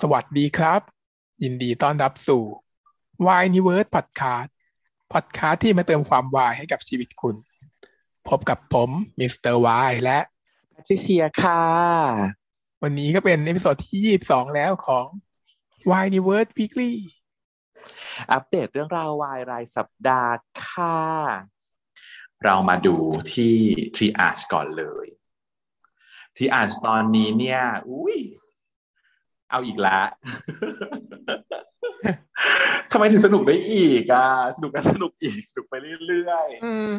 สวัสดีครับ ยินดีต้อนรับสู่ Why Universe Podcast Podcast ที่มาเติมความวายให้กับชีวิตคุณ พบกับผมมิสเตอร์วายและแพทริเซียค่ะ วันนี้ก็เป็น episode ที่ 22 แล้วของ Why Universe Weekly อัปเดตเรื่องราววายรายสัปดาห์ค่ะ เรามาดูที่ Triage ก่อนเลยทรีอาชตอนนี้เนี่ย อุ้ย เอาอีกแล้วทำไมถึงสนุกได้อีกอะสนุกกันสนุกอีกสนุกไปเรื่อยอืม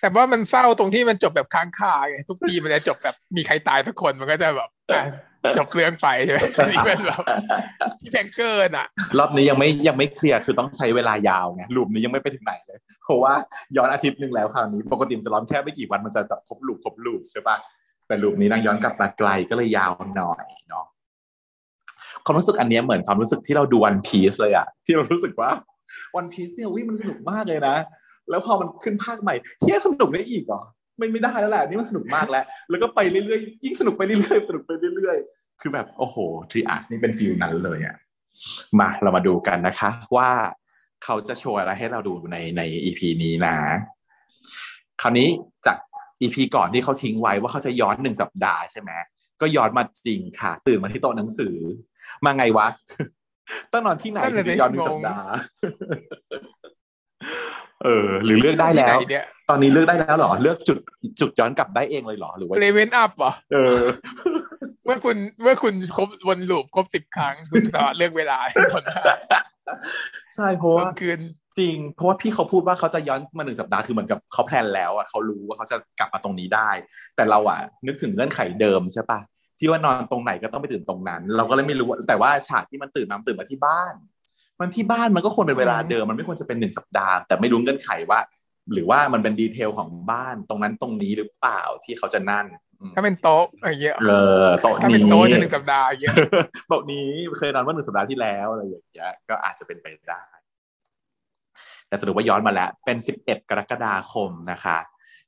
แต่ว่ามันเศร้าตรงที่มันจบแบบค้างคาไงทุกทีมันจะจบแบบมีใครตายสักคนมันก็จะแบบอะจบเรื่องไปใช่ไหมอันนี้เป็นแบบที่แพงเกินอะๆรอบนี้ยังไม่ยังไม่เคลียร์คือต้องใช้เวลายาวไงลูปนี้ยังไม่ไปถึงไหนเลยเพราะว่าย้อนอาทิตย์หนึ่งแล้วคราวนี้ปกติมันจะร้อนแค่ไม่กี่วันมันจะครบ loop ครบ loop ใช่ปะ แต่ loop นี้นางย้อนกลับมาไกลก็เลยยาวหน่อยเนาะความรู้สึกอันนี้เหมือนความรู้สึกที่เราดูวันพีซเลยอะที่เรารู้สึกว่าวันพีซเนี่ยวิมันสนุกมากเลยนะ แล้วพอมันขึ้นภาคใหม่เฮียสนุกได้อีกเหรอไม่ไม่ได้แล้วแหละนี่มันสนุกมากแล้ว แล้วก็ไปเรื่อยๆยิ่งสนุกไปเรื่อยๆสนุกไปเรื่อยๆ คือแบบโอ้โห Triage นี่เป็น feel นั้นเลยอะมาเรามาดูกันนะคะ ว่าเขาจะโชว์อะไรให้เราดูในใน EP นี้นะ คราวนี้จาก EP ก่อนที่เขาทิ้งไว้ว่าเขาจะย้อนหนึ่งสัปดาห์ใช่ไหมก็ย้อนมาจริงค่ะ ตื่นมาที่โต๊ะหนังสือ มาไงวะต้องนอนที่ไหนนั่นถึน่ะงสิจะย้อนหนึ่งงงสัปดาห์เออ หรือเลือกได้แล้วที่หนเนี่ยตอนนี้เลือกได้แล้วเหรอ เลือกจุดจุดย้อนกลับได้เองเลยเหรอหรือว่าเลเว up เหรอเออ เมื่อคุณเมื่อคุณครบวนลูปครบสิบครั้ง คุณสามารถเลือกเวลาให้คนได้ใช่เพราะกว่าลางคืน จริง เพราะว่าพี่เขาพูดว่าเขาจะย้อนมาหนึ่งสัปดาห์คือเหมือนกับเขาแพลนแล้วอะเขารู้ว่าเขาจะกลับมาตรงนี้ได้ แต่เราอะนึกถึงเงื่อนไขเดิมใช่ปะที่ว่านอนตรงไหนก็ต้องไปตื่นตรงนั้น เราก็เลยไม่รู้ว่าแต่ว่าฉากที่มันตื่นมามันตื่นมาที่บ้าน มันที่บ้านมันก็ควรเป็นเวลาเดิมมันไม่ควรจะเป็นหนึ่งสัปดาห์แต่ไม่รู้เงื่อนไขว่า หรือว่ามันเป็นดีเทลของบ้านตรงนั้นตรงนี้หรือเปล่าที่เขาจะนั่นอืมถ้าเป็นโต๊ะอะไรเงี้ยเออโต๊ะถ้าเป็นนี้โต๊ะจะหนึ่งสัปดาห์อย่างเงี้ยโต๊ะนี้เคยนอนเมื่อหนึ่งสัปดาห์ที่แล้วอะไรอย่างเงี้ยก็อาจจะเป็นไปได้ แต่สรุปว่าย้อนมาแล้วเป็น 11 กรกฎาคมนะคะ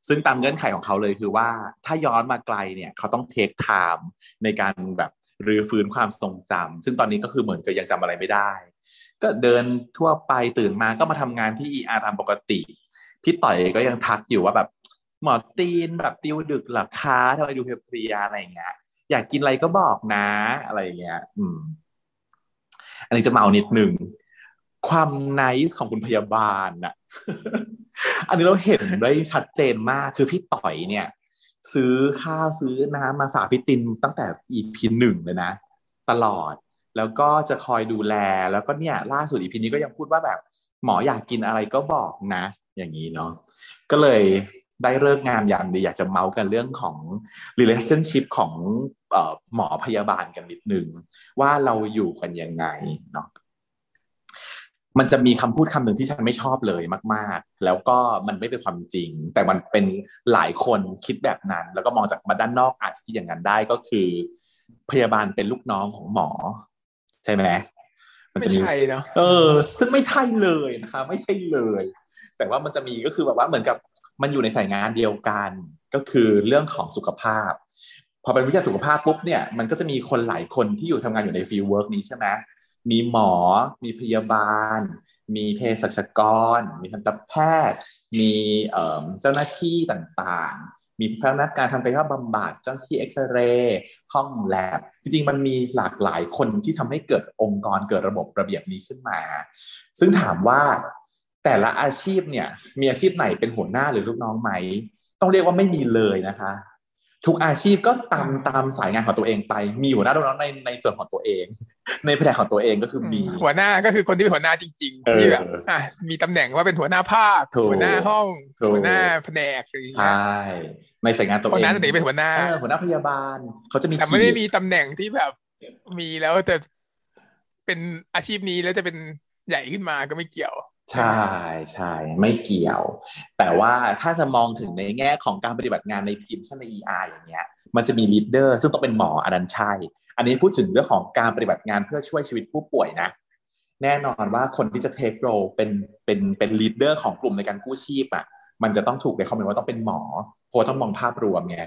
ซึ่งตามเงื่อนไขของเขาเลยคือว่าถ้าย้อนมาไกลเนี่ยเขาต้องเทคไทม์ในการแบบรื้อฟื้นความทรงจำซึ่งตอนนี้ก็คือเหมือนกับยังจำอะไรไม่ได้ ก็เดินทั่วไปตื่นมาก็มาทำงานที่ ER ตามปกติ พี่ต่อยก็ยังทักอยู่ว่าแบบหมอตีนแบบติวดึกหรอคะทำไมดูเพลียๆอะไรอย่างเงี้ยอยากกินอะไรก็บอกนะอะไรอย่างเงี้ย อืม อันนี้จะเมานิดหนึ่ง ความไนส์ของคุณพยาบาลน่ะ อันนี้เราเห็นได้ชัดเจนมาก คือพี่ต่อยเนี่ย ซื้อข้าวซื้อน้ำมาฝากพี่ตินตั้งแต่ EP หนึ่งเลยนะ ตลอด แล้วก็จะคอยดูแล แล้วก็เนี่ย ล่าสุด EP นี้ก็ยังพูดว่าแบบ หมออยากกินอะไรก็บอกนะ อย่างนี้เนาะ ก็เลยได้เลิกงามยามดีอยากจะเมาส์กันเรื่องของ relationship ของอหมอพยาบาลกันนิดนึงว่าเราอยู่กันยังไงเนาะ มันจะมีคำพูดคำหนึ่งที่ฉันไม่ชอบเลยมาก ๆ แล้วก็มันไม่เป็นความจริง แต่มันเป็นหลายคนคิดแบบนั้น แล้วก็มองจากมาด้านนอกอาจจะคิดอย่างนั้นได้ก็คือ พยาบาลเป็นลูกน้องของหมอ ใช่ไหมมันไม่จะมีใช่เนาะเออ ซึ่งไม่ใช่เลยนะคะ ไม่ใช่เลย แต่ว่ามันจะมีก็คือแบบว่าเหมือนกับมันอยู่ในสายงานเดียวกัน ก็คือเรื่องของสุขภาพ พอเป็นวิทยาสุขภาพปุ๊บเนี่ยมันก็จะมีคนหลายคนที่อยู่ทำงานอยู่ใน field work นี้ใช่ไหม มีหมอ มีพยาบาล มีเภสัชกร มีทันตแพทย์ มีเจ้าหน้าที่ต่างๆ มีพนักงานทำกายภาพบำบัดเจ้าหน้าที่เอ็กซเรย์ห้องแลบ จริงๆ มันมีหลากหลายคนที่ทำให้เกิดองค์กรเกิดระบบระเบียบนี้ขึ้นมา ซึ่งถามว่าแต่ละอาชีพเนี่ยมีอาชีพไหนเป็นหัวหน้าหรือลูกน้องไหม ต้องเรียกว่าไม่มีเลยนะคะ ทุกอาชีพก็ตามตามสายงานของตัวเองไป มีหัวหน้าลูกน้องในในส่วนของตัวเอง ในแผนกของตัวเองก็คือมีหัวหน้าก็คือคนที่เป็นหัวหน้าจริงเออๆที่แบบอะมีตำแหน่งว่าเป็นหัวหน้าภาคถูกหัวหน้าห้องถูกหัวหน้าแผนกอะไรอย่างใชเงี้ย่ในสายงานตัวคนเองนั้นถึงเป็นหัวหน้าเออหัวหน้าพยาบาล เขาจะมีแต่ไม่ได้ขีมีตำแหน่งที่แบบ มีแล้วแต่เป็นอาชีพนี้แล้วจะเป็นใหญ่ขึ้นมาก็ไม่เกี่ยว ใช่ใช่ไม่เกี่ยว แต่ว่าถ้าจะมองถึงในแง่ของการปฏิบัติงานในทีมเช่นใน ER อย่างเงี้ย มันจะมีลีดเดอร์ซึ่งต้องเป็นหมออันนั้นใช่ อันนี้พูดถึงเรื่องของการปฏิบัติงานเพื่อช่วยชีวิตผู้ป่วยนะ แน่นอนว่าคนที่จะ take role เป็นเป็นเป็น leader ของกลุ่มในการกู้ชีพอะมันจะต้องถูก recommend ว่าต้องเป็นหมอเพราะต้องมองภาพรวมไง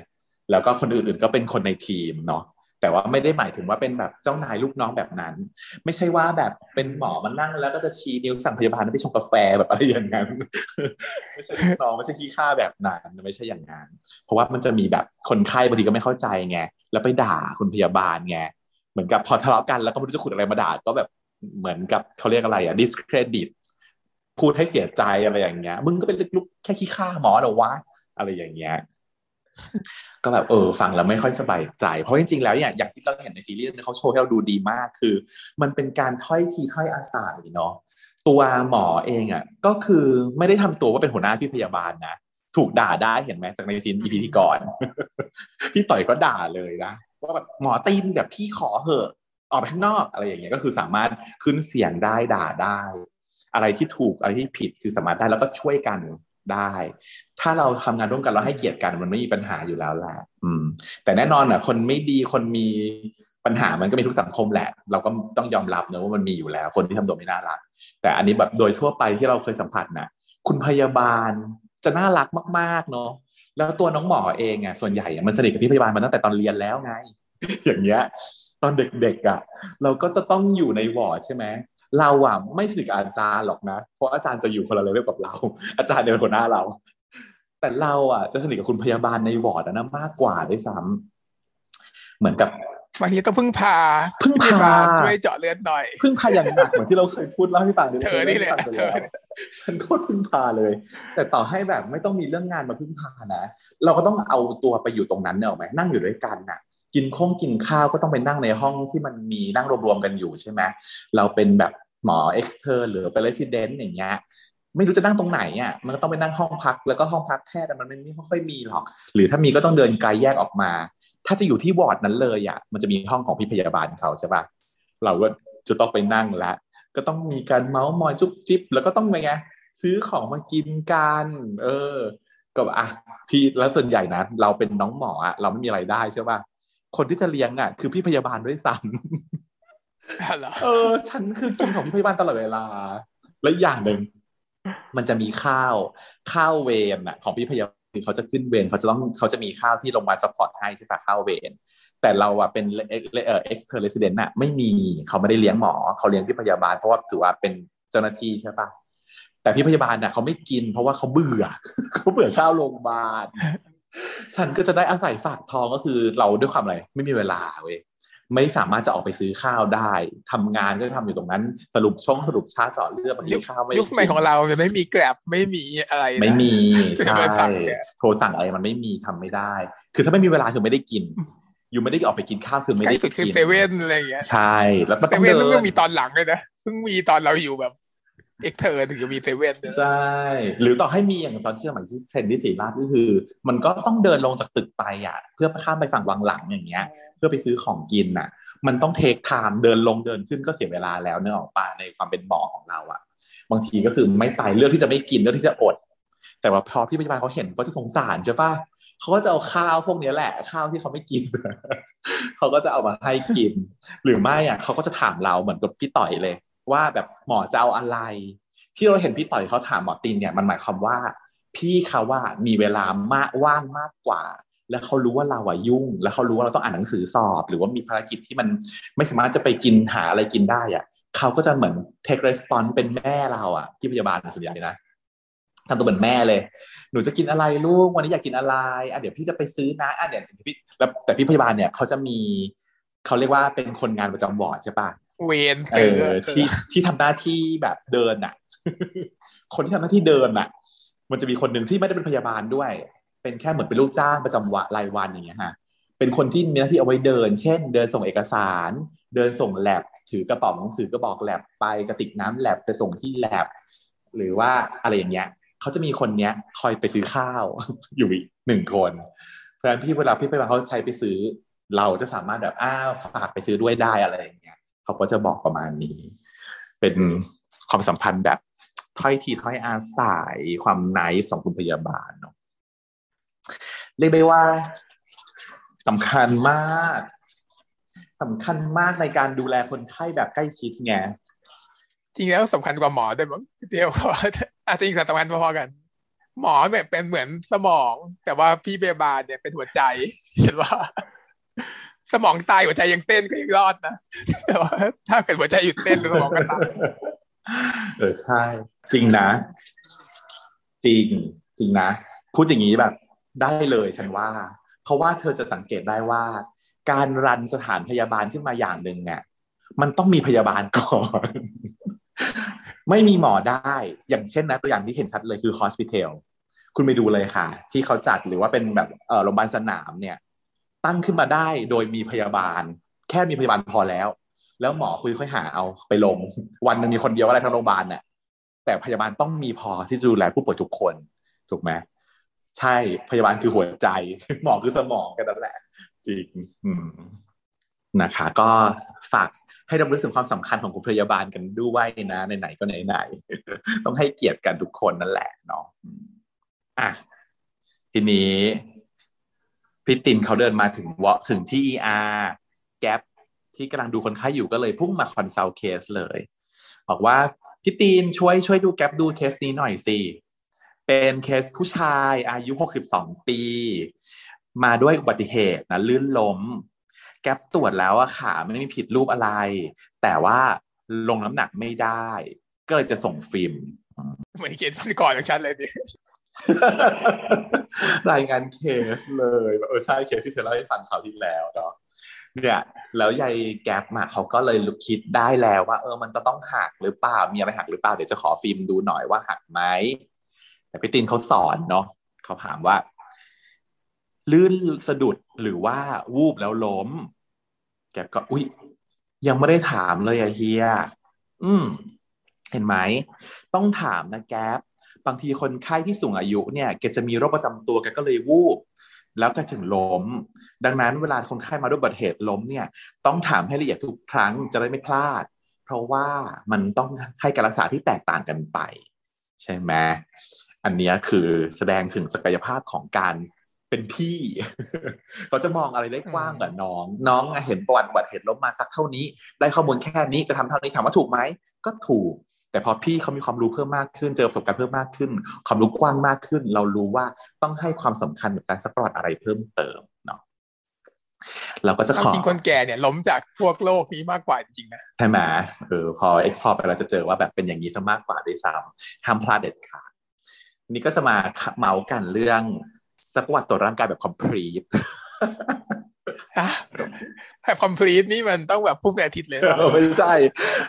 แล้วก็คนอื่นๆก็เป็นคนในทีมเนาะ แต่ว่าไม่ได้หมายถึงว่าเป็นแบบเจ้านายลูกน้องแบบนั้น ไม่ใช่ว่าแบบเป็นหมอมานั่งแล้วก็จะชี้นิ้วสั่งพยาบาลให้ไปชงกาแฟแบบอะไรอย่างนั้น ไม่ใช่ลูกน้องไม่ใช่ขี้ข้าแบบนั้นไม่ใช่อย่างนั้น เพราะว่ามันจะมีแบบคนไข้บางทีก็ไม่เข้าใจไงแล้วไปด่าคุณพยาบาลไงเหมือนกับพอทะเลาะกันแล้วก็ไม่รู้จะขุดอะไรมาด่าก็แบบเหมือนกับเขาเรียกอะไรอะ discredit พูดให้เสียใจอะไรอย่างเงี้ย มึงก็เป็นลูกแค่ขี้ข้าหมอเหรอวะอะไรอย่างเงี้ย ก็แบบเออฟังแล้วไม่ค่อยสบายใจ เพราะจริงๆแล้วเนี่ยอย่างที่เราเห็นในซีรีส์เขาโชว์ให้เราดูดีมากคือ มันเป็นการถ้อยทีถ้อยอาศัยเนาะตัวหมอเองอะก็คือไม่ได้ทำตัวว่าเป็นหัวหน้าพี่พยาบาลนะถูกด่าได้เห็นไหมจากในซีนอีพีที่ก่อนพี่ต่อยก็ด่าเลยนะว่าแบบหมอตีนแบบพี่ขอเหอะออกไปข้างนอกอะไรอย่างเงี้ยก็คือสามารถขึ้นเสียงได้ด่าได้ อะไรที่ถูกอะไรที่ผิดคือสามารถได้แล้วก็ช่วยกัน ได้ ถ้าเราทำงานร่วมกันเราให้เกียรติกันมันไม่มีปัญหาอยู่แล้วแหละอืม แต่แน่นอนอะ คนไม่ดีคนมีปัญหามันก็มีทุกสังคมแหละ เราก็ต้องยอมรับนะว่ามันมีอยู่แล้ว คนที่ทำตัวไม่น่ารัก แต่อันนี้แบบโดยทั่วไปที่เราเคยสัมผัสนะคุณพยาบาลจะน่ารักมากๆเนาะแล้วตัวน้องหมอเองอะส่วนใหญ่มันสนิทกับพี่พยาบาลมาตั้งแต่ตอนเรียนแล้วไง อย่างเงี้ย ตอนเด็กๆอะ เราก็จะต้องอยู่ในวอร์ดใช่ไหม เราอะไม่สนิทกับอาจารย์หรอกนะ เพราะอาจารย์จะอยู่คนละเลเวลกับเรา อาจารย์เดินหัวหน้าเรา แต่เราอะจะสนิทกับคุณพยาบาลในวอร์ดนะมากกว่าด้วยซ้ำเหมือนกับบางทีต้องพึ่งพาพึ่งพาช่วยเจาะเลือดหน่อย พึ่งพาอย่างหนักเหมือนที่เราเคยพูดเล่าให้ฟังเธอนี่แหละเธอฉันโคตรพึ่งพาเลย แต่ต่อให้แบบไม่ต้องมีเรื่องงานมาพึ่งพานะเราก็ต้องเอาตัวไปอยู่ตรงนั้นเนอะไหมนั่งอยู่ด้วยกันน่ะ กินข้องกินข้าวก็ต้องไปนั่งในห้องที่มันมีนั่งรวมๆกันอยู่ใช่ไหมเราเป็นแบบ หมอ extern หรือเป็น resident อย่างเงี้ยไม่รู้จะนั่งตรงไหนอะมันก็ต้องไปนั่งห้องพักแล้วก็ห้องพักแพทย์มันไม่ค่อยมีหรอก หรือถ้ามีก็ต้องเดินไกลแยกออกมา ถ้าจะอยู่ที่วอร์ดนั้นเลยอะมันจะมีห้องของพี่พยาบาลเขาใช่ปะเราก็จะต้องไปนั่งละก็ต้องมีการเมาส์มอยจุ๊บจิ๊บแล้วก็ต้องไงซื้อของมากินกันเออก็อะพี่แล้วส่วนใหญ่นะเราเป็นน้องหมออะเราไม่มีรายได้ใช่ปะคนที่จะเลี้ยงอะคือพี่พยาบาลด้วยซ้ำ เออ ฉันคือกินของพี่พยาบาลตลอดเวลา และอย่างหนึ่งมันจะมีข้าว ข้าวเวรอะของพี่พยาบาลเขาจะขึ้นเวรเขาจะต้องเขาจะมีข้าวที่โรงพยาบาล support ให้ใช่ปะข้าวเวรแต่เราอะเป็น extern resident อะไม่มีเขาไม่ได้เลี้ยงหมอเขาเลี้ยงพี่พยาบาลเพราะว่าถือว่าเป็นเจ้าหน้าที่ใช่ปะแต่พี่พยาบาลน่ะเขาไม่กินเพราะว่าเขาเบื่อเขาเบื่อข้าวโรงพยาบาลฉันก็จะได้อาศัยฝากท้องก็คือเราด้วยความอะไร ไม่มีเวลาเว้ย ไม่สามารถจะออกไปซื้อข้าวได้ทำงานก็ทำอยู่ตรงนั้น สรุปช่องสรุปชาเจาะเลือดบางทีข้าวไม่ยุคใหม่ของเราจะไม่มี Grab ไม่มีอะไร ไม่มีใช่โทรสั่งอะไรมันไม่มีทำไม่ได้ คือถ้าไม่มีเวลาคือไม่ได้กิน อยู่ไม่ได้ออกไปกินข้าวคือไม่ได้กินเซเว่นอะไรอย่างเงี้ยใช่แล้วเซเว่นเพิ่งมีตอนหลังเลยนะเพิ่งมีตอนเราอยู่แบบ extern ถึงจะมีเซเว่นใช่ หรือต่อให้มีอย่างตอนที่สมัยที่ train ที่ศิริราชก็คือ มันก็ต้องเดินลงจากตึกไปอะ เพื่อข้ามไปฝั่งวังหลังอย่างเงี้ย เพื่อไปซื้อของกินอะ มันต้อง take time เดินลงเดินขึ้นก็เสียเวลาแล้วเนื้อออกปาในความเป็นหมอของเราอะ บางทีก็คือไม่ไปเลือกที่จะไม่กินเลือกที่จะอด แต่ว่าพอพี่พยาบาลเขาเห็นก็จะสงสารใช่ปะเขาก็จะเอาข้าวพวกนี้แหละข้าวที่เขาไม่กินเขาก็จะเอามาให้กิน หรือไม่อะเขาก็จะถามเราเหมือนกับพี่ต่อยเลย ว่าแบบหมอจะเอาอะไร ที่เราเห็นพี่ต่อยเขาถามหมอตินเนี่ยมันหมายความว่า พี่เขาว่ามีเวลามากว่างมากกว่า แล้วเขารู้ว่าเราอะยุ่ง แล้วเขารู้ว่าเราต้องอ่านหนังสือสอบ หรือว่ามีภารกิจที่มันไม่สามารถจะไปกินหาอะไรกินได้อะเขาก็จะเหมือน take response เป็นแม่เราอะพี่พยาบาลส่วนใหญ่นะทำตัวเหมือนแม่เลย หนูจะกินอะไรลูก วันนี้อยากกินอะไร อะเดี๋ยวพี่จะไปซื้อนะ อะเดี๋ยวพี่ แล้วแต่พี่พยาบาลเนี่ยเขาจะมี เขาเรียกว่าเป็นคนงานประจำวอร์ดใช่ปะ เวนเออที่ที่ทำหน้าที่แบบเดินอะ คนที่ทำหน้าที่เดินอะ มันจะมีคนหนึ่งที่ไม่ได้เป็นพยาบาลด้วย เป็นแค่เหมือนเป็นลูกจ้างประจำวันรายวันอย่างเงี้ยฮะเป็นคนที่มีหน้าที่เอาไว้เดิน เช่น เดินส่งเอกสาร เดินส่งแลบถือกระป๋องหนังสือกระบอกแลบไปกระติกน้ำแลบไปส่งที่แลบหรือว่าอะไรอย่างเงี้ยเขาจะมีคนเนี้ย คอยไปซื้อข้าวอยู่อีกหนึ่งคนเพราะฉะนั้นพี่เวลาพี่ไปบางเขาใช้ไปซื้อเราจะสามารถแบบอ้าวฝากไปซื้อด้วยได้อะไรอย่าง เขาก็จะบอกประมาณนี้ เป็นความสัมพันธ์แบบถ้อยทีถ้อยอาศัยความไนส์ของคุณพยาบาลเนาะเรียกได้ว่าสำคัญมากสำคัญมากในการดูแลคนไข้แบบใกล้ชิดไงจริงแล้วสำคัญกว่าหมอด้วยมั้งเดียวอาจจะอีกสำคัญพอๆกัน หมอเนี่ยเป็นเหมือนสมอง แต่ว่าพี่พยาบาลเนี่ยเป็นหัวใจเห็นว่า สมองตายหัวใจยังเต้นก็ยังรอดนะแต่ว่าถ้าเกิดหัวใจหยุดเต้นสมองก็ตายเออใช่ จริงนะ จริง จริงนะ พูดอย่างนี้แบบ ได้เลยฉันว่า เพราะว่าเธอจะสังเกตได้ว่า การรันสถานพยาบาลขึ้นมาอย่างหนึ่งเนี่ย มันต้องมีพยาบาลก่อนไม่มีหมอได้ อย่างเช่นนะตัวอย่างที่เห็นชัดเลยคือ hospital คุณไปดูเลยค่ะ ที่เขาจัดหรือว่าเป็นแบบเออโรงพยาบาลสนามเนี่ย ตั้งขึ้นมาได้โดยมีพยาบาล แค่มีพยาบาลพอแล้ว แล้วหมอคุยค่อยหาเอาไปลง วันนึงมีคนเดียวอะไรทั้งโรงพยาบาลเนี่ยแต่พยาบาลต้องมีพอที่จะดูแลผู้ป่วยทุกคนถูกไหมใช่พยาบาลคือหัวใจ หมอคือสมองกันนั่นแหละจริงนะคะ ก็ฝากให้รำลึกถึงความสำคัญของคุณพยาบาลกันด้วยนะไหนๆก็ไหนๆต้องให้เกียรติกันทุกคนนั่นแหละเนาะอะทีนี้ พี่ตินเขาเดินมาถึงวะถึงที่ ER แก๊ปที่กำลังดูคนไข้อยู่ก็เลยพุ่งมา consult case เลย บอกว่าพี่ตีนช่วยช่วยดูแก๊ปดูเคสนี้หน่อยสิ เป็นเคสผู้ชายอายุ 62 ปี มาด้วยอุบัติเหตุนะลื่นล้ม แก๊ปตรวจแล้วอะขาไม่มีผิดรูปอะไร แต่ว่าลงน้ำหนักไม่ได้ ก็เลยจะส่งฟิล์มเหมือนเคสก่อนของฉันเลยดิ รายงานเคสเลยเออใช่เคสที่เธอเล่าให้ฟังเขาที่แล้วเนาะเนี่ยแล้วยายแก๊ปมาเขาก็เลยคิดได้แล้วว่า เออมันจะต้องหักหรือเปล่ามีอะไรหักหรือเปล่าเดี๋ยวจะขอฟิล์มดูหน่อยว่าหักไหมแต่พี่ตินเขาสอนเนาะเขาถามว่า ลื่นสะดุดหรือว่าวูบแล้วล้ม แก๊ปก็อุ้ยยังไม่ได้ถามเลยอะเฮียอืม เห็นไหมต้องถามนะแก๊ป บางทีคนไข้ที่สูงอายุเนี่ยแกจะมีโรคประจำตัวแกก็เลยวูบแล้วก็ถึงล้ม ดังนั้นเวลาคนไข้มาด้วยบัติเหตุล้มเนี่ยต้องถามให้ละเอียดทุกครั้งจะได้ไม่พลาด เพราะว่ามันต้องให้การรักษาที่แตกต่างกันไป ใช่ไหมอันนี้คือแสดงถึงศักยภาพของการเป็นพี่ เขาจะมองอะไรได้กว้างกว่าน้อง น้องเห็นประวัติบัติเหตุล้มมาสักเท่านี้ ได้ข้อมูลแค่นี้จะทำเท่านี้ถามว่าถูกไหมก็ถูก แต่พอพี่เขามีความรู้เพิ่มมากขึ้น เจอประสบการณ์เพิ่มมากขึ้น ความรู้กว้างมากขึ้น เรารู้ว่าต้องให้ความสำคัญกับการสักประวัติอะไรเพิ่มเติมเนาะเราก็จะขอจริงคนแก่เนี่ยล้มจากพวกโลกนี้มากกว่าจริงนะใช่ไหมเออพอ explore ไปเราจะเจอว่าแบบเป็นอย่างนี้ซะมากกว่าด้วยซ้ำห้ามพลาดเด็ดขาดนี่ก็จะมาเมาส์กันเรื่องสักประวัติตัวร่างกายแบบ complete แบบคอมพลีทนี่มันต้องแบบพูดเป็นอาทิตย์เลย ไม่ใช่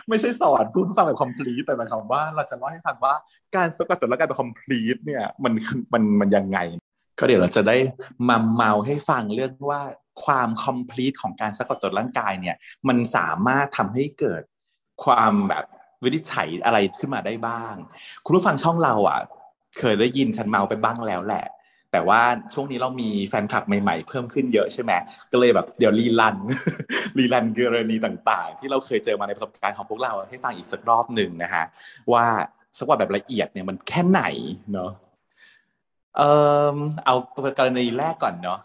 ไม่ใช่สอนพูดฟังแบบคอมพลีทแต่หมายความว่าเราจะเล่าให้ฟังว่าการสกัดตัวร่างกายแบบคอมพลีทเนี่ยมันมันมันยังไง ก็เดี๋ยวเราจะได้มาเมาให้ฟังเรื่องว่าความคอมพลีทของการสกัดตัวร่างกายเนี่ย มันสามารถทำให้เกิดความแบบวินิจฉัยอะไรขึ้นมาได้บ้าง คุณผู้ฟังช่องเราอะ เคยได้ยินฉันเมาไปบ้างแล้วแหละ แต่ว่าช่วงนี้เรามีแฟนคลับใหม่ๆ เพิ่มขึ้นเยอะใช่ไหมก็เลยแบบเดี๋ยว rerun rerun กรณีต่างๆ ที่เราเคยเจอมาในประสบการณ์ของพวกเราให้ฟังอีกสักรอบหนึ่งนะฮะว่าสักว่าแบบละเอียดเนี่ยมันแค่ไหนเนาะเออเอากรณีแรกก่อนเนาะ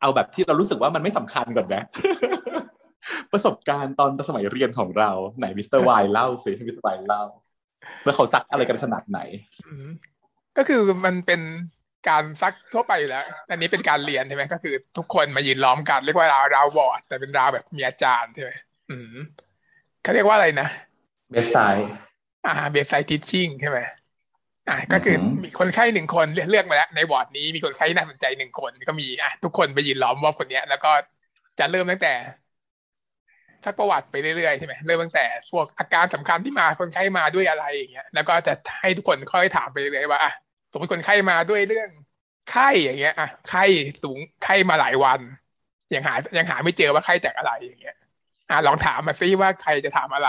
เอาแบบที่เรารู้สึกว่ามันไม่สำคัญก่อนนะ ประสบการณ์ตอนสมัยเรียนของเราไหนมิสเตอร์วายเล่าสิให้มิสเตอร์วายเล่าแล้วเขาซักอะไรกันขนาดไหน ก็คือมันเป็น การซักทั่วไปอยู่แล้ว อันนี้เป็นการเรียนใช่ไหมก็คือ ทุกคนมายืนล้อมกันเรียกว่า round round ward แต่เป็น round แบบมีอาจารย์ใช่ไหมอืมเขาเรียกว่าอะไรนะ bedside อ่า bedside teaching ใช่ไหมอ่าก็คือมีคนไข้หนึ่งคนเลือกมาแล้วในวอร์ดนี้มีคนไข้น่าสนใจหนึ่งคนก็มีอะทุกคนไปยืนล้อมวอบคนเนี้ย แล้วก็จะเริ่มตั้งแต่ทักประวัติไปเรื่อยๆใช่ไหมเริ่มตั้งแต่พวกอาการสำคัญที่มาคนไข้มาด้วยอะไรอย่างเงี้ยแล้วก็จะให้ทุกคนค่อยถามไปเรื่อยๆว่าอะ สมมติคนไข้มาด้วยเรื่องไข้อย่างเงี้ยอะไข้สูงไข้มาหลายวัน ยังหายังหาไม่เจอว่าไข้จากอะไรอย่างเงี้ย อะลองถามมาซิว่าใครจะถามอะไร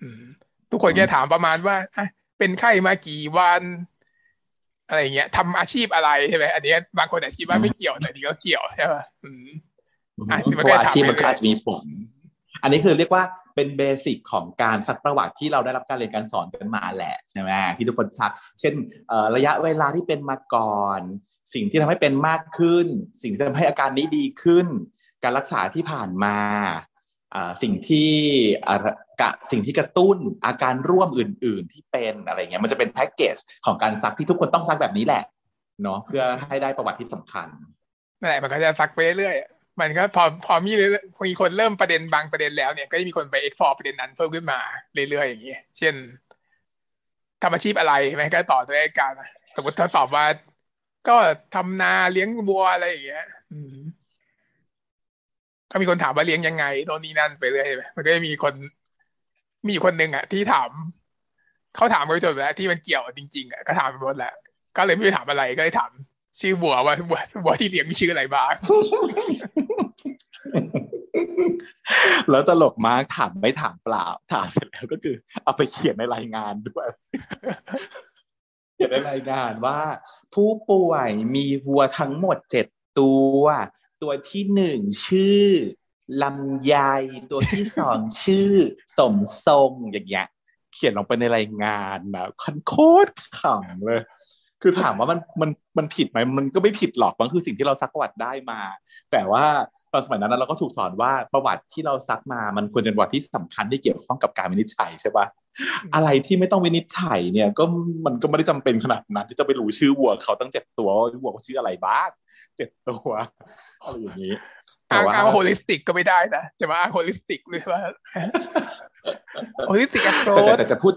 อืม ทุกคนก็ถามประมาณว่าอะเป็นไข้มากี่วันอะไรเงี้ยทำอาชีพอะไรใช่ไหมอันนี้บางคนอาชีพว่าไม่เกี่ยวแต่ดีก็เกี่ยวใช่ป่ะอืมเพราะอาชีพมันก็อาจจะมีผลอันนี้คือเรียกว่า เป็นเบสิกของการซักประวัติที่เราได้รับการเรียนการสอนกันมาแหละใช่ไหมที่ทุกคนซักเช่นระยะเวลาที่เป็นมาก่อน สิ่งที่ทำให้เป็นมากขึ้น สิ่งที่ทำให้อาการนี้ดีขึ้น การรักษาที่ผ่านมาสิ่งที่กะสิ่งที่กระตุ้นอาการร่วมอื่น ๆ ที่เป็นอะไรเงี้ยมันจะเป็นแพ็กเกจของการซักที่ทุกคนต้องซักแบบนี้แหละเนาะเพื่อให้ได้ประวัติที่สำคัญนั่นแหละมันก็จะซักไปเรื่อย มันก็พอพอมีมีคนเริ่มประเด็นบางประเด็นแล้วเนี่ยก็จะมีคนไปเอ็กพอร์ประเด็นนั้นเพิ่มขึ้นมาเรื่อยๆอย่างเงี้ยเช่นทำอาชีพอะไรไหมก็ต่อด้วยการสมมติถ้าตอบว่า ก็ทำนาเลี้ยงวัวอะไรอย่างเงี้ย อืมก็มีคนถามว่าเลี้ยงยังไงโน่นนี่นั่นไปเรื่อยมันก็จะมีคน มีคนหนึ่งอะ ที่ถามเขาถามไปจนแล้วที่มันเกี่ยวจริงๆอะก็ถามไปหมดแล้ว ก็เลยไม่ได้ถามอะไรก็เลยถาม ชื่อบัวว่าบัวบัวที่เลี้ยงมีชื่ออะไรบ้าง แล้วตลกมากถามไม่ถามเปล่า ถามเสร็จแล้วก็คือ เอาไปเขียนในรายงานด้วย เขียนในรายงานว่า ผู้ป่วยมีวัวทั้งหมดเจ็ดตัว ตัวที่หนึ่งชื่อลำไยตัวที่สองชื่อ สมทรงอย่างเงี้ย เขียนลงไปในรายงานนะคันโคตรขำเลย คือถามว่ามันมันมันผิดไหมมันก็ไม่ผิดหรอกมันคือสิ่งที่เราซักประวัติได้มา แต่ว่าตอนสมัยนั้นเราก็ถูกสอนว่าประวัติที่เราซักมามันควรจะเป็นประวัติที่สำคัญที่เกี่ยวข้องกับการวินิจฉัยใช่ปะอะไรที่ไม่ต้องวินิจฉัยเนี่ยก็มันก็ไม่ได้จำเป็นขนาดนั้น ที่จะไปรู้ชื่อวัวเขาตั้งเจ็ดตัววัวเขาชื่ออะไรบ้างเจ็ดตัวอะไรอย่างนี้อ้างอ้าง holis tic ก็ไม่ได้นะจะมาอ้าง holistic หรือว่า holistic approach แต่จะพูด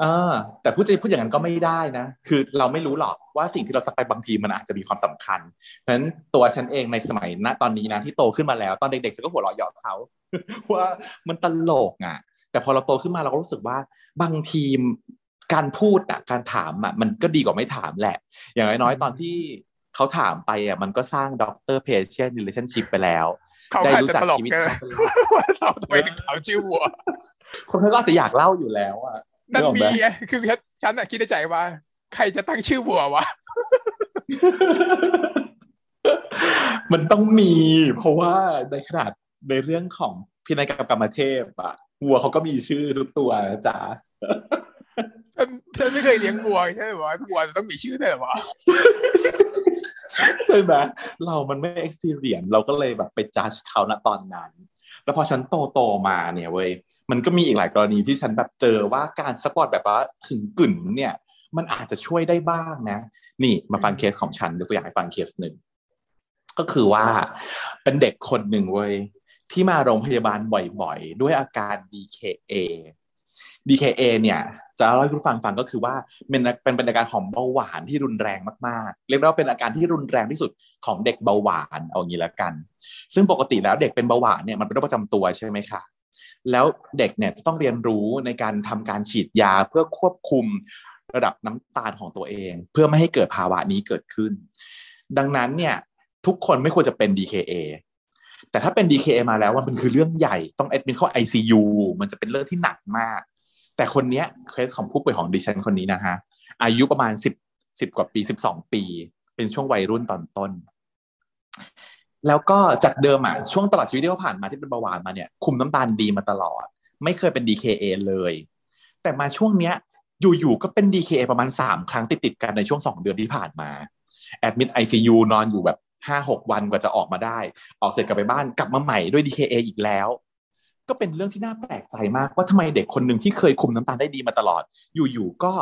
เออ แต่พูดจะพูดอย่างนั้นก็ไม่ได้นะ คือเราไม่รู้หรอกว่าสิ่งที่เราซักไปบางทีมันอาจจะมีความสำคัญ เพราะฉะนั้นตัวฉันเองในสมัยณตอนนี้นะที่โตขึ้นมาแล้ว ตอนเด็กๆฉันก็หัวเราะเยาะเขาว่ามันตลกอะ แต่พอเราโตขึ้นมาเราก็รู้สึกว่าบางทีการพูดอะการถามอะมันก็ดีกว่าไม่ถามแหละ อย่างน้อยๆตอนที่เขาถามไปอะมันก็สร้าง doctor patient relationship ไปแล้วได้รู้จักชีวิตว่าเราทำไมถึงถามชื่อวัวคนเขาก็จะอยากเล่าอยู่แล้วอะ นั่นมีไงคือฉันอะคิดในใจว่า ใครจะตั้งชื่อวัววะ มันต้องมี เพราะว่าในขนาดในเรื่องของพินัยกรรมกรรมเทพอะวัวเขาก็มีชื่อทุกตัวจ้า ฉันไม่เคยเลี้ยงวัวใช่ไหมว่าวัวต้องมีชื่อได้หรอวะใช่ไหมเรามันไม่ experience เราก็เลยแบบไปจัดเขาณตอนนั้น แล้วพอฉันโตโตมาเนี่ยเว้ยมันก็มีอีกหลายกรณีที่ฉันแบบเจอว่าการสปอร์ตแบบว่าถึงกึ่นเนี่ย มันอาจจะช่วยได้บ้างนะ นี่มาฟังเคสของฉันยกตัวอย่างให้ฟังเคสหนึ่งก็คือว่าเป็นเด็กคนหนึ่งเว้ยที่มาโรงพยาบาลบ่อยๆ ด้วยอาการ DKA DKA เนี่ยจะเล่าให้คุณฟังฟังก็คือว่าเป็นเป็นเป็นอาการของเบาหวานที่รุนแรงมากๆ เรียกว่าเป็นอาการที่รุนแรงที่สุดของเด็กเบาหวานเอางี้ล้วกัน ซึ่งปกติแล้วเด็กเป็นเบาหวานเนี่ยมันเป็นโรคประจำตัวใช่ไหมคะแล้วเด็กเนี่ยจะต้องเรียนรู้ในการทำการฉีดยาเพื่อควบคุมระดับน้ำตาลของตัวเอง เพื่อไม่ให้เกิดภาวะนี้เกิดขึ้น ดังนั้นเนี่ยทุกคนไม่ควรจะเป็น DKA แต่ถ้าเป็น DKA มาแล้วมันเป็นคือเรื่องใหญ่ต้องแอดมิทเข้า ICU มันจะเป็นเรื่องที่หนักมาก แต่คนเนี้ยเคสของผู้ป่วยของดิฉันคนนี้นะฮะอายุประมาณสิบสิบกว่าปีสิบสองปี เป็นช่วงวัยรุ่นตอนต้น แล้วก็จากเดิมอะช่วงตลอดชีวิตที่เขาผ่านมาที่เป็นเบาหวานมาเนี่ยคุมน้ำตาลดีมาตลอด ไม่เคยเป็น DKA เลย แต่มาช่วงเนี้ยอยู่ๆก็เป็น DKA ประมาณสามครั้งติดๆกันในช่วงสองเดือนที่ผ่านมาแอดมิดไอซียูนอนอยู่แบบ ห้าหกวันกว่าจะออกมาได้ ออกเสร็จกลับไปบ้านกลับมาใหม่ด้วย DKA อีกแล้ว ก็เป็นเรื่องที่น่าแปลกใจมากว่าทำไมเด็กคนหนึ่งที่เคยคุมน้ำตาลได้ดีมาตลอด อยู่ๆก็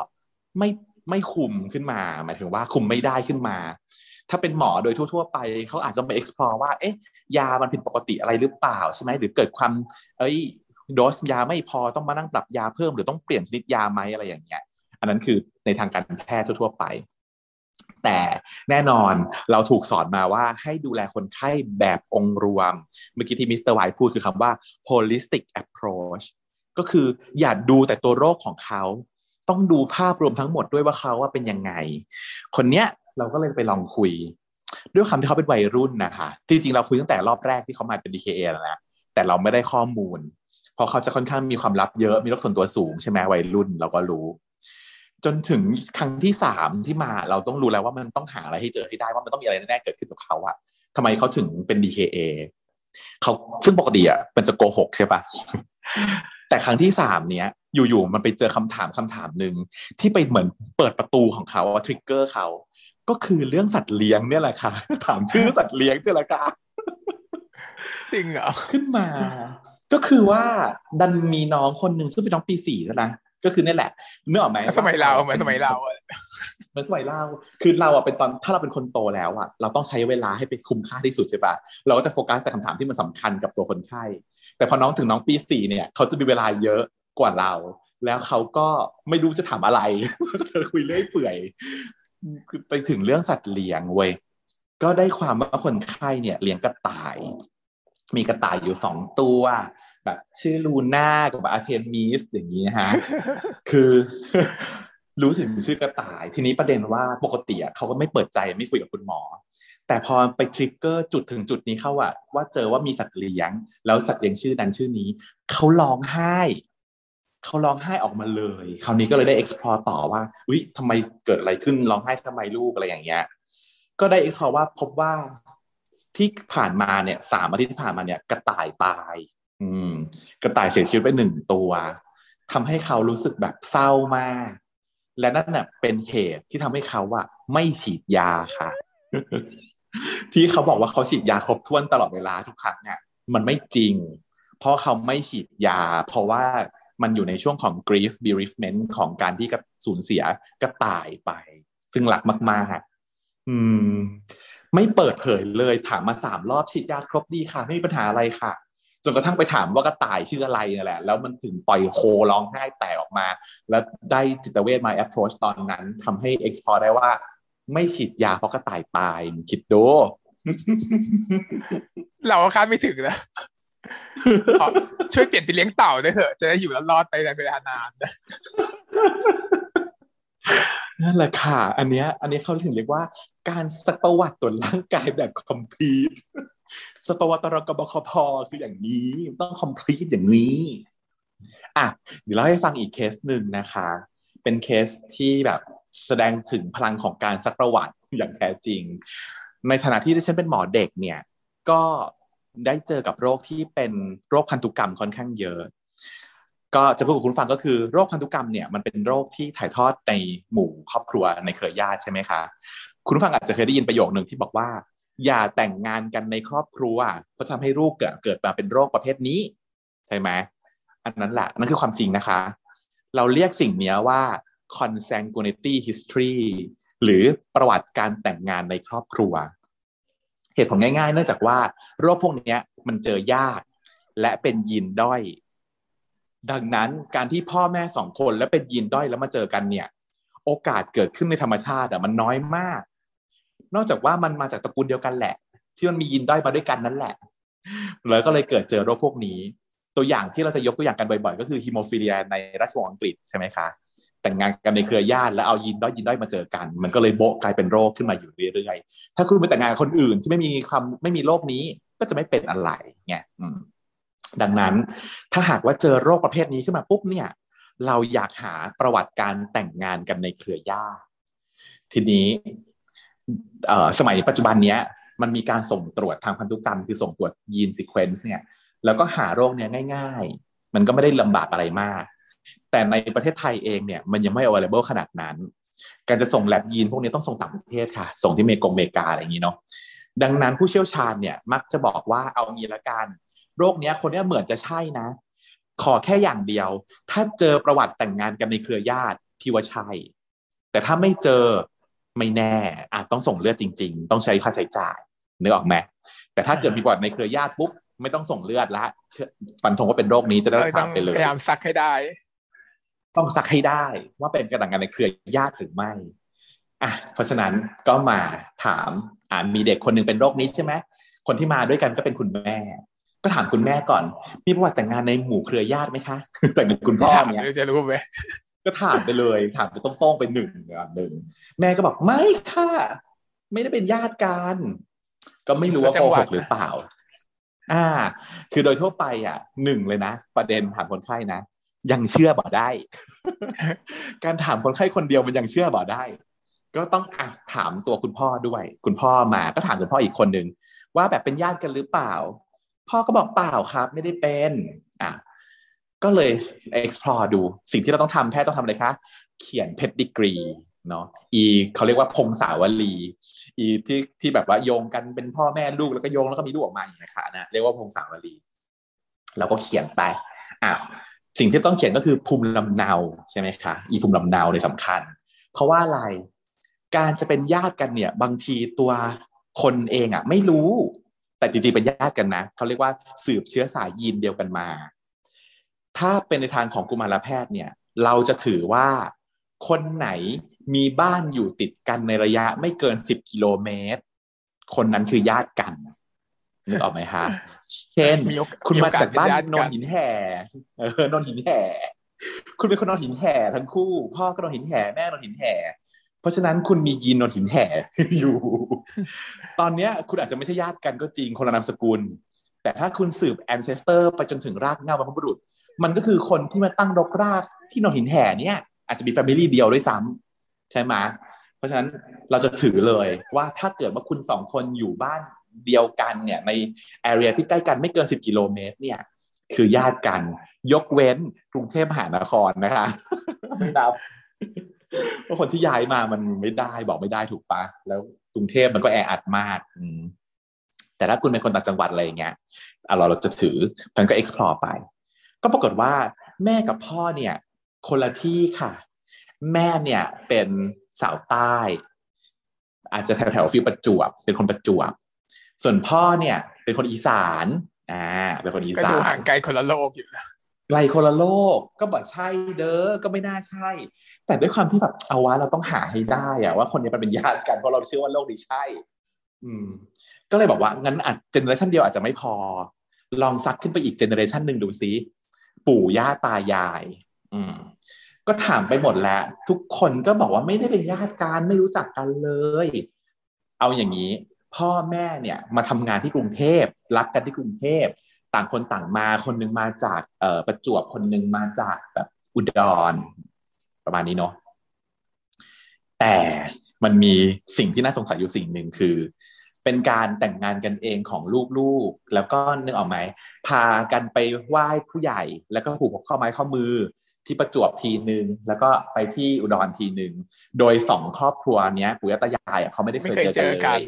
ไม่ไม่คุมขึ้นมา หมายถึงว่าคุมไม่ได้ขึ้นมา ถ้าเป็นหมอโดยทั่ว ๆ ไปเขาอาจจะไป explore ว่า เอ๊ะ ยามันผิดปกติอะไรหรือเปล่าใช่ไหมหรือเกิดความ เอ้ยโดสยาไม่พอต้องมานั่งปรับยาเพิ่มหรือต้องเปลี่ยนชนิดยาไหมอะไรอย่างเงี้ย อันนั้นคือในทางการแพทย์ทั่ว ๆ ไป แต่แน่นอนเราถูกสอนมาว่าให้ดูแลคนไข้แบบองค์รวม เมื่อกี้ที่มิสเตอร์ไวพูดคือคำว่า holistic approach ก็คืออย่าดูแต่ตัวโรคของเขา ต้องดูภาพรวมทั้งหมดด้วยว่าเขาว่าเป็นยังไง คนเนี้ยเราก็เลยไปลองคุย ด้วยคำที่เขาเป็นวัยรุ่นนะคะจริงๆเราคุยตั้งแต่รอบแรกที่เขามาเป็น DKA แล้วนะแต่เราไม่ได้ข้อมูลเพราะเขาจะค่อนข้างมีความลับเยอะมีโรคส่วนตัวสูงใช่ไหมวัยรุ่นเราก็รู้ จนถึงครั้งที่สามที่มาเราต้องรู้แล้วว่ามันต้องหาอะไรให้เจอให้ได้ว่ามันต้องมีอะไรแน่ๆเกิดขึ้นกับเขาอะทำไมเขาถึงเป็น DKA เขาซึ่งปกติอะมันจะโกหกใช่ปะแต่ครั้งที่สามเนี้ยอยู่ๆมันไปเจอคำถามคำถามหนึ่งที่ไปเหมือนเปิดประตูของเขาทริกเกอร์เขาก็คือเรื่องสัตว์เลี้ยงเนี่ยแหละค่ะ ถามชื่อสัตว์เลี้ยงเนี่ยแหละค่ะจริงเหรอขึ้นมา ก็คือว่าดันมีน้องคนหนึ่งซึ่งเป็นน้องปีสี่แล้วนะ ก็คือนี่แหละเนื้อออกไหมสมัยเราเหมือนสมัยเราเหมือนสมัยเราคือเราอะเป็นตอนถ้าเราเป็นคนโตแล้วอะเราต้องใช้เวลาให้เป็นคุ้มค่าที่สุดใช่ปะเราก็จะโฟกัสแต่คำถามที่มันสาคัญกับตัวคนไข้แต่พอน้องถึงน้องปีสี่เนี่ย เขาจะมีเวลาเยอะกว่าเรา แล้วเขาก็ไม่รู้จะถามอะไรจะคุยเรื่อยเปื่อยคือไปถึงเรื่องสัตว์เลี้ยงเว้ยก็ได้ความว่าคนไข้เนี่ยเลี้ยงกระต่าย มีกระต่ายอยู่สองตัว แบบชื่อลูน่ากับอาเทนมิสอย่างนี้นะฮะ คือรู้ถึงชื่อกระต่าย ทีนี้ประเด็นว่าปกติเขาก็ไม่เปิดใจไม่คุยกับคุณหมอ แต่พอไปทริกเกอร์จุดถึงจุดนี้เข้าอะว่าเจอว่ามีสัตว์เลี้ยง แล้วสัตว์เลี้ยงชื่อนั้นชื่อนี้ เขาร้องไห้เขาร้องไห้ออกมาเลย คราวนี้ก็เลยได้ explore ต่อว่าอุ้ยทำไมเกิดอะไรขึ้นร้องไห้ทำไมลูกอะไรอย่างเงี้ยก็ได้ explore ว่าพบว่าที่ผ่านมาเนี่ยสามอาทิตย์ที่ผ่านมาเนี่ยกระต่ายตาย อืม กระต่ายเสียชีวิตไปหนึ่งตัวทำให้เขารู้สึกแบบเศร้ามาก และนั่นน่ะเป็นเหตุที่ทำให้เขาอะไม่ฉีดยาค่ะ ที่เขาบอกว่าเขาฉีดยาครบถ้วนตลอดเวลาทุกครั้งเนี่ยมันไม่จริง เพราะเขาไม่ฉีดยา เพราะว่ามันอยู่ในช่วงของ grief bereavement ของการที่กสูญเสียกระต่ายไป ซึ่งหลักมากๆอืม ไม่เปิดเผยเลยถามมาสามรอบฉีดยาครบดีค่ะ ไม่มีปัญหาอะไรค่ะ จนกระทั่งไปถามว่ากระต่ายชื่ออะไรนี่แหละ แล้วมันถึงปล่อยโคร้องไห้แตกออกมา แล้วได้จิตเวชมา approach ตอนนั้นทำให้ explore ได้ว่า ไม่ฉีดยาเพราะกระต่ายตายคิดดูเราคาดไม่ถึงนะช่วยเปลี่ยนไปเลี้ยงเต่าได้เถอะ จะได้อยู่แล้วรอดไปในเวลานานนั่นแหละค่ะ อันเนี้ย อันนี้เขาถึงเรียกว่าการสักประวัติตัวร่างกายแบบคอมพลีท สปวตรกบคพคืออย่างนี้ต้องคอมพลีทอย่างนี้อะเดี๋ยวเราให้ฟังอีกเคสหนึ่งนะคะ เป็นเคสที่แบบแสดงถึงพลังของการซักประวัติอย่างแท้จริง ในฐานะที่ดิฉันเป็นหมอเด็กเนี่ย ก็ได้เจอกับโรคที่เป็นโรคพันธุกรรมค่อนข้างเยอะ ก็จะพูดกับคุณฟังก็คือโรคพันธุกรรมเนี่ยมันเป็นโรคที่ถ่ายทอดในหมู่ครอบครัวในเครือญาติใช่ไหมคะ คุณฟังอาจจะเคยได้ยินประโยคหนึ่งที่บอกว่า อย่าแต่งงานกันในครอบครัว เพราะทำให้ลูกเกิดเกิดมาเป็นโรคประเภทนี้ ใช่ไหมอันนั้นแหละนั่นคือความจริงนะคะ เราเรียกสิ่งนี้ว่า consanguinity history หรือประวัติการแต่งงานในครอบครัว เหตุผลง่ายๆ เนื่องจากว่า โรคพวกนี้มันเจอยาก และเป็นยีนด้อย ดังนั้นการที่พ่อแม่สองคนแล้วเป็นยีนด้อยแล้วมาเจอกันเนี่ย โอกาสเกิดขึ้นในธรรมชาติอะมันน้อยมาก นอกจากว่ามันมาจากตระกูลเดียวกันแหละ ที่มันมียินด้อยมาด้วยกันนั่นแหละแล้วก็เลยเกิดเจอโรคพวกนี้ ตัวอย่างที่เราจะยกตัวอย่างกันบ่อยๆ ก็คือฮิโมฟิเลียในราชวงศ์อังกฤษใช่ไหมคะแต่งงานกันในเครือญาติแล้วเอายินด้อยยินด้อยมาเจอกัน มันก็เลยโบกกลายเป็นโรคขึ้นมาอยู่เรื่อยๆถ้าคุณไปแต่งงานกับคนอื่นที่ไม่มีความไม่มีโรคนี้ก็จะไม่เป็นอะไรไงดังนั้นถ้าหากว่าเจอโรคประเภทนี้ขึ้นมาปุ๊บเนี่ย เราอยากหาประวัติการแต่งงานกันในเครือญาติทีนี้ สมัยปัจจุบันเนี้ยมันมีการส่งตรวจทางพันธุกรรม คือส่งตรวจยีน sequence เนี่ยแล้วก็หาโรคเนี้ยง่าย ๆ มันก็ไม่ได้ลำบากอะไรมาก แต่ในประเทศไทยเองเนี่ยมันยังไม่ available ขนาดนั้น การจะส่งแลบยีนพวกนี้ต้องส่งต่างประเทศค่ะ ส่งที่เมกงเมกาอะไรอย่างนี้เนาะดังนั้นผู้เชี่ยวชาญเนี่ยมักจะบอกว่าเอางี้ละกัน โรคเนี้ยคนเนี้ยเหมือนจะใช่นะ ขอแค่อย่างเดียว ถ้าเจอประวัติแต่งงานกันในเครือญาติพี่ว่าใช่แต่ถ้าไม่เจอ ไม่แน่อาจต้องส่งเลือดจริง ๆ ต้องใช้ค่าใช้จ่ายนึกออกไหมแต่ถ้าเกิดมีประวัติในเครือญาติปุ๊บไม่ต้องส่งเลือดละฟันธงว่าเป็นโรคนี้จะได้รักษาไปเลยพยายามซักให้ได้ ต้องซักให้ได้ว่าเป็นกระดังกันในเครือญาติหรือไม่อะเพราะฉะนั้นก็มาถามอ่ามีเด็กคนหนึ่งเป็นโรคนี้ใช่ไหมคนที่มาด้วยกันก็เป็นคุณแม่ ก็ถามคุณแม่ก่อน มีประวัติแต่งงานในหมู่เครือญาติไหมคะ แต่งกับคุณพ่อเนี่ยจะรู้ไหม ก็ถามไปเลยถามไปตรงๆไปหนึ่งหนึ่งแม่ก็บอกไม่ค่ะ ไม่ได้เป็นญาติกันก็ไม่รู้ว่าโกหกหรือเปล่า อ่า คือโดยทั่วไปอะหนึ่งเลยนะ ประเด็นถามคนไข้นะยังเชื่อบ่ได้ การถามคนไข้คนเดียวมันยังเชื่อบ่ได้ ก็ต้องอะถามตัวคุณพ่อด้วย คุณพ่อมาก็ถามคุณพ่ออีกคนหนึ่งว่าแบบเป็นญาติกันหรือเปล่า พ่อก็บอกเปล่าครับ ไม่ได้เป็น อะ ก็เลย explore ดูสิ่งที่เราต้องทำแพทย์ต้องทำอะไรคะ เขียนเพดดิกรีเนาะอีเขาเรียกว่าพงสาวลี อีที่ที่แบบว่าโยงกันเป็นพ่อแม่ลูกแล้วก็โยงแล้วก็มีลูกออกมาอย่างนี้นะคะนะเรียกว่าพงสาวลี เราก็เขียนไปอะสิ่งที่ต้องเขียนก็คือภูมิลำเนาใช่ไหมคะอีภูมิลำเนาในสำคัญ เพราะว่าอะไรการจะเป็นญาติกันเนี่ย บางทีตัวคนเองอะ ไม่รู้ แต่จริงๆเป็นญาติกันนะเขาเรียกว่าสืบเชื้อสายยีนเดียวกันมา ถ้าเป็นในทางของกุมารแพทย์เนี่ย เราจะถือว่าคนไหนมีบ้านอยู่ติดกันในระยะไม่เกินสิบกิโลเมตร คนนั้นคือญาติกันนึกออกไหมคะเช่น คุณมาจากบ้านนนหินแห่เออนนหินแห่ คุณเป็นคนนนหินแห่ทั้งคู่ พ่อก็นนหินแห่แม่นนหินแห่ เพราะฉะนั้นคุณมียีนนนหินแห่อยู่ ตอนเนี้ย คุณอาจจะไม่ใช่ญาติกันก็จริงคนละนามสกุล แต่ถ้าคุณสืบ ancestor ไปจนถึงรากเหง้าบรรพบุรุษ มันก็คือคนที่มาตั้งรกรากที่นนหินแห่เนี่ยอาจจะมี family เดียวด้วยซ้ำใช่ไหมเพราะฉะนั้นเราจะถือเลยว่าถ้าเกิดว่าคุณสองคนอยู่บ้านเดียวกันเนี่ยใน area ที่ใกล้กันไม่เกินสิบกิโลเมตรเนี่ยคือญาติกัน ยกเว้นกรุงเทพมหานครนะคะไม่นับเพราะคนที่ย้ายมามันไม่ได้บอกไม่ได้ถูกปะแล้วกรุงเทพมันก็แออัดมากอืมแต่ถ้าคุณเป็นคนต่างจังหวัดอะไรเงี้ยเราเราจะถือมันก็ explore ไป ก็ปรากฏว่าแม่กับพ่อเนี่ยคนละที่ค่ะ แม่เนี่ยเป็นสาวใต้ อาจจะแถวแถวฟิวประจวบ เป็นคนประจวบ ส่วนพ่อเนี่ยเป็นคนอีสานอ่าเป็นคนอีสานก็ดูห่างไกลคนละโลกอยู่นะไกลคนละโลกก็บอกใช่เด้อก็ไม่น่าใช่ แต่ด้วยความที่แบบเอาวะเราต้องหาให้ได้อะว่าคนนี้เป็นญาติกันเพราะเราเชื่อว่าโลกนี้ใช่ อืม ก็เลยบอกว่างั้นอาจเจเนอเรชันเดียวอาจจะไม่พอ ลองซักขึ้นไปอีกเจเนอเรชันหนึ่งดูซิ ปู่ย่าตายาย อืม ก็ถามไปหมดแล้ว ทุกคนก็บอกว่าไม่ได้เป็นญาติกันไม่รู้จักกันเลย เอาอย่างนี้ พ่อแม่เนี่ย มาทำงานที่กรุงเทพรักกันที่กรุงเทพต่างคนต่างมาคนนึงมาจากเอ่อประจวบคนนึงมาจากแบบอุดรประมาณนี้เนาะแต่มันมีสิ่งที่น่าสงสัยอยู่สิ่งหนึ่งคือ เป็นการแต่งงานกันเองของลูกๆ แล้วก็นึกออกไหมพากันไปไหว้ผู้ใหญ่ แล้วก็ผูกข้อไม้ข้อมือที่ประจวบทีหนึ่งแล้วก็ไปที่อุดรทีหนึ่งโดยสองครอบครัวเนี้ยปู่ย่าตายายเขาไม่ได้เคยเจอกันเลย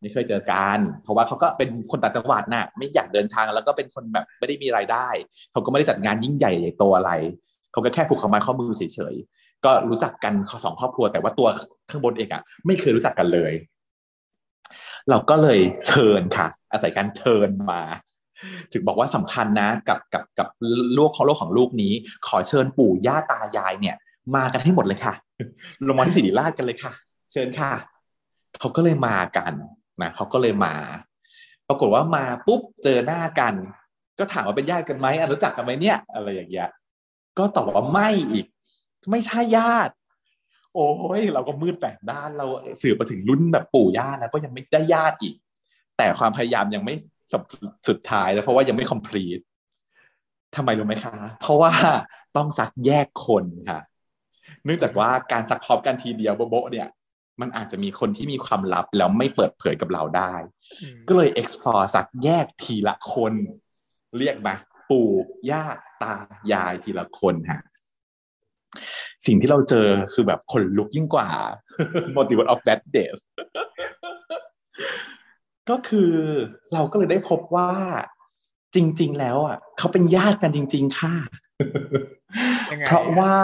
ไม่เคยเจอกันเพราะว่าเขาก็เป็นคนต่างจังหวัดน่ะ ไม่อยากเดินทางแล้วก็เป็นคนแบบไม่ได้มีรายได้ เขาก็ไม่ได้จัดงานยิ่งใหญ่ใหญ่โตอะไร เขาก็แค่ผูกข้อไม้ข้อมือเฉยๆก็รู้จักกันสองครอบครัวแต่ว่าตัวข้างบนเองอะไม่เคยรู้จักกันเลย เราก็เลยเชิญค่ะ อาศัยการเชิญมา ถึงบอกว่าสำคัญนะ กับกับกับโลกของโลกของลูกนี้ ขอเชิญปู่ย่าตายายเนี่ย มากันให้หมดเลยค่ะ ลงมาที่สิริราชกันเลยค่ะ เชิญค่ะเขาก็เลยมากันนะเขาก็เลยมา ปรากฏว่ามาปุ๊บเจอหน้ากัน ก็ถามว่าเป็นญาติกันไหมรู้จักกันไหมเนี่ย อะไรอย่างเงี้ยก็ตอบว่าไม่อีก ไม่ใช่ญาติ โอ้ยเราก็มืดแปดด้านเราสืบไปถึงรุ่นแบบปู่ย่านะก็ยังไม่ได้ญาติอีก แต่ความพยายามยังไม่สุดท้ายแล้วเพราะว่ายังไม่ complete ทำไมรู้ไหมคะ เพราะว่าต้องซักแยกคนค่ะ เนื่องจากว่าการซักพร้อมกันทีเดียวโบ๊ะเนี่ย มันอาจจะมีคนที่มีความลับแล้วไม่เปิดเผยกับเราได้ ก็เลย explore ซักแยกทีละคน เรียกมาปู่ย่าตายายทีละคนฮะ สิ่งที่เราเจอคือแบบคนลุกยิ่งกว่า Motivate of Bad Days ก็คือเราก็เลยได้พบว่าจริง ๆ แล้วอะเขาเป็นญาติกันจริง ๆ ค่ะ เพราะว่า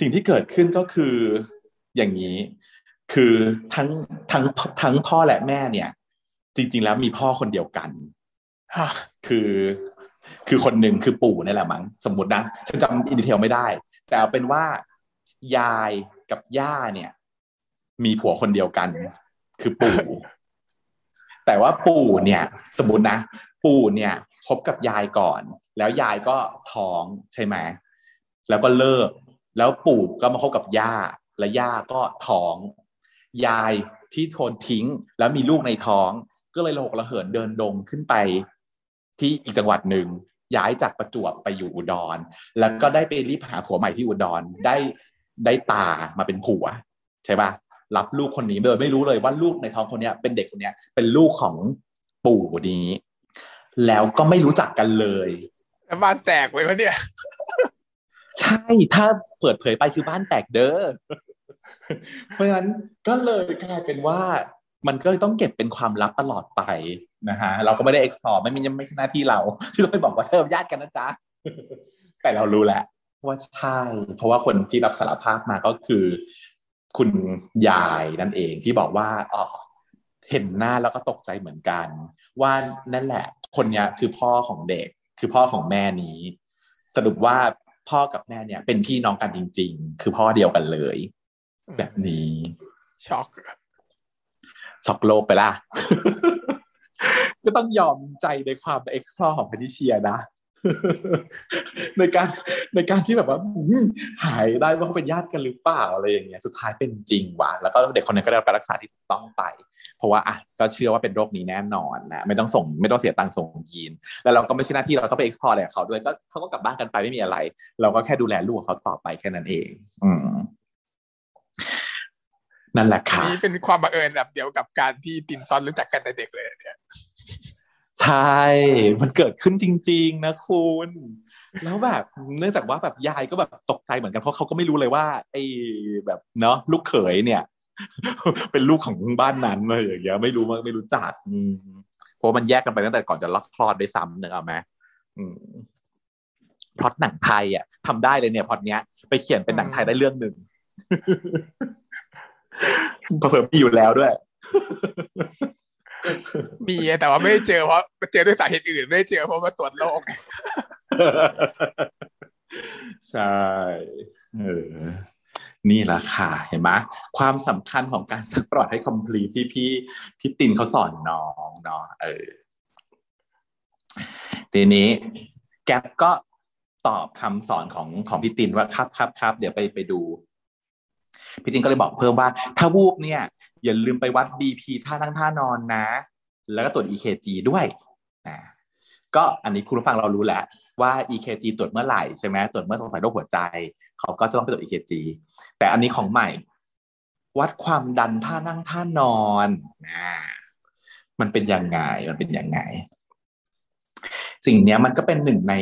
สิ่งที่เกิดขึ้นก็คืออย่างนี้ คือทั้งทั้งทั้งพ่อและแม่เนี่ย จริง ๆ แล้วมีพ่อคนเดียวกันคือ คือคนหนึ่งคือปู่นี่แหละมั้งสมมตินะฉันจำอินดีเทลไม่ได้ แต่เอาเป็นว่า ยายกับย่าเนี่ย มีผัวคนเดียวกัน คือปู่ แต่ว่าปู่เนี่ย สมมตินะ ปู่เนี่ยคบกับยายก่อน แล้วยายก็ท้องใช่ไหมแล้วก็เลิก แล้วปู่ก็มาคบกับย่า และย่าก็ท้อง ยายที่ทนทิ้ง แล้วมีลูกในท้อง ก็เลยระหกระเหินเดินดงขึ้นไปที่อีกจังหวัดหนึ่ง ย้ายจากประจวบไปอยู่อุดร แล้วก็ได้ไปรีบหาผัวใหม่ที่อุดรได้ได้ตามาเป็นผัวใช่ปะรับลูกคนนี้โดยไม่รู้เลยว่าลูกในท้องคนนี้เป็นเด็กคนนี้เป็นลูกของปู่นี้ แล้วก็ไม่รู้จักกันเลยบ้านแตกไว้ปะเนี่ย ใช่ถ้าเปิดเผยไปคือบ้านแตกเด้อเพราะฉะนั้นก็เลยกลายเป็นว่า มันก็ต้องเก็บเป็นความลับตลอดไปนะฮะเราก็ไม่ได้ explore ไม่มีไม่ใช่หน้าที่เราที่ต้องไปบอกว่าเธอญาติกันนะจ๊ะแต่เรารู้แหละว่าใช่ เพราะว่าคนที่รับสารภาพมาก็คือ คุณยายนั่นเองที่บอกว่าอ๋อเห็นหน้าแล้วก็ตกใจเหมือนกัน ว่านั่นแหละ คนนี้คือพ่อของเด็ก คือพ่อของแม่นี้ สรุปว่าพ่อกับแม่เนี่ย เป็นพี่น้องกันจริง ๆ คือพ่อเดียวกันเลย แบบนี้ช็อก ช็อกโลกไปละก็ต้องยอมใจในความเอ็กซ์พลอของพนิเชียนะ ในการในการที่แบบว่าหายได้ว่าเขาเป็นญาติกันหรือเปล่าอะไรอย่างเงี้ยสุดท้ายเป็นจริงว่ะแล้วก็เด็กคนนั้นก็ได้รับการรักษาที่ถูกต้องไป เพราะว่าอะก็เชื่อว่าเป็นโรคนี้แน่นอนนะไม่ต้องส่งไม่ต้องเสียตังค์ส่งยีน แล้วเราก็ไม่ใช่หน้าที่เราต้องไป explore อะไรกับเขาด้วยก็เขาก็กลับบ้านกันไปไม่มีอะไร เราก็แค่ดูแลลูกเขาต่อไปแค่นั้นเอง อืม นั่นแหละค่ะนี่เป็นความบังเอิญแบบเดียวกับการที่ตินตอนรู้จักกันในเด็กเลยเนี่ยใช่ มันเกิดขึ้นจริง ๆ นะคุณ แล้วแบบเนื่องจากว่าแบบยายก็แบบตกใจเหมือนกันเพราะเขาก็ไม่รู้เลยว่าไอ้แบบเนาะลูกเขยเนี่ย เป็นลูกของบ้านนั้นอะไรอย่างเงี้ยไม่รู้ไม่รู้จักเพราะมันแยกกันไปตั้งแต่ก่อนจะล็อกคลอดด้วยซ้ำหนึ่งเอาไหมพล็อตหนังไทยอะทำได้เลยเนี่ยพล็อตเนี้ย ไปเขียนเป็นหนังไทยได้เรื่องหนึ่ง เพิ่มมีอยู่แล้วด้วย มีแต่ว่าไม่เจอเพราะเจอด้วยสาเหตุอื่นไม่เจอเพราะมาตรวจโรคใช่เออนี่แหละค่ะ เห็นไหมความสำคัญของการสักปลอดให้คอมพลีที่พี่พี่ตินเขาสอนน้องเนาะเออทีนี้แก๊ปก็ตอบคำสอนของของพี่ตินว่าครับครับครับเดี๋ยวไปไปดู พี่ตินก็เลยบอกเพิ่มว่า ถ้าวูบเนี่ย อย่าลืมไปวัด BP ท่านั่งท่านอนนะ แล้วก็ตรวจ EKG ด้วยนะก็อันนี้คุณผู้ฟังเรารู้แล้วว่า EKG ตรวจเมื่อไหร่ใช่ไหมตรวจเมื่อสงสัยโรคหัวใจ เขาก็จะต้องไปตรวจ EKG แต่อันนี้ของใหม่ วัดความดันท่านั่งท่านอนนะมันเป็นยังไงมันเป็นยังไง สิ่งนี้มันก็เป็นหนึ่งใน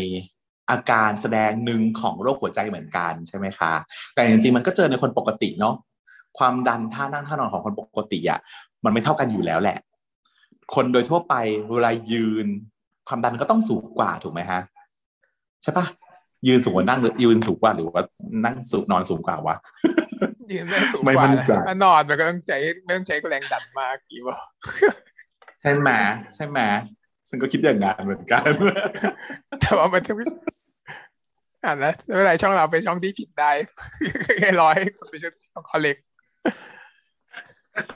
อาการแสดงหนึ่งของโรคหัวใจเหมือนกันใช่ไหมคะ แต่จริงๆมันก็เจอในคนปกติเนาะความดันท่านั่งท่านอนของคนปกติอะ่ะมันไม่เท่ากันอยู่แล้วแหละ คนโดยทั่วไปเวลายืน ความดันก็ต้องสูงกว่าถูกไหมฮะใช่ปะยืนสูงกว่านั่งหรือยืนสูงกว่าหรือว่านั่งสูงนอนสูงกว่าวะยืนไม่สูงกว่าถ้านอนมันก็ต้องใช้ไม่ต้องใช้แรงดันมากกี่วะใช่ไหมใช่ไหมฉันก็คิดอย่างงานเหมือนกัน แต่ว่ามันจะ อ่านนะไม่เป็นไรช่องเราเป็นช่องที่ผิดได้แค่ร้อยเป็นช่องคอเล็ก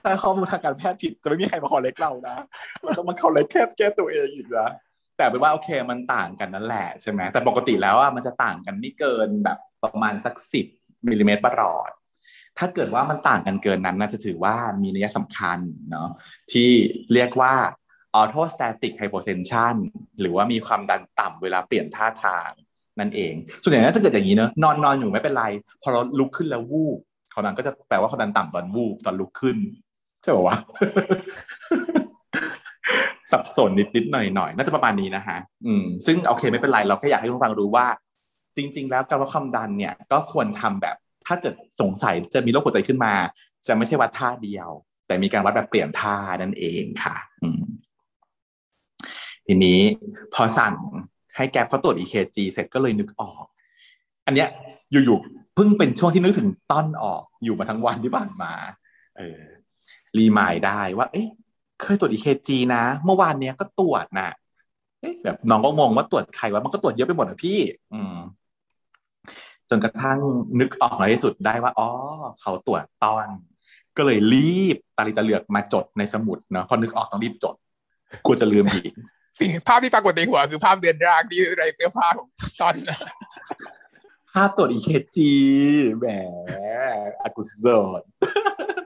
ถ้าข้อมูลทางการแพทย์ผิดจะไม่มีใครมาขอเล็กเรานะมันต้องมาขอเล็กแค่แก้ตัวเองอีกนะแต่เป็นว่าโอเคมันต่างกันนั่นแหละใช่ไหมแต่ปกติแล้วอะมันจะต่างกันไม่เกินแบบประมาณสักสิบมิลลิเมตรประหลอด ถ้าเกิดว่ามันต่างกันเกินนั้น น่าจะถือว่ามีนัยสำคัญเนาะที่เรียกว่า orthostatic hypotension หรือว่ามีความดันต่ำเวลาเปลี่ยนท่าทาง นั่นเอง ส่วนใหญ่น่าจะเกิดอย่างนี้เนอะนอนนอนอยู่ไม่เป็นไร พอเราลุกขึ้นแล้ววูบความดันก็จะแปลว่าความดันต่ำตอนวูบตอนลุกขึ้นใช่ป่าวะสับสนนิดนิดหน่อยหน่อยน่าจะประมาณนี้นะฮะอืมซึ่งโอเคไม่เป็นไรเราแค่อยากให้คุณฟังรู้ว่า จริง ๆ แล้วการวัดความดันเนี่ย ก็ควรทำแบบถ้าเกิดสงสัยจะมีโรคหัวใจขึ้นมา จะไม่ใช่วัดท่าเดียว แต่มีการวัดแบบเปลี่ยนท่านั่นเองค่ะ อืมทีนี้พอสั่ง ให้แก๊ปเขาตรวจ EKG เสร็จก็เลยนึกออก อันเนี้ยอยู่ๆเพิ่งเป็นช่วงที่นึกถึงต้นออกอยู่มาทั้งวันที่ผ่านมา เออรีมายได้ว่า เอ๊ะเคยตรวจ EKG นะ เมื่อวานเนี้ยก็ตรวจนะเอ๊ะแบบน้องก็งงว่าตรวจใครวะมันก็ตรวจเยอะไปหมดอะพี่ อืม จนกระทั่งนึกออกในที่สุดได้ว่าอ๋อเขาตรวจตอนก็เลยรีบตาลิตาเหลือกมาจดในสมุดเนาะพอนึกออกต้องรีบจดกลัวจะลืมอีก ภาพที่ปรากฏในหัวคือภาพเดือนรากที่ไรเสื้อผ้าของตอนภาพตรวจอีเคจีแหมอกุศล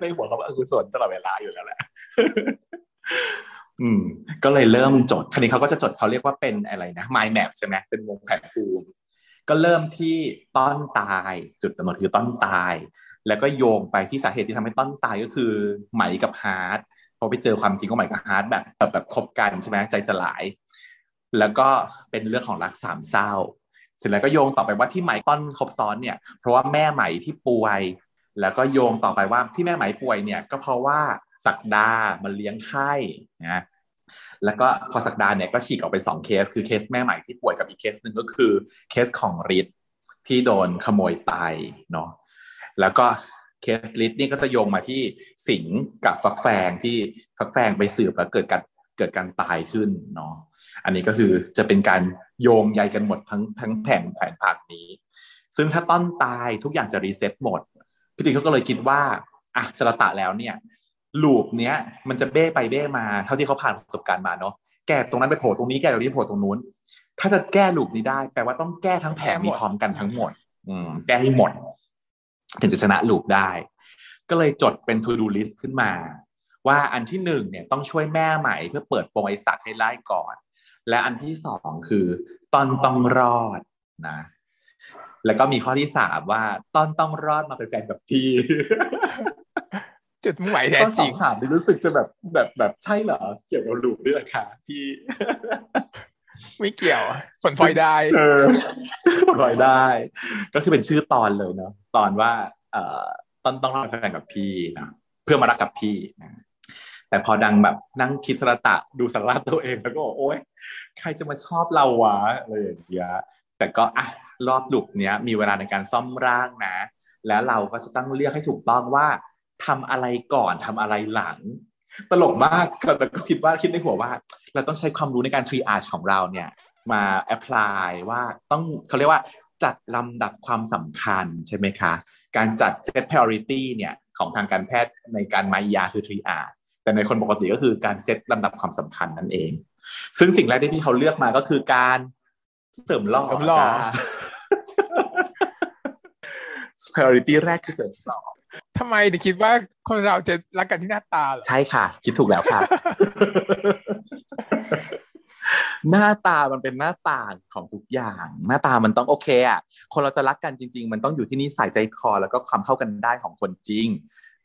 ในหัวเขาอกุศลตลอดเวลาอยู่แล้วแหละอืม ก็เลยเริ่มจดคราวนี้เขาก็จะจดเขาเรียกว่าเป็นอะไรนะ mind map ใช่ไหมเป็นวงแผนภูมิก็เริ่มที่ต้นตาย จุดกำเนิดคือต้นตาย แล้วก็โยงไปที่สาเหตุที่ทำให้ต้นตายก็คือไหมกับฮาร์ด พอไปเจอความจริงก็ไหมกับฮาร์ดแบบแบบแบบคบกันใช่ไหมใจสลาย แล้วก็เป็นเรื่องของรักสามเศร้าเสร็จแล้วก็โยงต่อไปว่าที่ไหมต้นคบซ้อนเนี่ย เพราะว่าแม่ไหมที่ป่วย แล้วก็โยงต่อไปว่าที่แม่ไหมป่วยเนี่ย ก็เพราะว่าสักดามันเลี้ยงไข้นะแล้วก็พอสักดาเนี่ยก็ฉีกออกไปสองเคส คือเคสแม่ใหม่ที่ป่วยกับอีกเคสหนึ่งก็คือเคสของริดที่โดนขโมยไตเนาะแล้วก็ เคสลิดนี่ก็จะโยงมาที่สิงกับฟักแฟงที่ฟักแฟงไปสืบแล้วเกิดการเกิดการตายขึ้นเนาะอันนี้ก็คือจะเป็นการโยงใยกันหมดทั้งทั้งแผ่นแผนผังนี้ ซึ่งถ้าต้นตายทุกอย่างจะ reset หมดพี่ติ๊กเขาก็เลยคิดว่าอะสะระตะแล้วเนี่ย loop เนี้ยมันจะเบ้ไปเบ้มาเท่าที่เขาผ่านประสบการณ์มาเนาะแก้ตรงนั้นไปโผล่ตรงนี้แก้ตรงนี้โผล่ตรงนู้น ถ้าจะแก้ loop นี้ได้แปลว่าต้องแก้ทั้งแผงนี้พร้อมกันทั้งหมด อืมแก้ให้หมด ถึงจะชนะ loop ได้ ก็เลยจดเป็น to do list ขึ้นมา ว่าอันที่หนึ่งเนี่ยต้องช่วยแม่ใหม่เพื่อเปิดโปงไอสักให้ไล่ก่อน และอันที่สองคือตอนต้องรอดนะแล้วก็มีข้อที่สามว่าตอนต้องรอดมาเป็นแฟนกับพี่จุดมุ่งหมายแท้ข้อจสริองงสามนี่รู้สึกจะแบบแบบแบบใช่เหรอ เกี่ยวกับลูปด้วยเหรอคะพี่ ไม่เกี่ยว ผลพลอยได้ เออปล่อยได้ ก็คือเป็นชื่อตอนเลยเนาะตอนว่า เอ่อตอนต้องรอดแฟนกับพี่นะเพื่อมารักกับพี่นะแต่พอดังแบบนั่งคิดสระตะดูสาระตัวเองแล้วก็บอกโอ๊ยใครจะมาชอบเราวะอะไรอย่างเงี้ยแต่ก็อะรอบลุกเนี้ย มีเวลาในการซ่อมร่างนะ แล้วเราก็จะต้องเลือกให้ถูกต้องว่าทำอะไรก่อนทำอะไรหลัง ตลกมากแล้วก็คิดว่าคิดในหัวว่า เราต้องใช้ความรู้ในการ triage ของเราเนี่ย มา apply ว่าต้องเขาเรียกว่าจัดลำดับความสำคัญใช่ไหมคะ การจัด set priority เนี่ยของทางการแพทย์ในการมายาคือ triage แต่ในคนปกติก็คือการเซตลำดับความสำคัญนั่นเอง ซึ่งสิ่งแรกที่พี่เขาเลือกมาก็คือการเสริมหล่อเสริมหล่อจ้า priority แรกคือเสริมหล่อ ทำไมถึงคิดว่าคนเราจะรักกันที่หน้าตาเหรอใช่ค่ะ คิดถูกแล้วค่ะ หน้าตามันเป็นหน้าต่างของทุกอย่าง หน้าตามันต้องโอเคอะคนเราจะรักกันจริง ๆ มันต้องอยู่ที่นิสัยใจคอ แล้วก็ความเข้ากันได้ของคนจริง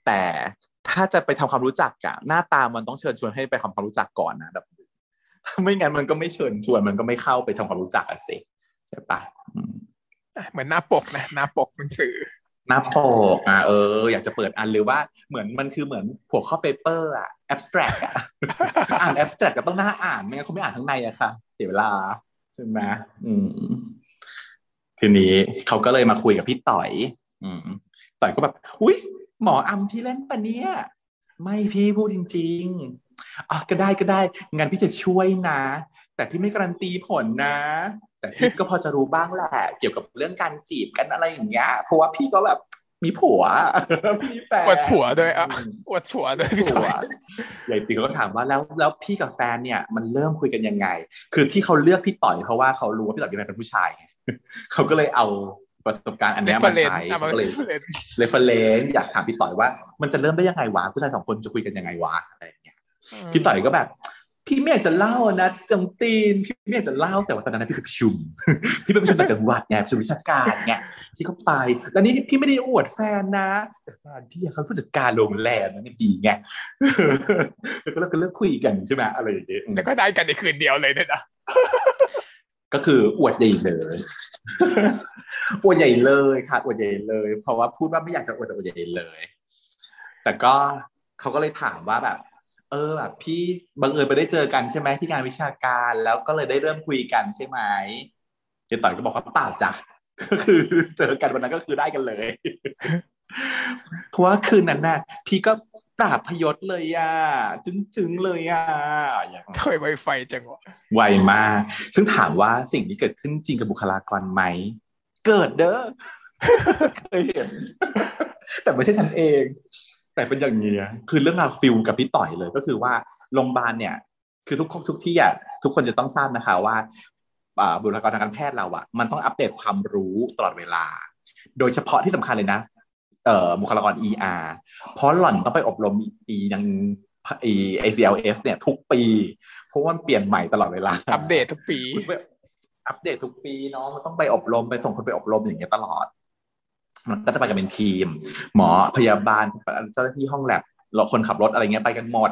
แต่ถ้าจะไปทำความรู้จักอะหน้าตามันต้องเชิญชวนให้ไปทำความรู้จักก่อนนะแบบถ้าไม่งั้นมันก็ไม่เชิญชวนมันก็ไม่เข้าไปทำความรู้จักอะสิใช่ปะอืมเหมือนหน้าปกนะหน้าปกหนังสือ หน้าปกอะเออ อยากจะเปิดอันหรือว่าเหมือนมันคือเหมือนหัวข้อเปเปอร์อะแอบสแตรกอะอ่านแอบสแตรกก็ต้องหน้าอ่านไม่งั้นคุณไม่อ่านข้างในอะค่ะเสียเวลาใช่ไหมอืมทีนี้เขาก็เลยมาคุยกับพี่ต่อย อืมต่อยก็แบบ อุ้ยหมออำพี่เล่นปะเนี่ย ไม่พี่พูดจริงๆอะก็ได้ก็ได้งั้นพี่จะช่วยนะ แต่พี่ไม่การันตีผลนะ แต่พี่ก็พอจะรู้บ้างแหละเกี่ยวกับเรื่องการจีบกันอะไรอย่างเงี้ยเพราะว่าพี่ก็แบบมีผัวพี่มีแฟนอวดผัวด้วยอะอืมอวดผัวด้วยพี่ผัถวอยใหญ่ติ๋วก็ถามว่าแล้วแล้วพี่กับแฟนเนี่ยมันเริ่มคุยกันยังไง คือที่เขาเลือกพี่ต่อยเพราะว่าเขารู้ว่าพี่ต่อยเป็นผู้ชายไงเขาก็เลยเอาประสบการณ์อันเรเนี้ยฟเฟมารเรนใช้ซ์เอามาเขาก็เลยเรฟเฟรนซ์เรฟเฟรนซ์อยากถามพี่ต่อยว่า มันจะเริ่มได้ยังไงวะผู้ชายสองคนจะคุยกันยังไงวะอะไรอย่างเงี้ยพี่ต่อยก็แบบ พี่ไม่อยากจะเล่านะตรงตีนพี่ไม่อยากจะเล่าแต่ว่าตอนนั้นนะพี่ไปประชุม พี่ไปประชุมต่างจังหวัดไงประชุมวิชาการไงพี่ก็ไปแล้วนี่พี่ไม่ได้อวดแฟนนะแต่แฟนพี่อะเขาผู้จัดการโรงแรมนะเนี่ยดีไงแล้วก็เลิกกันเลิกคุยกันใช่ไหมอะไรอย่างเงี้ยแล้วก็ได้กันในคืนเดียวเลยเนี่ยนะก็คืออวดใหญ่เลยอวดใหญ่เลยค่ะอวดใหญ่เลย เพราะว่าพูดว่าไม่อยากจะอวดแต่อวดใหญ่เลย แต่ก็เขาก็เลยถามว่าแบบ เออแบบพี่บังเอิญไปได้เจอกันใช่ไหมที่งานวิชาการแล้วก็เลยได้เริ่มคุยกันใช่ไหมเจต่อยก็บอกว่าเปล่าจ้ะก็คือเจอกันวันนั้นก็คือได้กันเลยเพราะว่าคืนนั้นน่ะ พี่ก็ปราบพยศเลยอะจึงๆเลยอะอย่างถอยไวไฟจังวะไวมากซึ่งถามว่าสิ่งนี้เกิดขึ้นจริงกับบุคลากรไหม เกิดเด้อเคยเห็น แต่ไม่ใช่ฉันเอง แต่เป็นอย่างเงี้ยคือเรื่องราวฟิลกับพี่ต่อยเลยก็คือว่าโรงพยาบาลเนี่ย คือทุกทุกที่อะทุกคนจะต้องทราบนะคะว่าอ่าบุคลากรทางการแพทย์เราอะมันต้องอัปเดตความรู้ตลอดเวลา โดยเฉพาะที่สำคัญเลยนะเอ่อบุคลากร ER เพราะหล่อนต้องไปอบรมอีอย่างอี ACLS เนี่ยทุกปี เพราะว่ามันเปลี่ยนใหม่ตลอดเวลา อัปเดตทุกปีคุณไปอัปเดตทุกปีเนาะมันต้องไปอบรมไปส่งคนไปอบรมอย่างเงี้ยตลอด มันก็จะไปกันเป็นทีม หมอพยาบาลเจ้าหน้าที่ห้องแลบเราคนขับรถอะไรเงี้ยไปกันหมด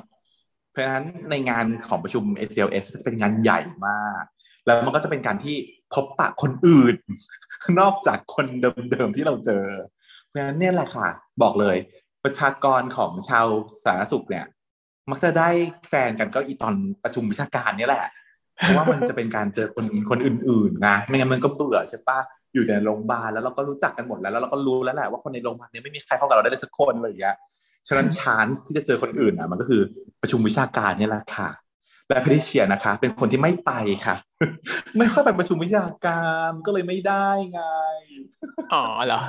เพราะฉะนั้นในงานของประชุม ACLS ก็จะเป็นงานใหญ่มาก แล้วมันก็จะเป็นการที่พบปะคนอื่น นอกจากคนเดิมๆที่เราเจอ เพราะฉะนั้นเนี่ยแหละค่ะ บอกเลยประชากรของชาวสาธารณสุขเนี่ย มักจะได้แฟนกันก็อีตอนประชุมวิชาการนี่แหละ เพราะว่ามันจะเป็นการเจอคนคนอื่นๆนะไม่งั้นมันก็เบื่อใช่ปะ อยู่ในโรงพยาบาลแล้วเราก็รู้จักกันหมดแล้วแล้วเราก็รู้แล้วแหละว่าคนในโรงพยาบาลนี้ไม่มีใครเข้ากับเราได้เลยสักคนเลยอย่างเงี้ยฉะนั้นชานส์ที่จะเจอคนอื่นอะมันก็คือประชุมวิชาการนี่แหละค่ะและพริเชียนะคะ เป็นคนที่ไม่ไปค่ะ ไม่ค่อยไปประชุมวิชาการก็เลยไม่ได้ไงอ๋อเหรอ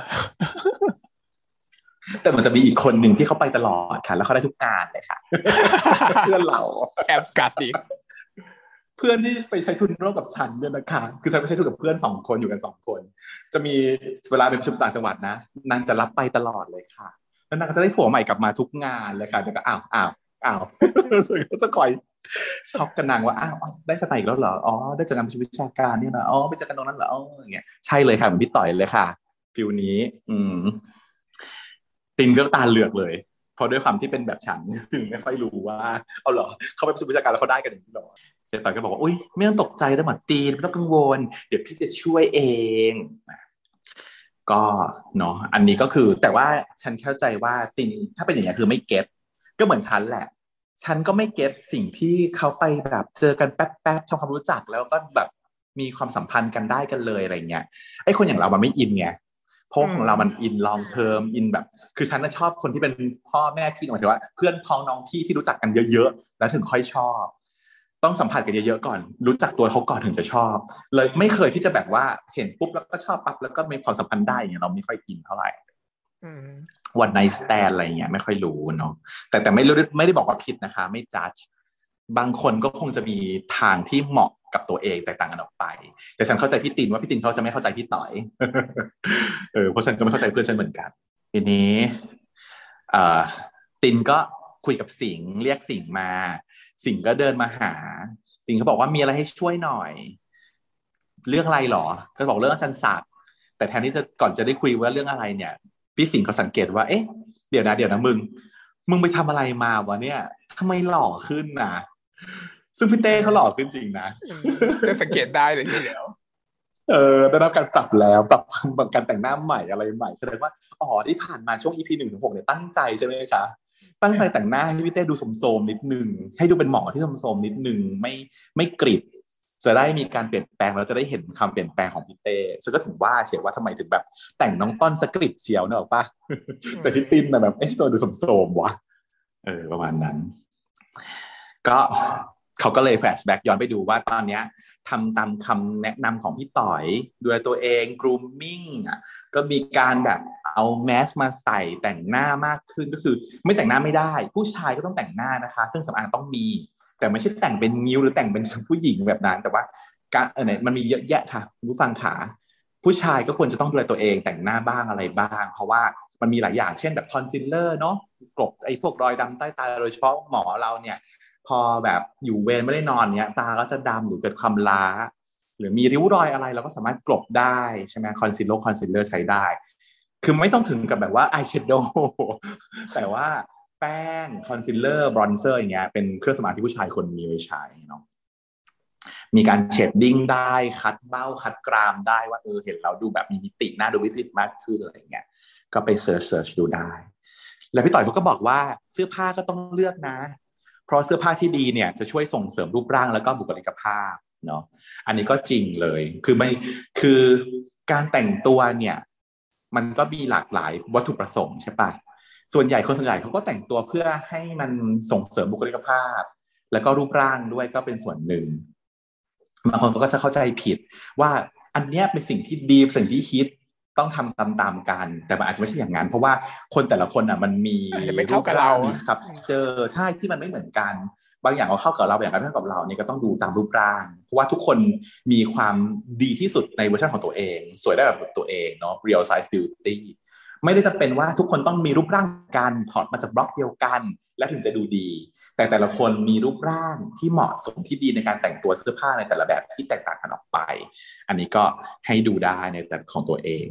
แต่มันจะมีอีกคนหนึ่งที่เขาไปตลอดค่ะ แล้วเขาได้ทุกการเลยค่ะเพื่อนเราแอบกัดอีก เพื่อนที่ไปใช้ทุนร่วมกับฉันเนี่ยนะคะคือฉันไปใช้ทุนกับเพื่อนสองคนอยู่กันสองคน จะมีเวลาไปประชุมต่างจังหวัดนะนางจะรับไปตลอดเลยค่ะ แล้วนางก็จะได้ผัวใหม่กลับมาทุกงานเลยค่ะแล้วก็อ้าวอ้าวอ้าวส่วนก็จะคอยช็อกกันนางว่าอ้าวได้จะไปอีกแล้วเหรออ๋อได้จากงานประชุมวิชาการนี่นะอ๋อไปจอกันตรงนั้นเหรออ๋ออย่างเงี้ยใช่เลยค่ะเหมือนพี่ต่อยเลยค่ะฟิลนี้ อืมตินก็ตาเหลือกเลยเพราะด้วยความที่เป็นแบบฉันถึงไม่ค่อยรู้ว่า เอาเหรอ เขาไปประชุมวิชาการแล้วเขาได้กันอย่างนี้หรอ เจต่อยก็บอกว่าอุ้ยไม่ต้องตกใจนะหมอตีนไม่ต้องกังวล เดี๋ยวพี่จะช่วยเองก็เนาะอันนี้ก็คือแต่ว่าฉันเข้าใจว่าตินถ้าเป็นอย่างนี้คือไม่เก็ตก็เหมือนฉันแหละ ฉันก็ไม่เก็ตสิ่งที่เขาไปแบบเจอกันแป๊บๆทำความรู้จักแล้วก็แบบมีความสัมพันธ์กันได้กันเลยอะไรเงี้ยไอ้คนอย่างเรามันไม่อินไงเพราะของเรามันอินลองเทอมอินแบบ คือฉันน่ะชอบคนที่เป็นพ่อแม่พี่หมายถึงว่าเพื่อนพ้องน้องพี่ที่รู้จักกันเยอะๆ แล้วถึงค่อยชอบ ต้องสัมผัสกันเยอะๆก่อน รู้จักตัวเขาก่อนถึงจะชอบ เลยไม่เคยที่จะแบบว่าเห็นปุ๊บแล้วก็ชอบปั๊บแล้วก็มีความสัมพันธ์ได้อย่างเราไม่ค่อยอินเท่าไหร่วันไนสแตนอะไรเงี้ยไม่ค่อยรู้เนาะแต่แต่ไม่รู้ไม่ได้บอกว่าผิดนะคะ ไม่จัดบางคนก็คงจะมีทางที่เหมาะกับตัวเองแตกต่างกันออกไป แต่ฉันเข้าใจพี่ตินว่าพี่ตินเขาจะไม่เข้าใจพี่ต่อยเออเพราะฉันก็ไม่เข้าใจเพื่อนฉันเหมือนกัน ทีนี้อ่าตินก็ คุยกับสิงเรียกสิงมา สิงก็เดินมาหา สิงเขาบอกว่ามีอะไรให้ช่วยหน่อย เรื่องอะไรหรอ ก็บอกเรื่องอาจารย์ศักดิ์แต่แทนที่จะก่อนจะได้คุยว่าเรื่องอะไรเนี่ย พี่สิงห์ก็สังเกตว่า เอ๊ะเดี๋ยวนะเดี๋ยวนะมึง มึงไปทำอะไรมาวะเนี่ยทำไมหล่อขึ้นนะซึ่งพี่เต้เขาหล่อขึ้นจริงนะจะสังเกตได้เลยทีเดียวเออได้รับการปรับแล้วปรับการแต่งหน้าใหม่อะไรใหม่แสดงว่าอ๋อที่ผ่านมาช่วง EP หนึ่งถึงหกเนี่ยตั้งใจใช่ไหมคะ ตั้งใจแต่งหน้าให้พี่เต้ดูสมๆนิดนึง ให้ดูเป็นหมอที่สมๆนิดนึงไม่ไม่กริบจะได้มีการเปลี่ยนแปลงเราจะได้เห็นคำเปลี่ยนแปลงของพี่เต้ฉันก็ถึงว่าเชียวว่าทำไมถึงแบบ แต่งน้องต้นสคริปเชียวเนอะปะแต่พี่ตินแบบเอ๊ะตัวดูสมๆวะเออประมาณนั้น ก็เขาก็เลยแฟลชแบ็กย้อนไปดูว่าตอนเนี้ย ทำตามคำแนะนำของพี่ต่อย ดูแลตัวเอง grooming อะก็มีการแบบเอาแมสมาใส่แต่งหน้ามากขึ้นก็คือ ไม่แต่งหน้าไม่ได้ ผู้ชายก็ต้องแต่งหน้านะคะ เครื่องสำอางต้องมี แต่ไม่ใช่แต่งเป็นงิ้วหรือแต่งเป็นผู้หญิงแบบนั้น แต่ว่าการเออมันมีเยอะแยะค่ะผู้ฟังขาผู้ชายก็ควรจะต้องดูแลตัวเองแต่งหน้าบ้างอะไรบ้าง เพราะว่ามันมีหลายอย่างเช่นแบบคอนซีลเลอร์เนาะกลบไอ้พวกรอยดำใต้ตาโดยเฉพาะหมอเราเนี่ย พอแบบอยู่เวรไม่ได้นอนเนี้ย ตาก็จะดำหรือเกิดความล้า หรือมีริ้วรอยอะไรเราก็สามารถกลบได้ใช่ไหม concealer concealer ใช้ได้ คือไม่ต้องถึงกับแบบว่า eye shadow แต่ว่าแป้ง concealer bronzer อย่างเงี้ยเป็นเครื่องสำอางที่ผู้ชายควรมีไว้ใช้เนาะมีการ shading ได้ cut เบ้า cut กรามได้ว่าเออเห็นเราดูแบบมีมิติหน้าดูวิจิตรมากขึ้นอะไรเงี้ยก็ไป search search ดูได้ แล้วพี่ต่อยเขาก็บอกว่าเสื้อผ้าก็ต้องเลือกนะ เพราะเสื้อผ้าที่ดีเนี่ยจะช่วยส่งเสริมรูปร่างแล้วก็บุคลิกภาพเนาะอันนี้ก็จริงเลยคือไม่คือการแต่งตัวเนี่ยมันก็มีหลากหลายวัตถุประสงค์ใช่ปะส่วนใหญ่คนส่วนใหญ่เขาก็แต่งตัวเพื่อให้มันส่งเสริมบุคลิกภาพ แล้วก็รูปร่างด้วยก็เป็นส่วนหนึ่งบางคนก็จะเข้าใจผิดว่าอันเนี้ยเป็นสิ่งที่ดีสิ่งที่ฮิต ต้องทำตามๆกัน แต่มันอาจจะไม่ใช่อย่างนั้น เพราะว่าคนแต่ละคนอะมันมีไม่เท่ากับเราดีครับเจอใช่ที่มันไม่เหมือนกัน บางอย่างเราเข้ากับเราอย่างไรไม่เข้ากับเราเนี่ยก็ต้องดูตามรูปร่าง เพราะว่าทุกคนมีความดีที่สุดในเวอร์ชันของตัวเอง สวยได้แบบตัวเองเนาะ real size beauty ไม่ได้จะเป็นว่าทุกคนต้องมีรูปร่างกันถอดมาจากบล็อกเดียวกัน และถึงจะดูดี แต่แต่ละคนมีรูปร่างที่เหมาะสมที่ดีในการแต่งตัวเสื้อผ้าในแต่ละแบบที่แตกต่างกันออกไป อันนี้ก็ให้ดูได้ในแต่ของตัวเอง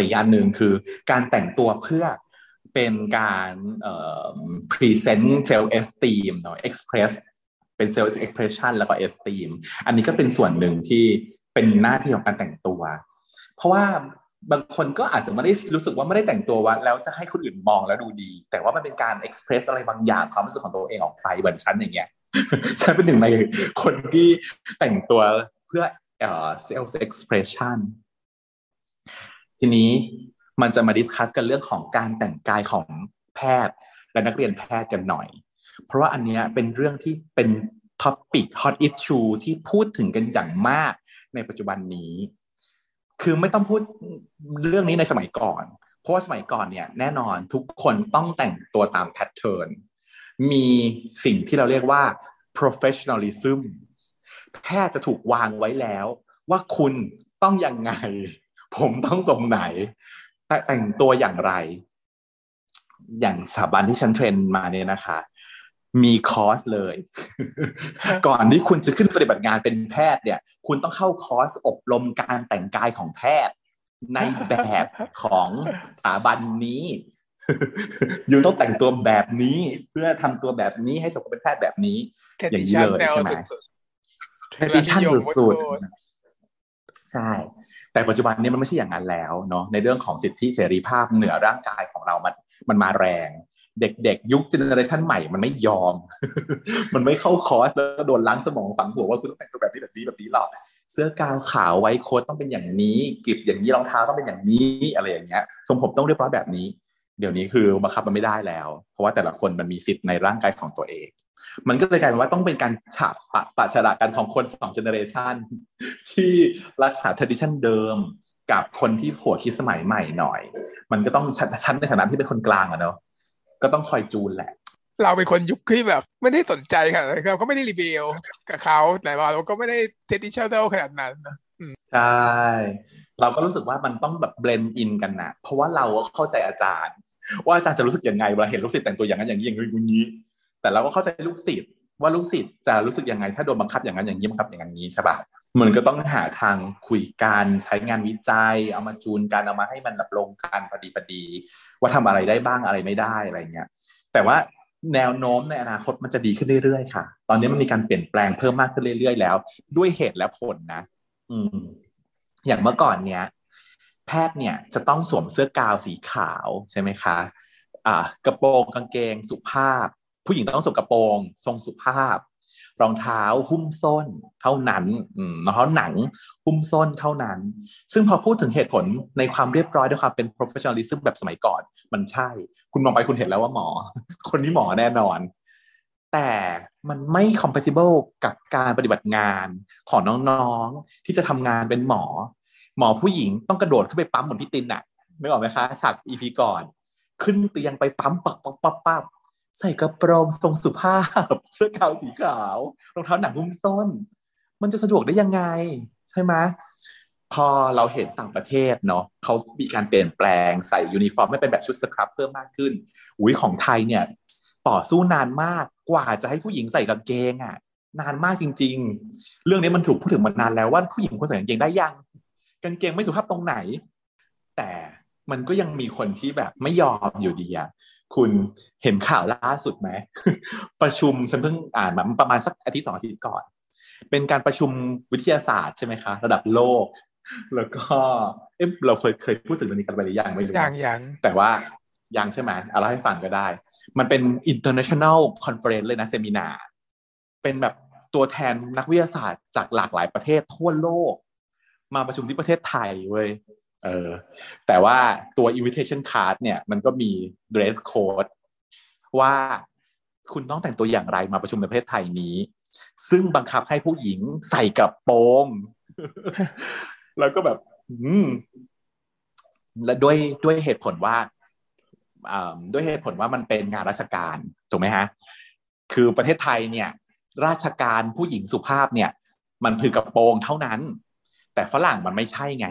อีกอันหนึ่งคือการแต่งตัวเพื่อเป็นการเอ่อ present self esteem เนาะ express เป็น self expression แล้วก็ esteem อันนี้ก็เป็นส่วนหนึ่งที่เป็นหน้าที่ของการแต่งตัว เพราะว่าบางคนก็อาจจะไม่ได้รู้สึกว่าไม่ได้แต่งตัวว่าแล้วจะให้คนอื่นมองแล้วดูดี แต่ว่ามันเป็นการเอ็กซ์เพรสอะไรบางอย่างความรู้สึกของตัวเองออกไปเหมือนฉันอย่างเงี้ยฉันเป็นหนึ่งในคนที่แต่งตัวเพื่อเอ่อ self expression ทีนี้มันจะมา discuss กันเรื่องของการแต่งกายของแพทย์ และนักเรียนแพทย์กันหน่อย เพราะว่าอันนี้เป็นเรื่องที่เป็น topic hot issue ที่พูดถึงกันอย่างมากในปัจจุบันนี้ คือไม่ต้องพูดเรื่องนี้ในสมัยก่อน เพราะว่าสมัยก่อนเนี่ยแน่นอนทุกคนต้องแต่งตัวตาม patternมีสิ่งที่เราเรียกว่า professionalism แพทย์จะถูกวางไว้แล้วว่าคุณต้องยังไง ผมต้องทรงไหน แต่งตัวอย่างไร อย่างสถาบันที่ฉันเทรนมาเนี่ยนะคะ มีคอร์สเลย ก่อนที่คุณจะขึ้นปฏิบัติงานเป็นแพทย์เนี่ย คุณต้องเข้าคอร์สอบรมการแต่งกายของแพทย์ ในแบบของสถาบันนี้ you ต้องแต่งตัวแบบนี้ เพื่อทำตัวแบบนี้ให้สมกับเป็นแพทย์แบบนี้ อย่างนี้เลยใช่ไหมเทดิชั่นสุดๆใช่ แต่ปัจจุบันนี้มันไม่ใช่อย่างนั้นแล้วเนาะในเรื่องของสิทธิเสรีภาพเหนือร่างกายของเรามันมันมาแรง เด็กๆ ยุค generation ใหม่มันไม่ยอม มันไม่เข้าคอร์สแล้วโดนล้างสมองฝังหัวว่าคุณต้องแต่งตัวแบบนี้แบบนี้แบบนี้หรอกเสื้อกาวน์ขาว white coat ต้องเป็นอย่างนี้กิบอย่างนี้รองเท้าต้องเป็นอย่างนี้อะไรอย่างเงี้ยทรงผมต้องเรียบร้อยแบบนี้ เดี๋ยวนี้คือบังคับมันไม่ได้แล้ว เพราะว่าแต่ละคนมันมีสิทธิ์ในร่างกายของตัวเอง มันก็เลยกลายเป็นว่าต้องเป็นการฉาบปะปะฉลากันของคนสองเจเนอเรชันที่รักษาท r a d i t i o n เดิมกับคนที่หัวคิดสมัยใหม่หน่อย มันก็ต้องชั้นในฐานะที่เป็นคนกลางอะเนาะก็ต้องคอยจูนแหละ เราเป็นคนยุคที่แบบ ไม่ได้สนใจค่ะเราก็ไม่ได้รีวิวกับเขาแต่ว่าเราก็ไม่ได้เทดิชั่นเขนาดนั้นนะใช่เราก็รู้สึกว่ามันต้องแบบ blend in กันนะเพราะว่าเราเข้าใจอาจารย์ ว่าอาจารย์จะรู้สึกยังไงเวลาเห็นลูกศิษย์แต่งตัวอย่างนั้นอย่างนี้อย่างนี้ แต่เราก็เข้าใจลูกศิษย์ว่าลูกศิษย์จะรู้สึกยังไง ถ้าโดนบังคับอย่างนั้นอย่างนี้บังคับอย่างนี้ใช่ปะมันก็ต้องหาทางคุยกันใช้งานวิจัย เอามาจูนกันเอามาให้มันแบบลงกันพอดีพอดี ว่าทำอะไรได้บ้างอะไรไม่ได้อะไรเงี้ยแต่ว่าแนวโน้มในอนาคตมันจะดีขึ้นเรื่อยๆค่ะ ตอนนี้มันมีการเปลี่ยนแปลงเพิ่มมากขึ้นเรื่อยๆแล้ว ด้วยเหตุและผลนะ อืม อย่างเมื่อก่อนเนี้ยแพทย์เนี่ยจะต้องสวมเสื้อกาวสีขาวใช่ไหมคะ อ่ากระโปรงกางเกงสุภาพ ผู้หญิงต้องสวมกระโปรง ทรงสุภาพ รองเท้าหุ้มส้นเท่านั้นรองเท้าหนังหุ้มส้นเท่านั้น ซึ่งพอพูดถึงเหตุผลในความเรียบร้อยด้วยความเป็น professionalism แบบสมัยก่อน มันใช่ คุณมองไปคุณเห็นแล้วว่าหมอ คนนี้หมอแน่นอน แต่มันไม่ compatible กับการปฏิบัติงานของน้องๆ ที่จะทำงานเป็นหมอ หมอผู้หญิงต้องกระโดดขึ้นไปปั๊มเหมือนพี่ตินน่ะไม่ออกไหมคะฉาก EP ก่อน ขึ้นเตียงไปปั๊มปักปักปักปัก ใส่กระโปรงทรงสุภาพ เสื้อกาวสีขาว รองเท้าหนังหุ้มส้น มันจะสะดวกได้ยังไง ใช่ไหมพอเราเห็นต่างประเทศเนาะเขามีการเปลี่ยนแปลงใส่ยูนิฟอร์มไม่เป็นแบบชุดสครับเพิ่มมากขึ้นอุ้ยของไทยเนี่ย ต่อสู้นานมากกว่าจะให้ผู้หญิงใส่กางเกงอะ่ะ นานมากจริง ๆ เรื่องนี้มันถูกพูดถึงมานานแล้วว่าผู้หญิงควรใส่กางเกงได้ยัง กางเกงไม่สุภาพตรงไหน แต่มันก็ยังมีคนที่แบบไม่ยอมอยู่ดีอะคุณ เห็นข่าวล่าสุดไหมประชุมฉันเพิ่งอ่านมาประมาณสักอาทิตย์สองอาทิตย์ก่อน เป็นการประชุมวิทยาศาสตร์ใช่ไหมคะ ระดับโลก แล้วก็เอ๊ะเราเคยเคยพูดถึงเรื่องนี้กันไปหรือยังไม่รู้ยังยังแต่ว่ายังใช่ไหมเอาให้ฟังก็ได้ มันเป็น international conference เลยนะเซมินา เป็นแบบตัวแทนนักวิทยาศาสตร์จากหลากหลายประเทศทั่วโลก มาประชุมที่ประเทศไทยเว้ยเออแต่ว่าตัว invitation card เนี่ย มันก็มี dress code ว่าคุณต้องแต่งตัวอย่างไรมาประชุมในประเทศไทยนี้ ซึ่งบังคับให้ผู้หญิงใส่กระโปรง แล้วก็แบบ อืม และด้วยด้วยเหตุผลว่าด้วยเหตุผลว่ามันเป็นงานราชการ ถูกไหมฮะ คือประเทศไทยเนี่ย ราชการผู้หญิงสุภาพเนี่ย มันถือกระโปรงเท่านั้น แต่ฝรั่งมันไม่ใช่ไง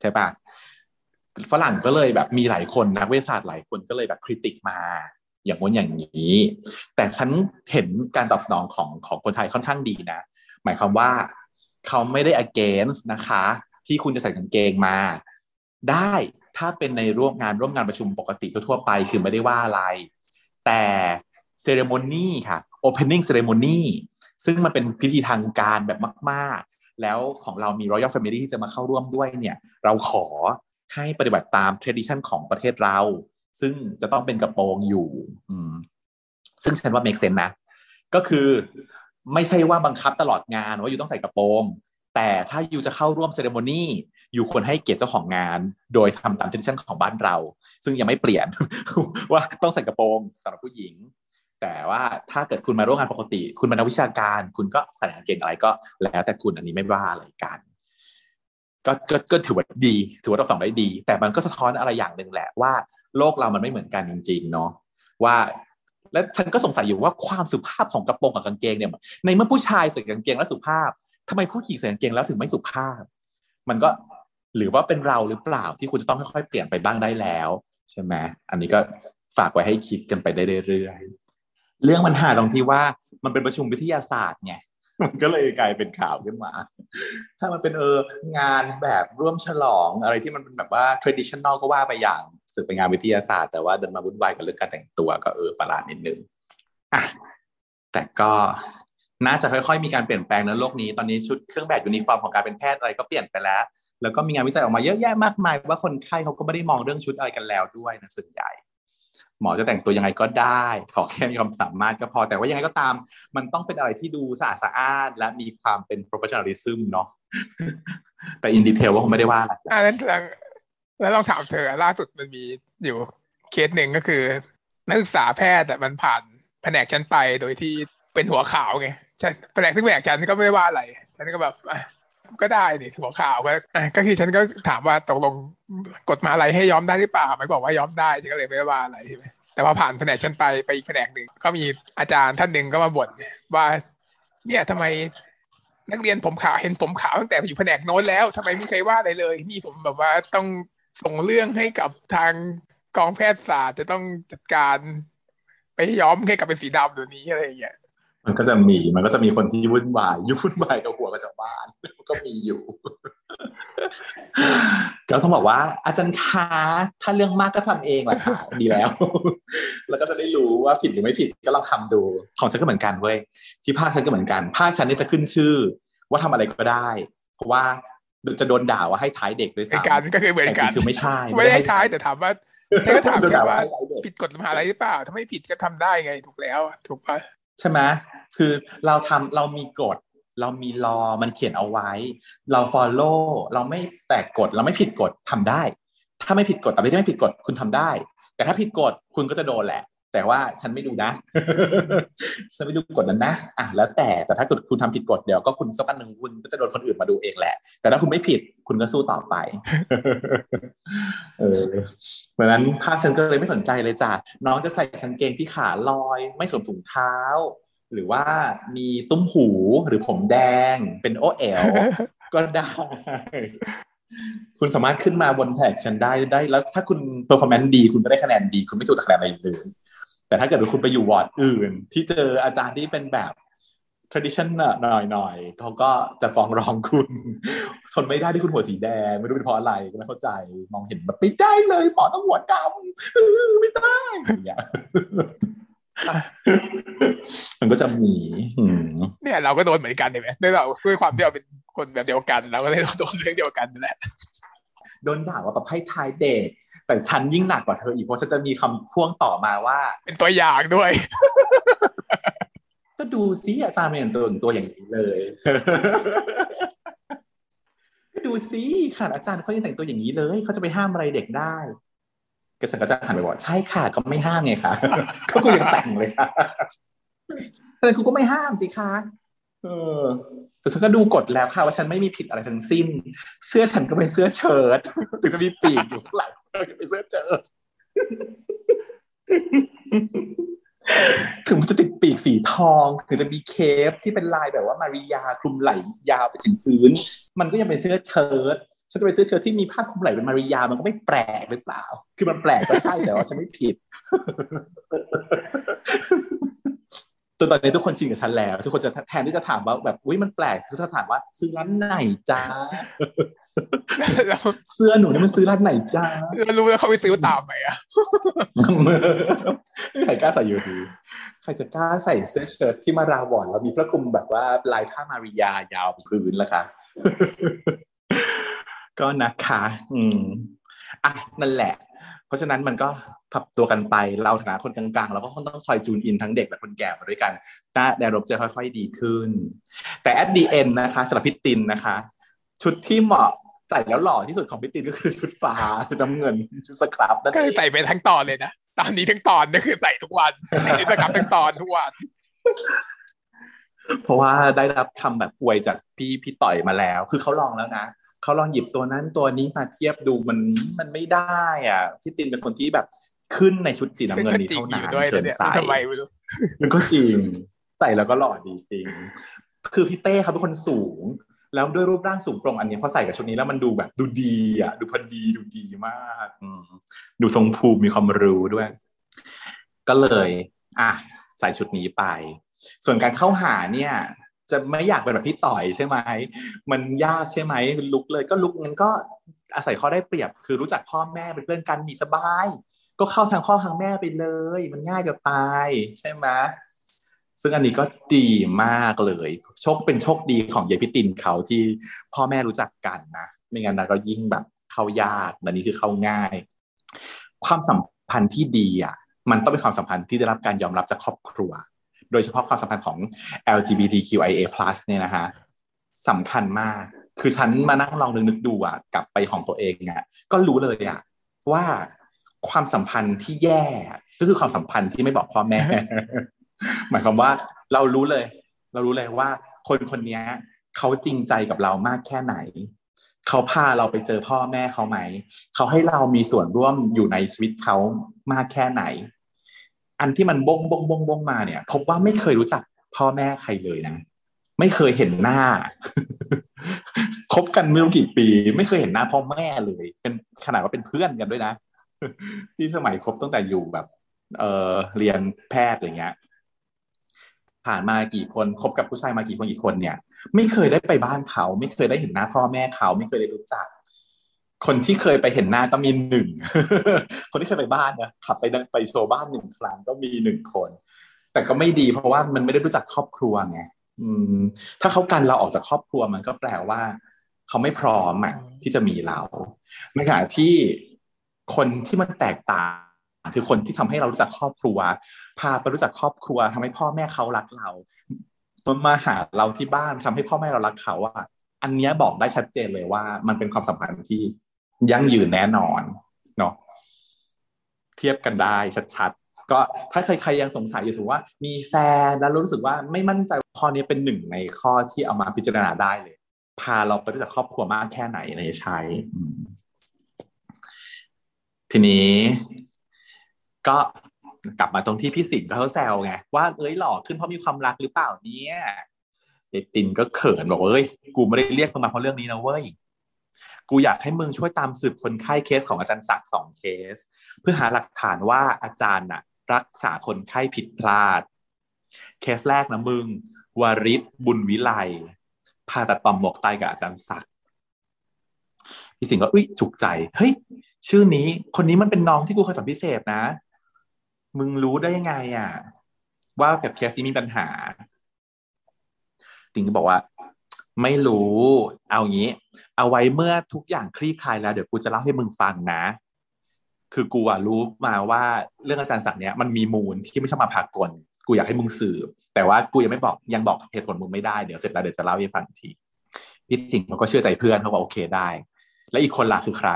ใช่ปะฝรั่งก็เลยแบบมีหลายคนนักวิทยาศาสตร์หลายคนก็เลยแบบคริติกมา อย่างว่าอย่างนี้ แต่ฉันเห็นการตอบสนองของของคนไทยค่อนข้างดีนะ หมายความว่าเขาไม่ได้ against นะคะ ที่คุณจะใส่กางเกงมา ได้ถ้าเป็นในร่วมงานร่วมงานประชุมปกติทั่วไป คือไม่ได้ว่าอะไร แต่เซเรโมนีค่ะ opening ceremony ซึ่งมันเป็นพิธีทางการแบบมาก ๆ แล้วของเรามี Royal Family ที่จะมาเข้าร่วมด้วยเนี่ย เราขอให้ปฏิบัติตาม tradition ของประเทศเรา ซึ่งจะต้องเป็นกระโปรงอยู่ อืม ซึ่งฉันว่า make sense นะ ก็คือไม่ใช่ว่าบังคับตลอดงานว่าอยู่ต้องใส่กระโปรง แต่ถ้าอยู่จะเข้าร่วมเซเลโมนีอยู่ควรให้เกียรติเจ้าของงาน โดยทำตาม tradition ของบ้านเรา ซึ่งยังไม่เปลี่ยน ว่าต้องใส่กระโปรงสำหรับผู้หญิง แต่ว่าถ้าเกิดคุณมาร่วมงานปกติ คุณเป็นนักวิชาการ คุณก็ใส่กางเกงอะไรก็แล้วแต่คุณอันนี้ไม่ว่าอะไรกัน ก็ก็ก็ถือว่าดี ถือว่าเราสองได้ดี แต่มันก็สะท้อนอะไรอย่างหนึ่งแหละว่าโลกเรามันไม่เหมือนกันจริง ๆ เนาะว่า และฉันก็สงสัยอยู่ว่าความสุภาพของกระโปรงกับกางเกงเนี่ย ในเมื่อผู้ชายใส่กางเกงแล้วสุภาพทำไมผู้หญิงใส่กางเกงแล้วถึงไม่สุภาพ มันก็หรือว่าเป็นเราหรือเปล่าที่คุณจะต้องค่อยๆเปลี่ยนไปบ้างได้แล้ว ใช่ไหมอันนี้ก็ฝากไว้ให้คิดกันไปได้เรื่อยๆเรื่องมันหาตรงที่ว่ามันเป็นประชุมวิทยาศาสตร์ไง มันก็เลยกลายเป็นข่าวขึ้นมา ถ้ามันเป็นเอองานแบบร่วมฉลองอะไรที่มันเป็นแบบว่า traditional ก็ว่าไปอย่างสึกเป็นงานวิทยาศาสตร์แต่ว่าเดินมาวุ่นวายกับเรื่องการแต่งตัวก็เออประหลาดนิดนึงอะแต่ก็น่าจะค่อยๆ มีการเปลี่ยนแปลงในโลกนี้ตอนนี้ชุดเครื่องแบบยูนิฟอร์มของการเป็นแพทย์อะไรก็เปลี่ยนไปแล้ว แล้วก็มีงานวิจัยออกมาเยอะแยะมากมายว่าคนไข้เขาก็ไม่ได้มองเรื่องชุดอะไรกันแล้วด้วยนะส่วนใหญ่ หมอจะแต่งตัวยังไงก็ได้ ขอแค่มีความสามารถก็พอแต่ว่ายังไงก็ตาม มันต้องเป็นอะไรที่ดูสะอาดสะอานและมีความเป็น professionalism เนาะแต่อินดีเทลว่าคงไม่ได้ว่าอะไรอ่านั้นแล้วลองถามเธอล่าสุดมันมีอยู่เคสหนึ่งก็คือ นักศึกษาแพทย์แต่มันผ่านแผนกฉันไปโดยที่เป็นหัวขาวไงฉันแผนกซึ่งแผนกฉันก็ไม่ได้ว่าอะไร ฉันก็แบบ ก็ได้นี่หัวข่าวก็ก็คือฉันก็ถามว่าตกลงกฎมาอะไรให้ย้อมได้หรือเปล่าไม่บอกว่าย้อมได้ฉันก็เลยไม่ว่าอะไรใช่ไหมแต่พอผ่านแผนกฉันไปไปอีกแผนกหนึ่งก็มีอาจารย์ท่านหนึ่งก็มาบ่นว่า เนี่ยทำไมนักเรียนผมขาวเห็นผมขาวตั้งแต่อยู่แผนกโน้นแล้วทำไมไม่เคยว่าอะไรเลย นี่ผมแบบว่าต้องส่งเรื่องให้กับทางกองแพทยศาสตร์จะต้องจัดการ ไปย้อมให้กลับเป็นสีดำตัวนี้อะไรอย่างเงี้ย มันก็จะมีมันก็จะมีคนที่วุ่นวายยุ่วุ่นวายกับหัวกับชาวบ้านก็มีอยู่ก็ต้องบอกว่า อาจารย์คะถ้าเรื่องมากก็ทำเองแหละค่ะดีแล้ว แล้วก็จะได้รู้ว่าผิดหรือไม่ผิดก็ลองทำดู ของฉันก็เหมือนกันเว้ยที่ภาคฉันก็เหมือนกันภาคฉันเนี่ยจะขึ้นชื่อ ว่าทำอะไรก็ได้ เพราะว่าจะโดนด่าว่าให้ท้ายเด็กด้วยซ้ำการก็คือเหมือนกันคือไม่ใช่ ไม่ได้ท้ายแต่ถามว่าก็ถามแค่ว่า ผิดกฎมหาอะไรหรือเปล่า ถ้าไม่ผิดก็ทำได้ไงถูกแล้ว ถูกปะใช่ไหม คือเราทำเรามีกฎ เรามีรอมันเขียนเอาไว้ เรา follow เราไม่แตกกฎเราไม่ผิดกฎทำได้ ถ้าไม่ผิดกฎแต่ไม่ไม่ผิดกฎคุณทำได้ แต่ถ้าผิดกฎคุณก็จะโดนแหละแต่ว่าฉันไม่ดูนะ ฉันไม่ดูกฎนั้นนะ อะ แล้วแต่ แต่ถ้าเกิดคุณทำผิดกฎเดี๋ยวก็คุณสักอันหนึ่งคุณก็จะโดนคนอื่นมาดูเองแหละ แต่ถ้าคุณไม่ผิดคุณก็สู้ต่อไป เออเพราะนั้นภาคฉันก็เลยไม่สนใจเลยจ้ะ น้องจะใส่กางเกงที่ขาลอย ไม่สวมถุงเท้า หรือว่ามีตุ้มหูหรือผมแดงเป็นโอเอลก็ได้ คุณสามารถขึ้นมาบนแท็กฉันได้ได้ แล้วถ้าคุณเ e อร์ฟอร์แมนซ์ดี คุณก็ได้คะแนนดี คุณไม่ถูกคะแนนอะไรเลยแต่ถ้าเกิดว่าคุณไปอยู่วอร์ดอื่น ที่เจออาจารย์ที่เป็นแบบ tradition หน่อยหน่อยเขาก็จะฟ้องร้องคุณ ทนไม่ได้ที่คุณหัวสีแดง ไม่รู้เป็นเพราะอะไรก็ไม่เข้าใจ มองเห็นแบบไม่ได้เลยหมอต้องหัวดำไม่ได้อย่างเงี้ย มันก็จะมีเนี่ยเราก็โดนเหมือนกันเห็นไหมด้วยเราด้วยความที่เราเป็นคนแบบเดียวกันเราก็เลยโดนเรื่องเดียวกันนั่นแหละโดนด่าว่าแบบให้ทายเด็กแต่ฉันยิ่งหนักกว่าเธออีกเพราะฉันจะมีคำพ่วงต่อมาว่า เป็นตัวอย่างด้วย ก็ดูซิอาจารย์เป็นตัวตัวอย่างนี้เลยก็ดูซิค่ะอาจารย์เขายังแต่งตัวอย่างนี้เลยเขาจะไปห้ามอะไรเด็กได้ก็ฉันก็จะหันไปบอกใช่ค่ะก็ไม่ห้ามไงคะเขาก็ยังแต่งเลยค่ะ แต่คุณก็ไม่ห้ามสิคะเออแต่ฉันก็ดูกฎแล้วค่ะว่าฉันไม่มีผิดอะไรทั้งสิ้น เสื้อฉันก็เป็นเสื้อเชิ้ตถึงจะมีปีกอยู่ข้างหลังเป็นเสื้อเชิ้ตถึงมันจะติดปีกสีทองถึงจะมีเคฟที่เป็นลายแบบว่ามาริยาคลุมไหล่ยาวไปถึงพื้น มันก็ยังเป็นเสื้อเชิ้ตฉันจะเป็นเสื้อเชิ้ตที่มีผ้าคลุมไหล่เป็นมาริยามันก็ไม่แปลกหรือเปล่า คือมันแปลกก็ใช่แต่ว่าฉันไม่ผิด ตัวตอนนี้ทุกคนชินกับฉันแล้ว ทุกคนจะแทนที่จะถามว่าแบบอุ้ยมันแปลกทุกท่านถามว่าซื้อร้านไหนจ้าเสื้อหนูนี่มันซื้อร้านไหนจ้าแล้วรู้แล้วเขาไปซื้อตามไหมอะไม่ใครกล้าใส่อยู่ดีใครจะกล้าใส่เสื้อเชิ้ตที่มาราวอนแล้วมีพระคลุมแบบว่าลายผ้ามาริยายาวไปพื้นละค่ะก็นะคะ อืมอะนั่นแหละ เพราะฉะนั้นมันก็ปรับตัวกันไปเราฐานะคนกลางๆเราก็ต้องคอยจูนอินทั้งเด็กและคนแก่มาด้วยกันแต่แนวรบจะค่อย ๆ ดีขึ้น แต่ at the end นะคะสำหรับพิตินนะคะ ชุดที่เหมาะใส่แล้วหล่อที่สุดของพิตินก็คือชุดฟ้าชุดน้ำเงินชุดสครับนั่นก็เอคืองใส่ไปทั้งตอนเลยนะตอนนี้ทั้งตอนนี่คือใส่ทุกวันใส่สกับทั้งตอนทุกวันเพราะว่าได้รับคำแบบอวยจากพี่พี่ต่อยมาแล้ว คือเขาลองแล้วนะ เขาลองหยิบตัวนั้นตัวนี้มาเทียบดูมันมันไม่ได้อะพี่ตินเป็นคนที่แบบขึ้นในชุดสีน้ำเงินนี้จริงเท่าอนั้นยู่ด้วยเชินะญเนี่ยใส่ทำไมไม่รู้มันก็จริงใส่แล้วก็หล่อดีจริง คือพี่เต้เขาเป็นคนสูง แล้วด้วยรูปร่างสูงโปร่งอันเนี้ยพอใส่กับชุดนี้แล้วมันดูแบบดูดีอะ ดูพอดีดูดีมากอืมดูทรงภูมิมีความรู้ด้วย ก็เลย อะใส่ชุดนี้ไป ส่วนการเข้าหาเนี่ย จะไม่อยากเป็นแบบพี่ต่อยใช่ไหมมันยากใช่ไหมลุกเลยก็ลุกงั้นก็อาศัยข้อได้เปรียบคือรู้จักพ่อแม่เป็นเพื่อนกันมีสบาย ก็เข้าทางพ่อทางแม่ไปเลย มันง่ายจะตายใช่ไหมซึ่งอันนี้ก็ดีมากเลยโชคเป็นโชคดีของยายพิตินเขาที่พ่อแม่รู้จักกันนะไม่งั้นนะก็ยิ่งแบบเข้ายากแต่นี้คือเข้าง่าย ความสัมพันธ์ที่ดีอะ มันต้องเป็นความสัมพันธ์ที่ได้รับการยอมรับจากครอบครัว โดยเฉพาะความสัมพันธ์ของ LGBTQIA+ เนี่ยนะฮะสำคัญมาก คือฉันมานั่งลองนึกดูอะกลับไปของตัวเองอะก็รู้เลยอะว่าความสัมพันธ์ที่แย่ก็คือความสัมพันธ์ที่ไม่บอกพ่อแม่ หมายความว่าเรารู้เลย เรารู้เลยว่า คนคนนี้เขาจริงใจกับเรามากแค่ไหนเขาพาเราไปเจอพ่อแม่เขาไหม เขาให้เรามีส่วนร่วมอยู่ในชีวิตเขามากแค่ไหน อันที่มันบงบงบงบงมาเนี่ย พบว่าไม่เคยรู้จักพ่อแม่ใครเลยนะ ไม่เคยเห็นหน้าคบกันไม่รู้กี่ปี ไม่เคยเห็นหน้าพ่อแม่เลย เป็นขนาดว่าเป็นเพื่อนกันด้วยนะ ที่สมัยคบตั้งแต่อยู่แบบ เออเรียนแพทย์อย่างเงี้ย ผ่านมากี่คนคบกับผู้ชายมากี่คนกี่คนเนี่ย ไม่เคยได้ไปบ้านเขา ไม่เคยได้เห็นหน้าพ่อแม่เขา ไม่เคยได้รู้จัก คนที่เคยไปเห็นหน้าก็มีหนึ่ง คนที่เคยไปบ้านนะขับไปไปโชว์บ้านหนึ่งครั้งก็มีหนึ่งคน แต่ก็ไม่ดีเพราะว่ามันไม่ได้รู้จักครอบครัวไงอืมถ้าเขากันเราออกจากครอบครัวมันก็แปลว่า เขาไม่พร้อมอะที่จะมีเราในขณะที่คนที่มันแตกต่างคือคนที่ทำให้เรารู้จักครอบครัว พาไปรู้จักครอบครัวทำให้พ่อแม่เขารักเรามาหาเราที่บ้านทำให้พ่อแม่เรารักเขาอะอันนี้บอกได้ชัดเจนเลยว่า มันเป็นความสัมพันธ์ที่ ยั่งยืนแน่นอนเนาะเทียบกันได้ชัดๆ ก็ถ้าใครๆยังสงสัยอยู่ถือว่า มีแฟนแล้วรู้สึกว่าไม่มั่นใจข้อนี้เป็นหนึ่งในข้อที่เอามาพิจารณาได้เลย พาเราไปรู้จักครอบครัวมากแค่ไหนในใช้ทีนี้ ก็กลับมาตรงที่พี่สิงห์เขาแซวไงว่าเอ้ยหล่อขึ้นเพราะมีความรักหรือเปล่าเนี่ยเดตินก็เขินบอกว่าเอ้ยกูไม่ได้เรียกมึงมาเพราะเรื่องนี้นะเว้ย กูอยากให้มึงช่วยตามสืบคนไข้เคสของอาจารย์ศักดิ์สองเคส เพื่อหาหลักฐานว่าอาจารย์น่ะ รักษาคนไข้ผิดพลาด เคสแรกนะมึง วาริศบุญวิไลผ่าตัดต่อมหมวกไตกับอาจารย์ศักดิ์พี่สิงห์ก็อุ้ยจุกใจ เฮ้ย ชื่อนี้คนนี้มันเป็นน้องที่กูเคยสัมพิเศษนะ มึงรู้ได้ยังไงอะ ว่าแบบเคสนี้มีปัญหา ติงก็บอกว่า ไม่รู้ เอางี้ เอาไว้เมื่อทุกอย่างคลี่คลายแล้วเดี๋ยวกูจะเล่าให้มึงฟังนะ คือกูอะรู้มาว่าเรื่องอาจารย์ศักเนี้ยมันมีมูลที่ไม่ใช่มาพากลกูอยากให้มึงสืบแต่ว่ากูยังไม่บอกยังบอกเหตุผลมึงไม่ได้เดี๋ยวเสร็จแล้วเดี๋ยวจะเล่าให้ฟังทีพี่สิงห์เขาก็เชื่อใจเพื่อนเขาบอกโอเคได้ และอีกคนล่ะคือใคร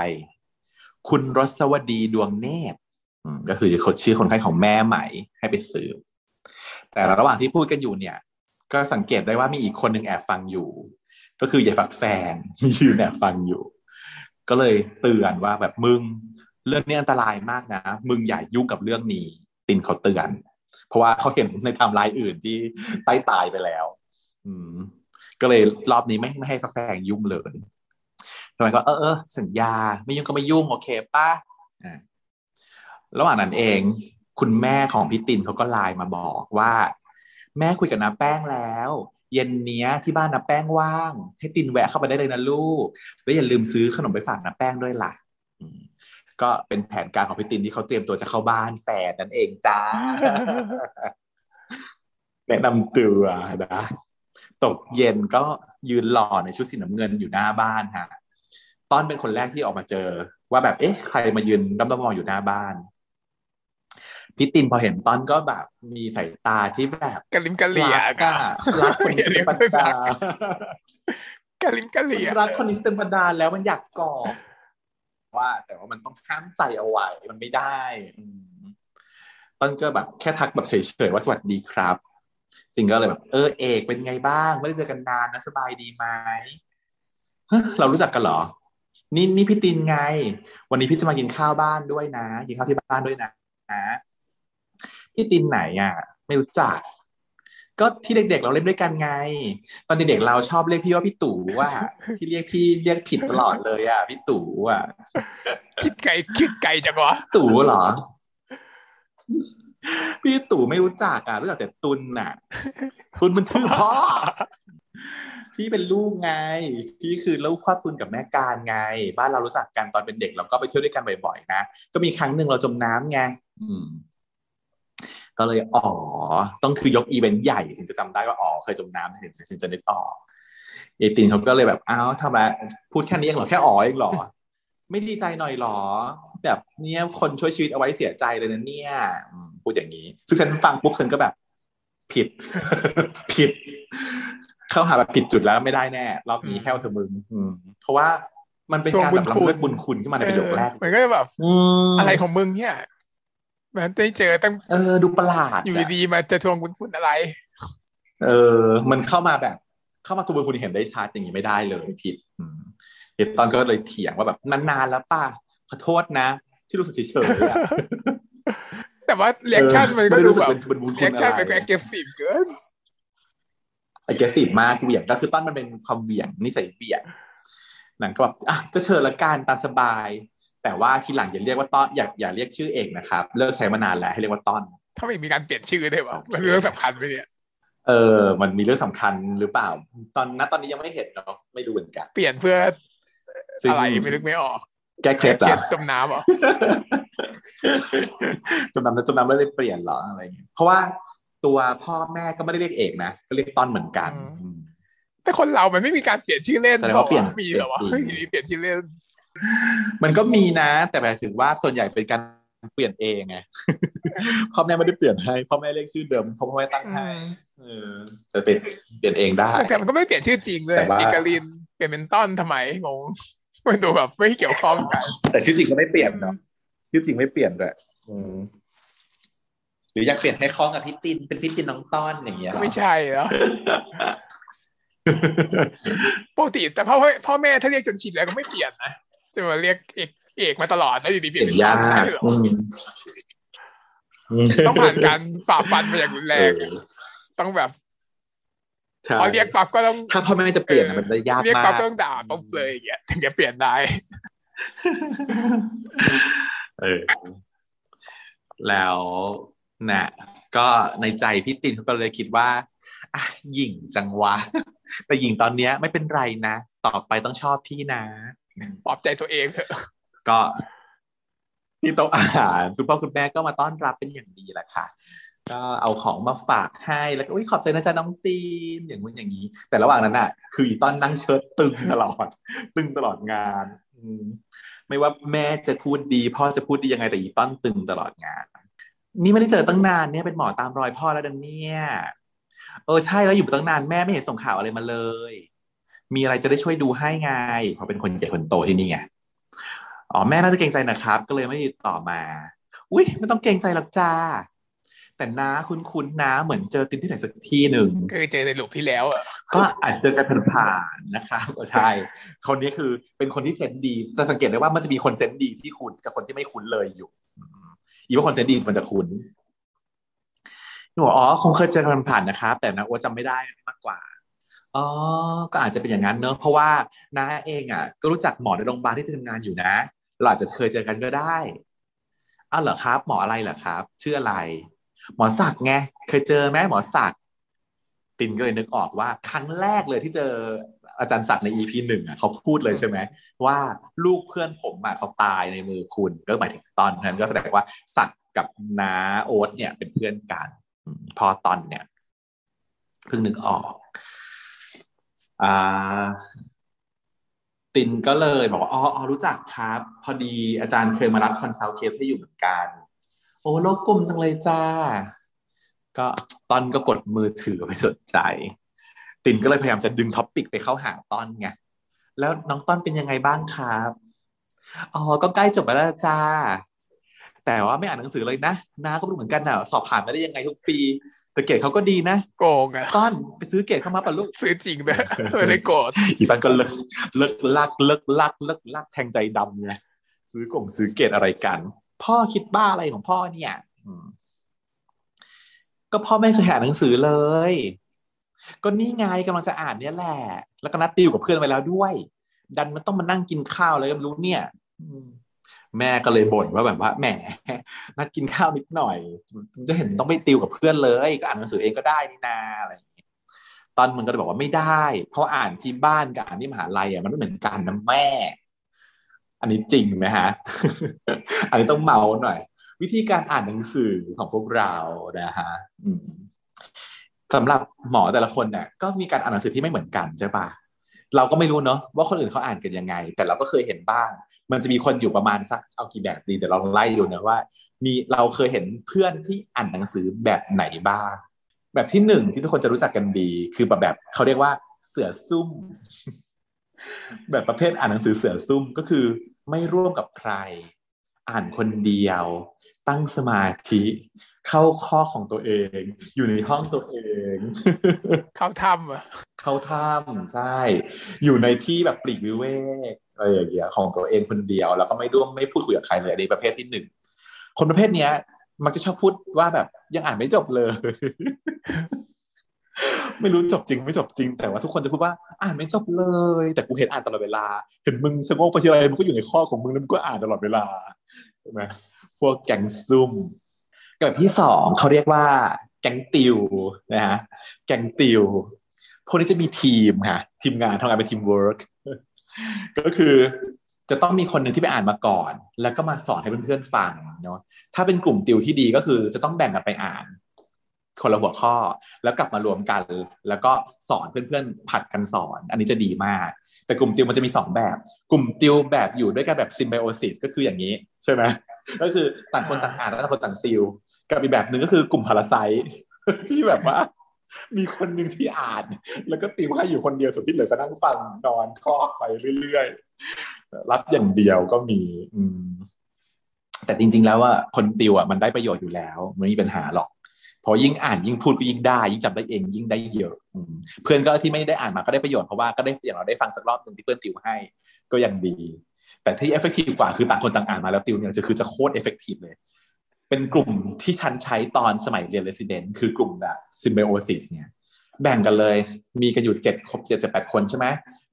คุณรสวดีดวงเนตรก็คือคนชื่อคนไข้ของแม่ใหม่ให้ไปสืบแต่ระหว่างที่พูดกันอยู่เนี่ย ก็สังเกตได้ว่ามีอีกคนหนึ่งแอบฟังอยู่ ก็คือยายฝักแฟงยืนแอบฟังอยู่ ก็เลยเตือนว่าแบบมึงเรื่องนี้อันตรายมากนะ มึงอย่ายุ่งกับเรื่องนี้ ตินเขาเตือน เพราะว่าเขาเห็นในไทม์ไลน์อื่นที่ใต้ตายไปแล้ว อืม ก็เลยรอบนี้ไม่ไม่ให้ฝักแฟงยุ่งเลยทำไมก็เออเออสัญญา ไม่ยุ่งก็ไม่ยุ่งโอเคป่ะอ่าระหว่างนั้นเอง คุณแม่ของพี่ตินเขาก็ไลน์มาบอกว่า แม่คุยกับน้าแป้งแล้ว เย็นเนี้ยที่บ้านน้าแป้งว่าง ให้ตินแวะเข้าไปได้เลยนะลูก แล้วอย่าลืมซื้อขนมไปฝากน้าแป้งด้วยล่ะก็เป็นแผนการของพี่ตินที่เขาเตรียมตัวจะเข้าบ้านแฟนนั่นเองจ้า แนะนำตัวนะตกเย็นก็ยืนหล่อในชุดสีน้ำเงินอยู่หน้าบ้านฮะตอนเป็นคนแรกที่ออกมาเจอ ว่าแบบเอ๊ะใครมายืนด้อมๆมองอยู่หน้าบ้าน พี่ตินพอเห็นต้อนก็แบบมีสายตาที่แบบกะลิมกะเหลี่ยรักอะรักคนนี้เต็มปันดากะลิมกะเหลี่ยรักคนนี้เต็มปันดาแล้วมันอยากกอดว่า แต่ว่ามันต้องข้ามใจเอาไว้มันไม่ได้อืมต้นก็แบบแค่ทักแบบเฉยๆว่าสวัสดีครับจริงก็เลยแบบเออเอกเป็นไงบ้างไม่ได้เจอกันนานนะสบายดีไหมเฮ้ยเรารู้จักกันเหรอ นี่นี่พี่ตินไง วันนี้พี่จะมากินข้าวบ้านด้วยนะกินข้าวที่บ้านด้วยนะ พี่ตินไหนอะ ไม่รู้จัก ก็ที่เด็กๆเราเล่นด้วยกันไง ตอนเด็กๆเราชอบเรียกพี่ว่าพี่ตู่ว่า ที่เรียกพี่เรียกผิดตลอดเลยอะพี่ตู่อะ คิดไกลคิดไกลจังวะตู่เหรอ พี่ตู่ไม่รู้จักอะรู้จักแต่ตุนน่ะ ตุนมันชื่อพ่อพี่เป็นลูกไง พี่คือลูกพ่อตุนกับแม่การไง บ้านเรารู้จักกันตอนเป็นเด็กเราก็ไปเที่ยวด้วยกันบ่อยๆนะ ก็มีครั้งหนึ่งเราจมน้ำไง อืม ก็เลยอ๋อต้องคือยกอีเวนต์ใหญ่ถึงจะจำได้ว่าอ๋อเคยจมน้ำถึงถึงจะนึกออกเอตินเขาก็เลยแบบอ้าวทำไมพูดแค่นี้เองเหรอแค่อ๋อเองเหรอ ไม่ดีใจหน่อยหรอ แบบเนี้ยคนช่วยชีวิตเอาไว้เสียใจเลยนะเนี่ยอืมพูดอย่างนี้ ซึ่งฉันฟังปุ๊บฉันก็แบบ ผิด ผิด เข้าหาแบบผิดจุดแล้วไม่ได้แน่รอบนี้แค่เธอมึงอืมเพราะว่ามันเป็นการแบบลำเลิกบุญคุณขึ้นมาในประโยคแรกมันก็จะแบบอืมอะไรของมึงเนี่ย มันได้เจอตั้งเออดูประหลาดอยู่อะดีๆมาจะทวงบุญคุณอะไร เออ มันเข้ามาแบบ เข้ามาตัวบุญคุณเห็นได้ชัดอย่างนี้ไม่ได้เลยผิดอืมเดี๋ยวตอนก็เลยเถียงว่าแบบนานๆแล้วป้าขอโทษนะ ที่รู้สึกเฉยๆอะแต่ว่าเรียกชั่นมันก็ไม่ดูรู้สึกแบบเป็นเป็นบุญเรีคุยณกอะชั่นไรเป็นแอคทีฟเกินไอ้แกสีมากเหวี่ยงก็คือต้นมันเป็นความเหวี่ยงนิสัยเหวี่ยงหนังก็แบบอะก็เชิญละกันตามสบาย แต่ว่าทีหลังอย่าเรียกว่าต้อนอย่าอย่าเรียกชื่อเอกนะครับ เลิกใช้มานานแล้วให้เรียกว่าต้นถ้าไม่มีการเปลี่ยนชื่อได้วยวะมันเป็นเรื่องสำคัญไปเนี่ยเออ มันมีเรื่องสำคัญหรือเปล่า ตอนนั้นตอนนี้ยังไม่เห็นเนาะไม่รู้เหมือนกัน เปลี่ยนเพื่อซึ่งอะไรไม่นึกไม่ออก แก้เคล็ดเหรเปลี่อยนจมน้ำเหรอจำนำแล้วจำนำแล้วเลยเปลี่ยนเหรออะไรอย่างเงี้ยเพราะว่าตัวพ่อแม่ก็ไม่ได้เรียกเอกนะก็เรียกต้นเหมือนกันอืมอืมแต่คนเรามันไม่มีการเปลี่ยนชื่อเล่นแสดงว่าเปลี่ยนมีเหรอวะเปลี่เฮ้ยยนเปลี่ยนชื่อเล่น มันก็มีนะ แต่หมายถึงว่าส่วนใหญ่เป็นการเปลี่ยนเองไงพ่อแม่ไม่ได้เปลี่ยนให้พ่อแม่เรียกชื่อเดิมพ่อแม่ตั้งให้เออแต่เป็นเปลี่ยนเองได้แต่มันก็ไม่เปลี่ยนชื่อจริงเลยแต่ว่าเอกลินเปลี่ยนเป็นต้นทำไมงงมันดูแบบไม่เกี่ยวข้องกัน แต่ชื่อจริงก็ไม่เปลี่ยนเนาะชื่อจริงไม่เปลี่ยนด้วยอืมหรืออยากเปลี่ยนให้คล้องกับพี่ตินเป็นพี่ตินน้องต้อนอย่างเงี้ยเหรอไม่ใช่แล้วปกติแต่พ่อพ่อแม่ถ้าเรียกจนชินแล้วก็ไม่เปลี่ยนนะ จะมาเรียกเอกเอกมาตลอดแล้วอยู่ดีเปเปลี่ยลี่นยนเป็นต้ยานกใช่เหรออืมอืมต้องผ่านการฝ่าฟันมาอย่างรุนแรเองอต้องแบบใช่พอเรียกปั๊บก็ต้องถ้าพ่อแม่จะเปลี่ยนอะมันจะยากเรียกมาปั๊บกก็ต้องด่าต้องเลยอย่างเงี้ยถึงจะเปลี่ยนได้เออแล้วนะก็ในใจพี่ตินเขาก็เลยคิดว่าอะหญิงจังวะแต่หญิงตอนเนี้ยไม่เป็นไรนะ ต่อไปต้องชอบพี่นะ ปลอบใจตัวเองเถอะก็ที่โต๊ะอาหารคุณพ่อคุณแม่ก็มาต้อนรับเป็นอย่างดีแหละค่ะ ก็เอาของมาฝากให้แล้วก็อุ้ยขอบใจนะจ๊ะน้องตีนอย่างนู้นอย่างนี้ แต่ระหว่างนั้นอะ คืออีต้อนนั่งเชิดตึงตลอด ตึงตลอดงานไม่ว่าแม่จะพูดดี พ่อจะพูดดียังไงแต่อีต้อนตึงตลอดงาน นี่ไม่ได้เจอตั้งนานเนี่ยเป็นหมอตามรอยพ่อแล้วดันเนี่ยเออใช่แล้วอยู่ตั้งนานแม่ไม่เห็นส่งข่าวอะไรมาเลย มีอะไรจะได้ช่วยดูให้ไงเพราะเป็นคนใหญ่คนโตที่นี่ไงอ๋อแม่น่าจะเกรงใจนะครับ ก็เลยไม่ติดต่อมา อุ้ยไม่ต้องเกรงใจหรอกจ้าแต่น้าคุ้นๆน้าเหมือนเจอตินที่ไหนสักที่หนึ่งก็คือเจอในหลุมที่แล้วอะก็อาจจะเจอกันผ่านๆนะครับก็ใช่คนนี้คือเป็นคนที่เซนส์ดี จะสังเกตได้ว่ามันจะมีคนเซนส์ดีที่คุ้นกับคนที่ไม่คุ้นเลยอยู่อืมอีว่าคนเซนส์ดีมันจะคุ้นหนูบอกอ๋อคงเคยเจอกันผ่านๆนะครับแต่นะโอ้จำไม่ได้มากกว่า อ๋อ ก็อาจจะเป็นอย่างนั้นเนอะเพราะว่าน้าเองอะ ก็รู้จักหมอในโรงพยาบาลที่ทำงานอยู่นะ เราอาจจะเคยเจอกันก็ได้อ้าวเหรอครับ หมออะไรเหรอครับ ชื่ออะไร หมอศักดิ์ไงเคยเจอไหมหมอศักดิ์ตินก็เลยนึกออกว่า ครั้งแรกเลยที่เจออาจารย์ศักดิ์ใน EP หนึ่งอะเขาพูดเลยใช่ไหมว่าลูกเพื่อนผมอะเขาตายในมือคุณก็หมายถึงตอนนั้นก็แสดงว่าศักดิ์กับน้าโอ๊ตเนี่ยเป็นเพื่อนกันอืมพอตอนเนี่ยเพิ่งนึกออกอ่า ตินก็เลยบอกว่าอ๋ออรู้จักครับ พอดีอาจารย์เคยมารับ consult case ให้อยู่เหมือนกัน โอ้โลกกลมจังเลยจ้า ก็ตอนก็กดมือถือไม่สนใจ ตินก็เลยพยายามจะดึงท็อปปิกไปเข้าหาต้อนไงแล้วน้องต้อนเป็นยังไงบ้างครับอ๋อก็ใกล้จบแล้วจ้า แต่ว่าไม่อ่านหนังสือเลยนะน้าก็รู้เหมือนกันนะสอบผ่านมาได้ยังไงทุกปี แต่เกรดเขาก็ดีนะโกงอะต้อนไปซื้อเกรดเข้ามาปะลูกซื้อจริงนะไม่ได้โกรธอีตันก็เลิกเลิกลักเลิกลักเลิกลักแทงใจดำไงซื้อกล่องซื้อเกตอะไรกัน พ่อคิดบ้าอะไรของพ่อเนี่ยอืมก็พ่อไม่เคยอ่านหนังสือเลย ก็นี่ไงกำลังจะอ่านเนี่ยแหละ แล้วก็นัดติวกับเพื่อนไว้แล้วด้วย ดันมันต้องมานั่งกินข้าวอะไรก็ไม่รู้เนี่ยอืม แม่ก็เลยบ่นว่าแบบว่าแหมนัดกินข้าวนิดหน่อยจะเห็นต้องไปติวกับเพื่อนเลยก็อ่านหนังสือเองก็ได้นี่นาอะไรอย่างเงี้ยตอนมันก็เลยบอกว่าไม่ได้ เพราะอ่านที่บ้านกับอ่านที่มหาลัยอะมันไม่เหมือนกันนะแม่ อันนี้จริงไหมฮะ อันนี้ต้องเมาหน่อย วิธีการอ่านหนังสือของพวกเรานะฮะสำหรับหมอแต่ละคนเนี่ยก็มีการอ่านหนังสือที่ไม่เหมือนกันใช่ปะเราก็ไม่รู้เนาะว่าคนอื่นเขาอ่านกันยังไง แต่เราก็เคยเห็นบ้าง มันจะมีคนอยู่ประมาณสักเอากี่แบบดีเดี๋ยวเราลองไล่ดูนะว่า มีเราเคยเห็นเพื่อนที่อ่านหนังสือแบบไหนบ้าง แบบที่หนึ่งที่ทุกคนจะรู้จักกันดี คือแบบแบบเขาเรียกว่าเสือซุ่ม แบบประเภทอ่านหนังสือเสือซุ่มก็คือไม่ร่วมกับใคร อ่านคนเดียว ตั้งสมาธิ เข้าข้อของตัวเอง อยู่ในห้องตัวเอง เข้าทำอะเข้าถ้ำใช่ อยู่ในที่แบบปลีกวิเวก อะไรอย่างเงี้ยของตัวเองคนเดียว แล้วก็ไม่ร่วมไม่พูดคุยกับใครเลยอันนี้ประเภทที่หนึ่งคนประเภทเนี้ย มักจะชอบพูดว่าแบบยังอ่านไม่จบเลย ไม่รู้จบจริงไม่จบจริง แต่ว่าทุกคนจะพูดว่าอ่านไม่จบเลย แต่กูเห็นอ่านตลอดเวลาเห็นมึงชะโงกไปทีไรมึงก็อยู่ในข้อของมึงแล้วมึงก็อ่านตลอดเวลาใช่ไหมพวกแก๊งซุ่มกับที่สองเขาเรียกว่า แก๊งติวนะฮะแก๊งติวพวกนี้จะมีทีมค่ะ ทีมงานทำงานเป็นทีมเวิร์ก ก็คือจะต้องมีคนหนึ่งที่ไปอ่านมาก่อน แล้วก็มาสอนให้เพื่อนๆฟังเนาะถ้าเป็นกลุ่มติวที่ดีก็คือจะต้องแบ่งกันไปอ่าน คนละหัวข้อแล้วกลับมารวมกัน แล้วก็สอนเพื่อนๆผัดกันสอน อันนี้จะดีมาก แต่กลุ่มติวมันจะมีสองแบบ กลุ่มติวแบบอยู่ด้วยกันแบบซิมไบโอซิสก็คืออย่างนี้ ใช่ไหมก็คือต่างคนต่างอ่านแล้วต่างคนต่างติว กับอีกแบบหนึ่งก็คือกลุ่มพาราไซที่แบบว่า มีคนหนึ่งที่อ่าน แล้วก็ติวให้อยู่คนเดียวส่วนที่เหลือก็นั่งฟังนอนคอกไปเรื่อยๆ รับอย่างเดียวก็มี อืม แต่จริง ๆ แล้วว่าคนติวอะมันได้ประโยชน์อยู่แล้วไม่มีปัญหาหรอกพอยิ่งอ่านยิ่งพูดก็ยิ่งได้ ยิ่งจำได้เองยิ่งได้เยอะอเพื่อนก็ที่ไม่ได้อ่านมาก็ได้ประโยชน์เพราะว่าก็ได้อย่างเราได้ฟังสักรอบหนึ่งที่เพื่อนติวให้ก็ยังดี แต่ที่ effective กว่าคือต่างคนต่างอ่านมาแล้วติวเนี่ยจะคือจะโคตร effective เลย เป็นกลุ่มที่ฉันใช้ตอนสมัยเรียน resident คือกลุ่มแบบ symbiosis เนี่ยแบ่งกันเลย มีกันอยู่เจ็ดครบเจ็ดจะแปดคนใช่ไหม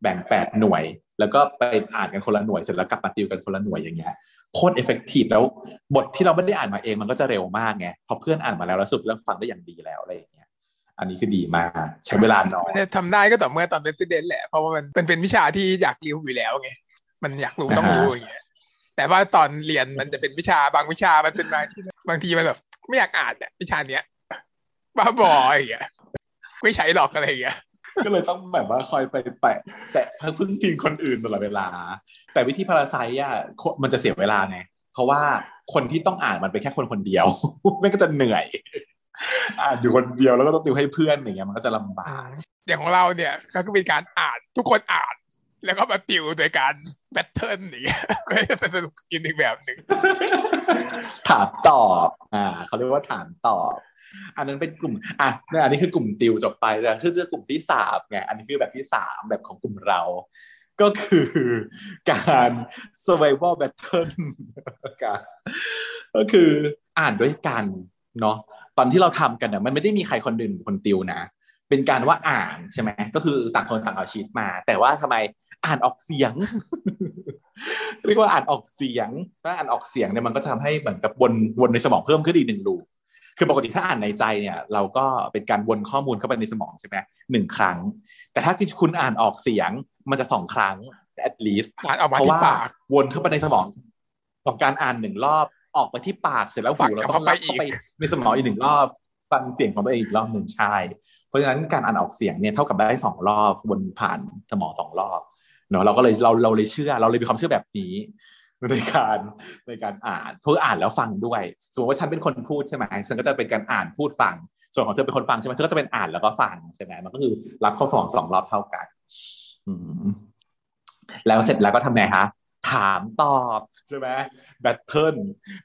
แบ่งแปดหน่วย แล้วก็ไปอ่านกันคนละหน่วยเสร็จแล้วกลับมาติวกันคนละหน่วยอย่างเงี้ยโคตร effective แล้วบทที่เราไม่ได้อ่านมาเองมันก็จะเร็วมากไงพอเพื่อนอ่านมาแล้วแล้วสุดแล้วฟังได้อย่างดีแล้วอะไรอย่างเงี้ยอันนี้คือดีมากใช้เวลาน้อมันยจะทำได้ก็ต่อเมื่อตอนเป็น resident แหละเพราะว่ามันมันเป็นวิชาที่อยากเรียนอยู่แล้วไงมันอยากรู้ต้องรู้อย่างเงี้ย แต่ว่าตอนเรียนมันจะเป็นวิชาบางวิชามันเป็นมาที่บางทีมันแบบ ไม่อยากอ่านเนี่ยวิชาเนี้ยบ้าบออย่างเงี้ยไม่ใช้หรอกอะไรอย่างเงี้ยก็เลยต้องแบบว่าคอยไปแปะแตะพึ่งพิงคนอื่นตลอดเวลา แต่วิธีพาราไซต์อะมันจะเสียเวลาไงเพราะว่าคนที่ต้องอ่านมันเป็นแค่คนคนเดียวไม่ก็จะเหนื่อย อ่านอยู่คนเดียวแล้วก็ต้องติวให้เพื่อนอย่างเงี้ยมันก็จะลำบากอย่างของเราเนี่ยก็คือเป็นการอ่านทุกคนอ่าน แล้วก็มาติวโดยการแบทเทิลอย่างเงี้ยก็จะสนุกอีกแบบหนึ่งถามตอบ อ่าเขาเรียกว่าถามตอบ อันนั้นเป็นกลุ่มอะนี่อันนี้คือกลุ่มติวจบไปแต่คือจะกลุ่มที่สามไงอันนี้คือแบบที่สามแบบของกลุ่มเรา ก็คือการ survival battle การก็คืออ่านด้วยกันเนาะตอนที่เราทำกันเนี่ยมันไม่ได้มีใครคนอื่นคนติวนะเป็นการว่าอ่านใช่ไหมก็คือต่างคนต่างเอาชีตมา แต่ว่าทำไม อ่านออกเสียง เรียกว่าอ่านออกเสียง ถ้าอ่านออกเสียงเนี่ยมันก็จะทำให้เหมือนกับวนวนในสมองเพิ่มขึ้นอีกหนึ่งลูปคือปกติถ้าอ่านในใจเนี่ย เราก็เป็นการวนข้อมูลเข้าไปในสมองใช่ไหมหนึ่งครั้ง แต่ถ้าคุณอ่านออกเสียงมันจะสองครั้ง at least อ่านออกมาเพราะที่ว่าปากวนเข้าไปในสมองของการอ่านหนึ่งรอบออกไปที่ปากเสร็จแล้วฟัหูงเรากลับต้องเข้าไปรับเข้าไปอีกในสมองอีกหนึ่งรอบฟังเสียงของตัวเองอีกรอบหนึ่งใช่ เพราะฉะนั้นการอ่านออกเสียงเนี่ยเท่ากับได้สองรอบวนผ่านสมองสองรอบ เนาะเราก็เลยเราเราเลยเชื่อ เราเลยมีความเชื่อแบบนี้ในการในการอ่านเพื่ออ่านแล้วฟังด้วยสมมติว่าฉันเป็นคนพูดใช่ไหมฉันก็จะเป็นการอ่านพูดฟัง ส่วนของเธอเป็นคนฟังใช่ไหมเธอก็จะเป็นอ่านแล้วก็ฟังใช่ไหมมันก็คือรับเข้าสมองสองรอบเท่ากันแล้วเสร็จแล้วก็ทำไงคะถามตอบใช่ไหม battle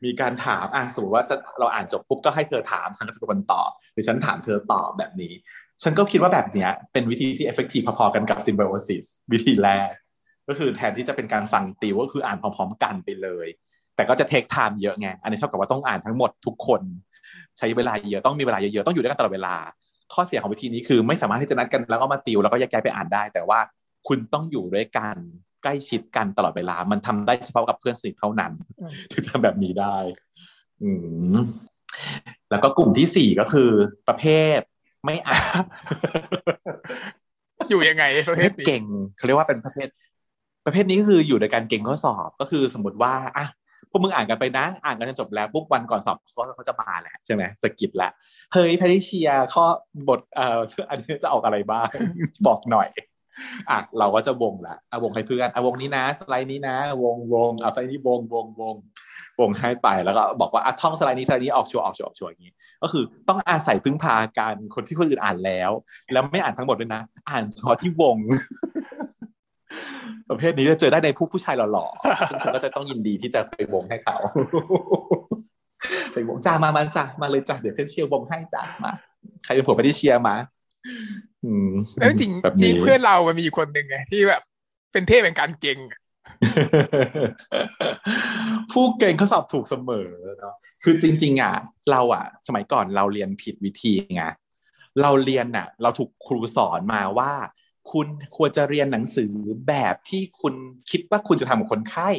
มีการถามอะสมมติว่าเราอ่านจบปุ๊บก็ให้เธอถามฉันก็จะเป็นคนตอบหรือฉันถามเธอตอบแบบนี้ ฉันก็คิดว่าแบบเนี้ยเป็นวิธีที่ effective พอๆกันกับ symbiosis วิธีแรก ก็คือแทนที่จะเป็นการฟังติวก็คืออ่านพร้อมๆกันไปเลย แต่ก็จะ take time เยอะไง อันนี้เท่ากับว่าต้องอ่านทั้งหมดทุกคน ใช้เวลาเยอะต้องมีเวลาเยอะๆต้องอยู่ด้วยกันตลอดเวลา ข้อเสียของวิธีนี้คือไม่สามารถที่จะนัดกันแล้วก็มาติวแล้วก็แยกย้ายไปอ่านได้ แต่ว่าคุณต้องอยู่ด้วยกันใกล้ชิดกันตลอดเวลา มันทำได้เฉพาะกับเพื่อนสนิทเท่านั้นถึงทำแบบนี้ได้ อืมแล้วก็กลุ่มที่สี่ก็คือประเภท ไม่อ่านอยู่ยังไงประเภทเก่งเขาเรียกว่าเป็นประเภท ประเภทนี้ก็คืออยู่ในการเก่งข้อสอบก็คือสมมติว่าอะพวกมึงอ่านกันไปนะ อ่านกันจนจบแล้วปุ๊บวันก่อนสอบเขาเขาจะมาแหละใช่ไหมสกิดแล้วเฮ้ยแพทิเชียข้อบทเอ่ออันนี้จะออกอะไรบ้างบอกหน่อย อะเราก็จะวงละเอาวงให้เพื่อนเอาวงนี้นะ สไลด์นี้นะ วงวงเอาสไลด์นี้วงวงวงวงให้ไปแล้วก็บอกว่าอะท่องสไลด์นี้สไลด์นี้ออกชัวออกชัวออกชัวอย่างนี้ ก็คือต้องอาศัยพึ่งพาการคนที่คนอื่นอ่านแล้ว แล้วไม่อ่านทั้งหมดด้วยนะ อ่านเฉพาะที่วง ประเภทนี้จะเจอได้ในผู้ผู้ชายหล่อๆฉันก็จะต้องยินดีที่จะไปวงให้เขาไปวงจ้ามามาจ้ามาเลยจ้าเดี๋ยวเพื่อนเชียร์วงให้จ้ามาใครเป็นผัวไปที่เชียร์มา แล้วจริงจริงเพื่อนเรามันมีคนหนึ่งไงที่แบบ เป็นเทพเป็นการเก่งผู้เก่งเขาสอบถูกเสมอเนาะคือจริง ๆ อะ เราอะ สมัยก่อนเราเรียนผิดวิธีไงเราเรียนอะ เราถูกครูสอนมาว่า คุณควรจะเรียนหนังสือแบบที่คุณคิดว่าคุณจะทำกับคนไข้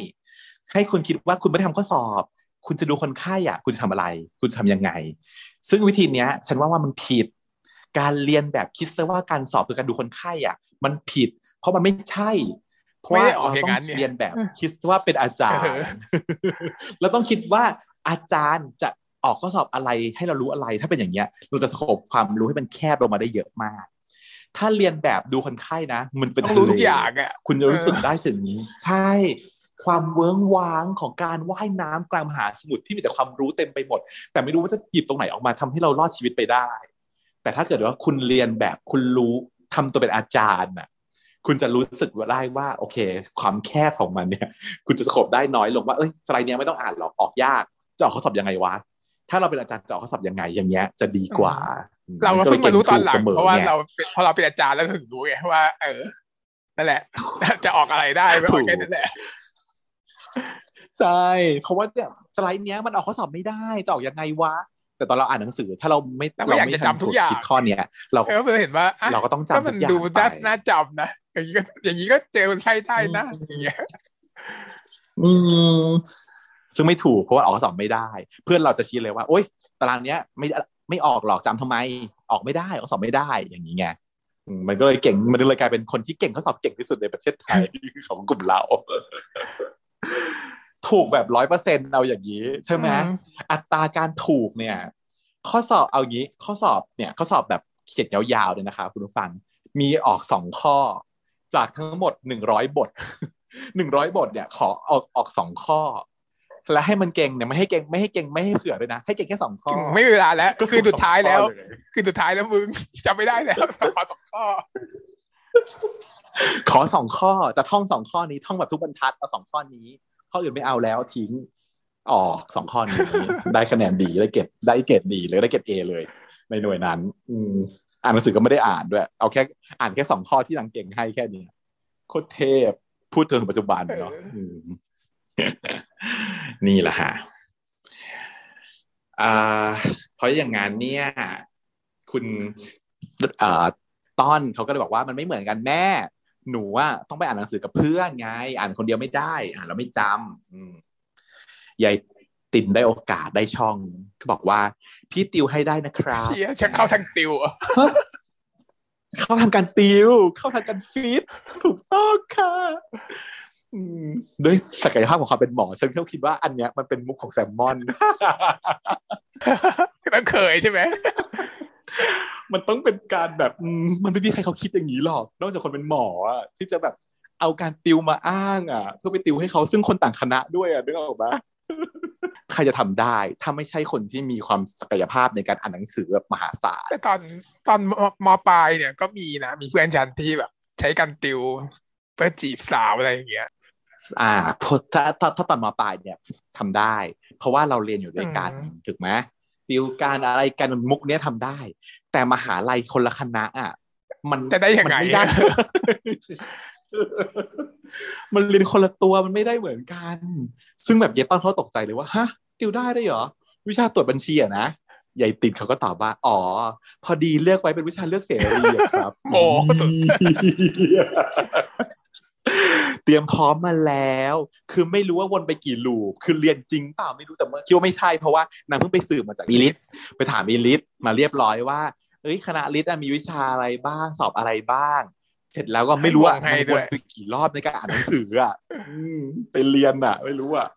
ให้คุณคิดว่าคุณไม่ได้ทำข้อสอบ คุณจะดูคนไข้อะ คุณจะทำอะไร คุณจะทำยังไง ซึ่งวิธีเนี้ย ฉันว่าว่ามันผิด การเรียนแบบคิดซะว่าการสอบคือการดูคนไข้อะ มันผิด เพราะมันไม่ใช่ เพราะว่าเราต้องเรียนแบบคิดว่าเป็นอาจารย์เราต้องคิดว่าอาจารย์จะออกข้อสอบอะไรให้เรารู้อะไรถ้าเป็นอย่างเงี้ยเราจะสกบความรู้ให้มันแคบลงมาได้เยอะมาก ถ้าเรียนแบบดูคนไข้นะ มันเป็นรู้ทุกอย่างอะคุณจะรู้สึกได้ถึงนี้ ใช่ ความเวิ้งว้างของการว่ายน้ำกลางมหาสมุทรที่มีแต่ความรู้เต็มไปหมด แต่ไม่รู้ว่าจะหยิบตรงไหนออกมาทำให้เรารอดชีวิตไปได้ แต่ถ้าเกิดว่าคุณเรียนแบบคุณรู้ทำตัวเป็นอาจารย์น่ะ คุณจะรู้สึกว่าได้ว่า โอเค ความแคบของมันเนี่ย คุณจะสกบได้น้อยลงว่าเอ้ยสไลด์เนี้ยไม่ต้องอ่านหรอกออกยาก จะออกข้อสอบยังไงวะถ้าเราเป็นอาจารย์จะออกข้อสอบยังไงอย่างเงี้ยจะดีกว่า เราก็เพิ่งมารู้ตอนหลังเพราะว่าเราพอเราเป็นอาจารย์แล้วถึงรู้ไงว่า เออนั่นแหละ จะออกอะไรได้ไม่ออกแค่นั้นแหละใช่เพราะว่าเนี่ยสไลด์เนี้ยมันออกข้อสอบไม่ได้จะออกยังไงวะ แต่ตอนเราอ่านหนังสือ ถ้าเราไม่เราไม่จำทุกอย่างคิดข้อเนี้ยเราก็เห็นว่าเราก็ต้องจำทุกอย่างดูน่าจำนะอย่างนี้ก็อย่างนี้ก็เจอใช่ได้นะอย่างเงี้ยอืมซึ่งไม่ถูกเพราะว่าออกสอบไม่ได้ เพื่อนเราจะชี้เลยว่า โอ๊ยตารางเนี้ยไม่ไม่ออกหรอกจำทำไม ออกไม่ได้ออกสอบไม่ได้อย่างนี้ไงมันก็เลยเก่งมันเลยกลายเป็นคนที่เก่งข้อสอบเก่งที่สุดในประเทศไทยของกลุ่มเรา ถูกแบบร้อยเปอร์เซ็นต์เอาอย่างนี้ใช่ไหมอัตราการถูกเนี่ย ข้อสอบเอางี้ ข้อสอบเนี่ยข้อสอบแบบเขียนยาวๆเลยนะคะคุณผู้ฟังมีออกสองข้อ จากทั้งหมดหนึ่งร้อยบทหนึ่งร้อยบทเนี่ยขอออกออกสองข้อ แล้วให้มันเก่งเนี่ยไม่ให้เก่งไม่ให้เก่งไม่ให้เผื่อเลยนะ ให้เก่งแค่สองข้อ ไม่เวลาแล้ว คือสุดท้ายแล้ว คือสุดท้ายแล้วมึงจำไม่ได้แล้วขอสองข้อ ขอสองข้อจะท่องสองข้อนี้ท่องแบบทุกบรรทัดเอาสองข้อนี้ ข้ออื่นไม่เอาแล้วทิ้งออกสองข้อนี้ได้คะแนนดีได้เกรดได้เกรดดีเลยได้เกรดเอเลย ในหน่วยนั้น อืมอ่านหนังสือก็ไม่ได้อ่านด้วย เอาแค่อ่านแค่สองข้อที่นางเก่งให้แค่นี้โคตรเทพพูดถึงปัจจุบันเนาะนี่แหละฮะอ่าเพราะอย่างงั้นเนี่ย คุณอ่าต้อนเขาก็เลยบอกว่ามันไม่เหมือนกันแม่ หนูว่าต้องไปอ่านหนังสือกับเพื่อนไง อ่านคนเดียวไม่ได้อ่านแล้วไม่จำยายตินได้โอกาสได้ช่องก็บอกว่า พี่ติวให้ได้นะครับเชียจะเข้าทางติวเข้าทางการติว เข้าทางการฟีดถูกต้องค่ะด้วยศักยภาพของความเป็นหมอฉันก็คิดว่าอันเนี้ยมันเป็นมุกของแซมมอนต้องเคยใช่ไหม มันต้องเป็นการแบบมันไม่มีใครเขาคิดอย่างนี้หรอก นอกจากคนเป็นหมออะที่จะแบบเอาการติวมาอ้างอะ เพื่อไปติวให้เขาซึ่งคนต่างคณะด้วยอะนึกออกปะใครจะทำได้ ถ้าไม่ใช่คนที่มีความศักยภาพในการอ่านหนังสือแบบมหาศาลแต่ตอนตอนมปลายเนี่ยก็มีนะ มีเพื่อนฉันที่แบบ ใช้การติวเพื่อจีบสาวอะไรอย่างเงี้ยอ่าถ้าถ้าถ้าตอนมปลายเนี่ยทำได้ เพราะว่าเราเรียนอยู่ด้วยกันถูกไหม ติวการอะไรกันมุกเนี้ยทำได้ แต่มหาลัยคนละคณะอะมันจะได้ยังไงมันไม่ได้มันเรียนคนละตัวมันไม่ได้เหมือนกัน ซึ่งแบบเยต้อนเขาตกใจเลยว่าฮะติวได้ได้เหรอ วิชาตรวจบัญชีอะนะยายติดเขาก็ตอบว่า อ๋อ พอดีเลือกไว้เป็นวิชาเลือกเสรีอะครับโอ้ เตรียมพร้อมมาแล้ว คือไม่รู้ว่าวนไปกี่ loop คือเรียนจริงเปล่าไม่รู้แต่เมื่อคิดว่าไม่ใช่เพราะว่านางเพิ่งไปสืบมาจากอีลิทไปถามอีลิทมาเรียบร้อยว่าเอ้ยคณะลิทมีวิชาอะไรบ้างสอบอะไรบ้าง เสร็จแล้วก็ไม่รู้อะมันวนไปกี่รอบในการอ่านหนังสืออะไปเรียนอะ ไม่รู้อะ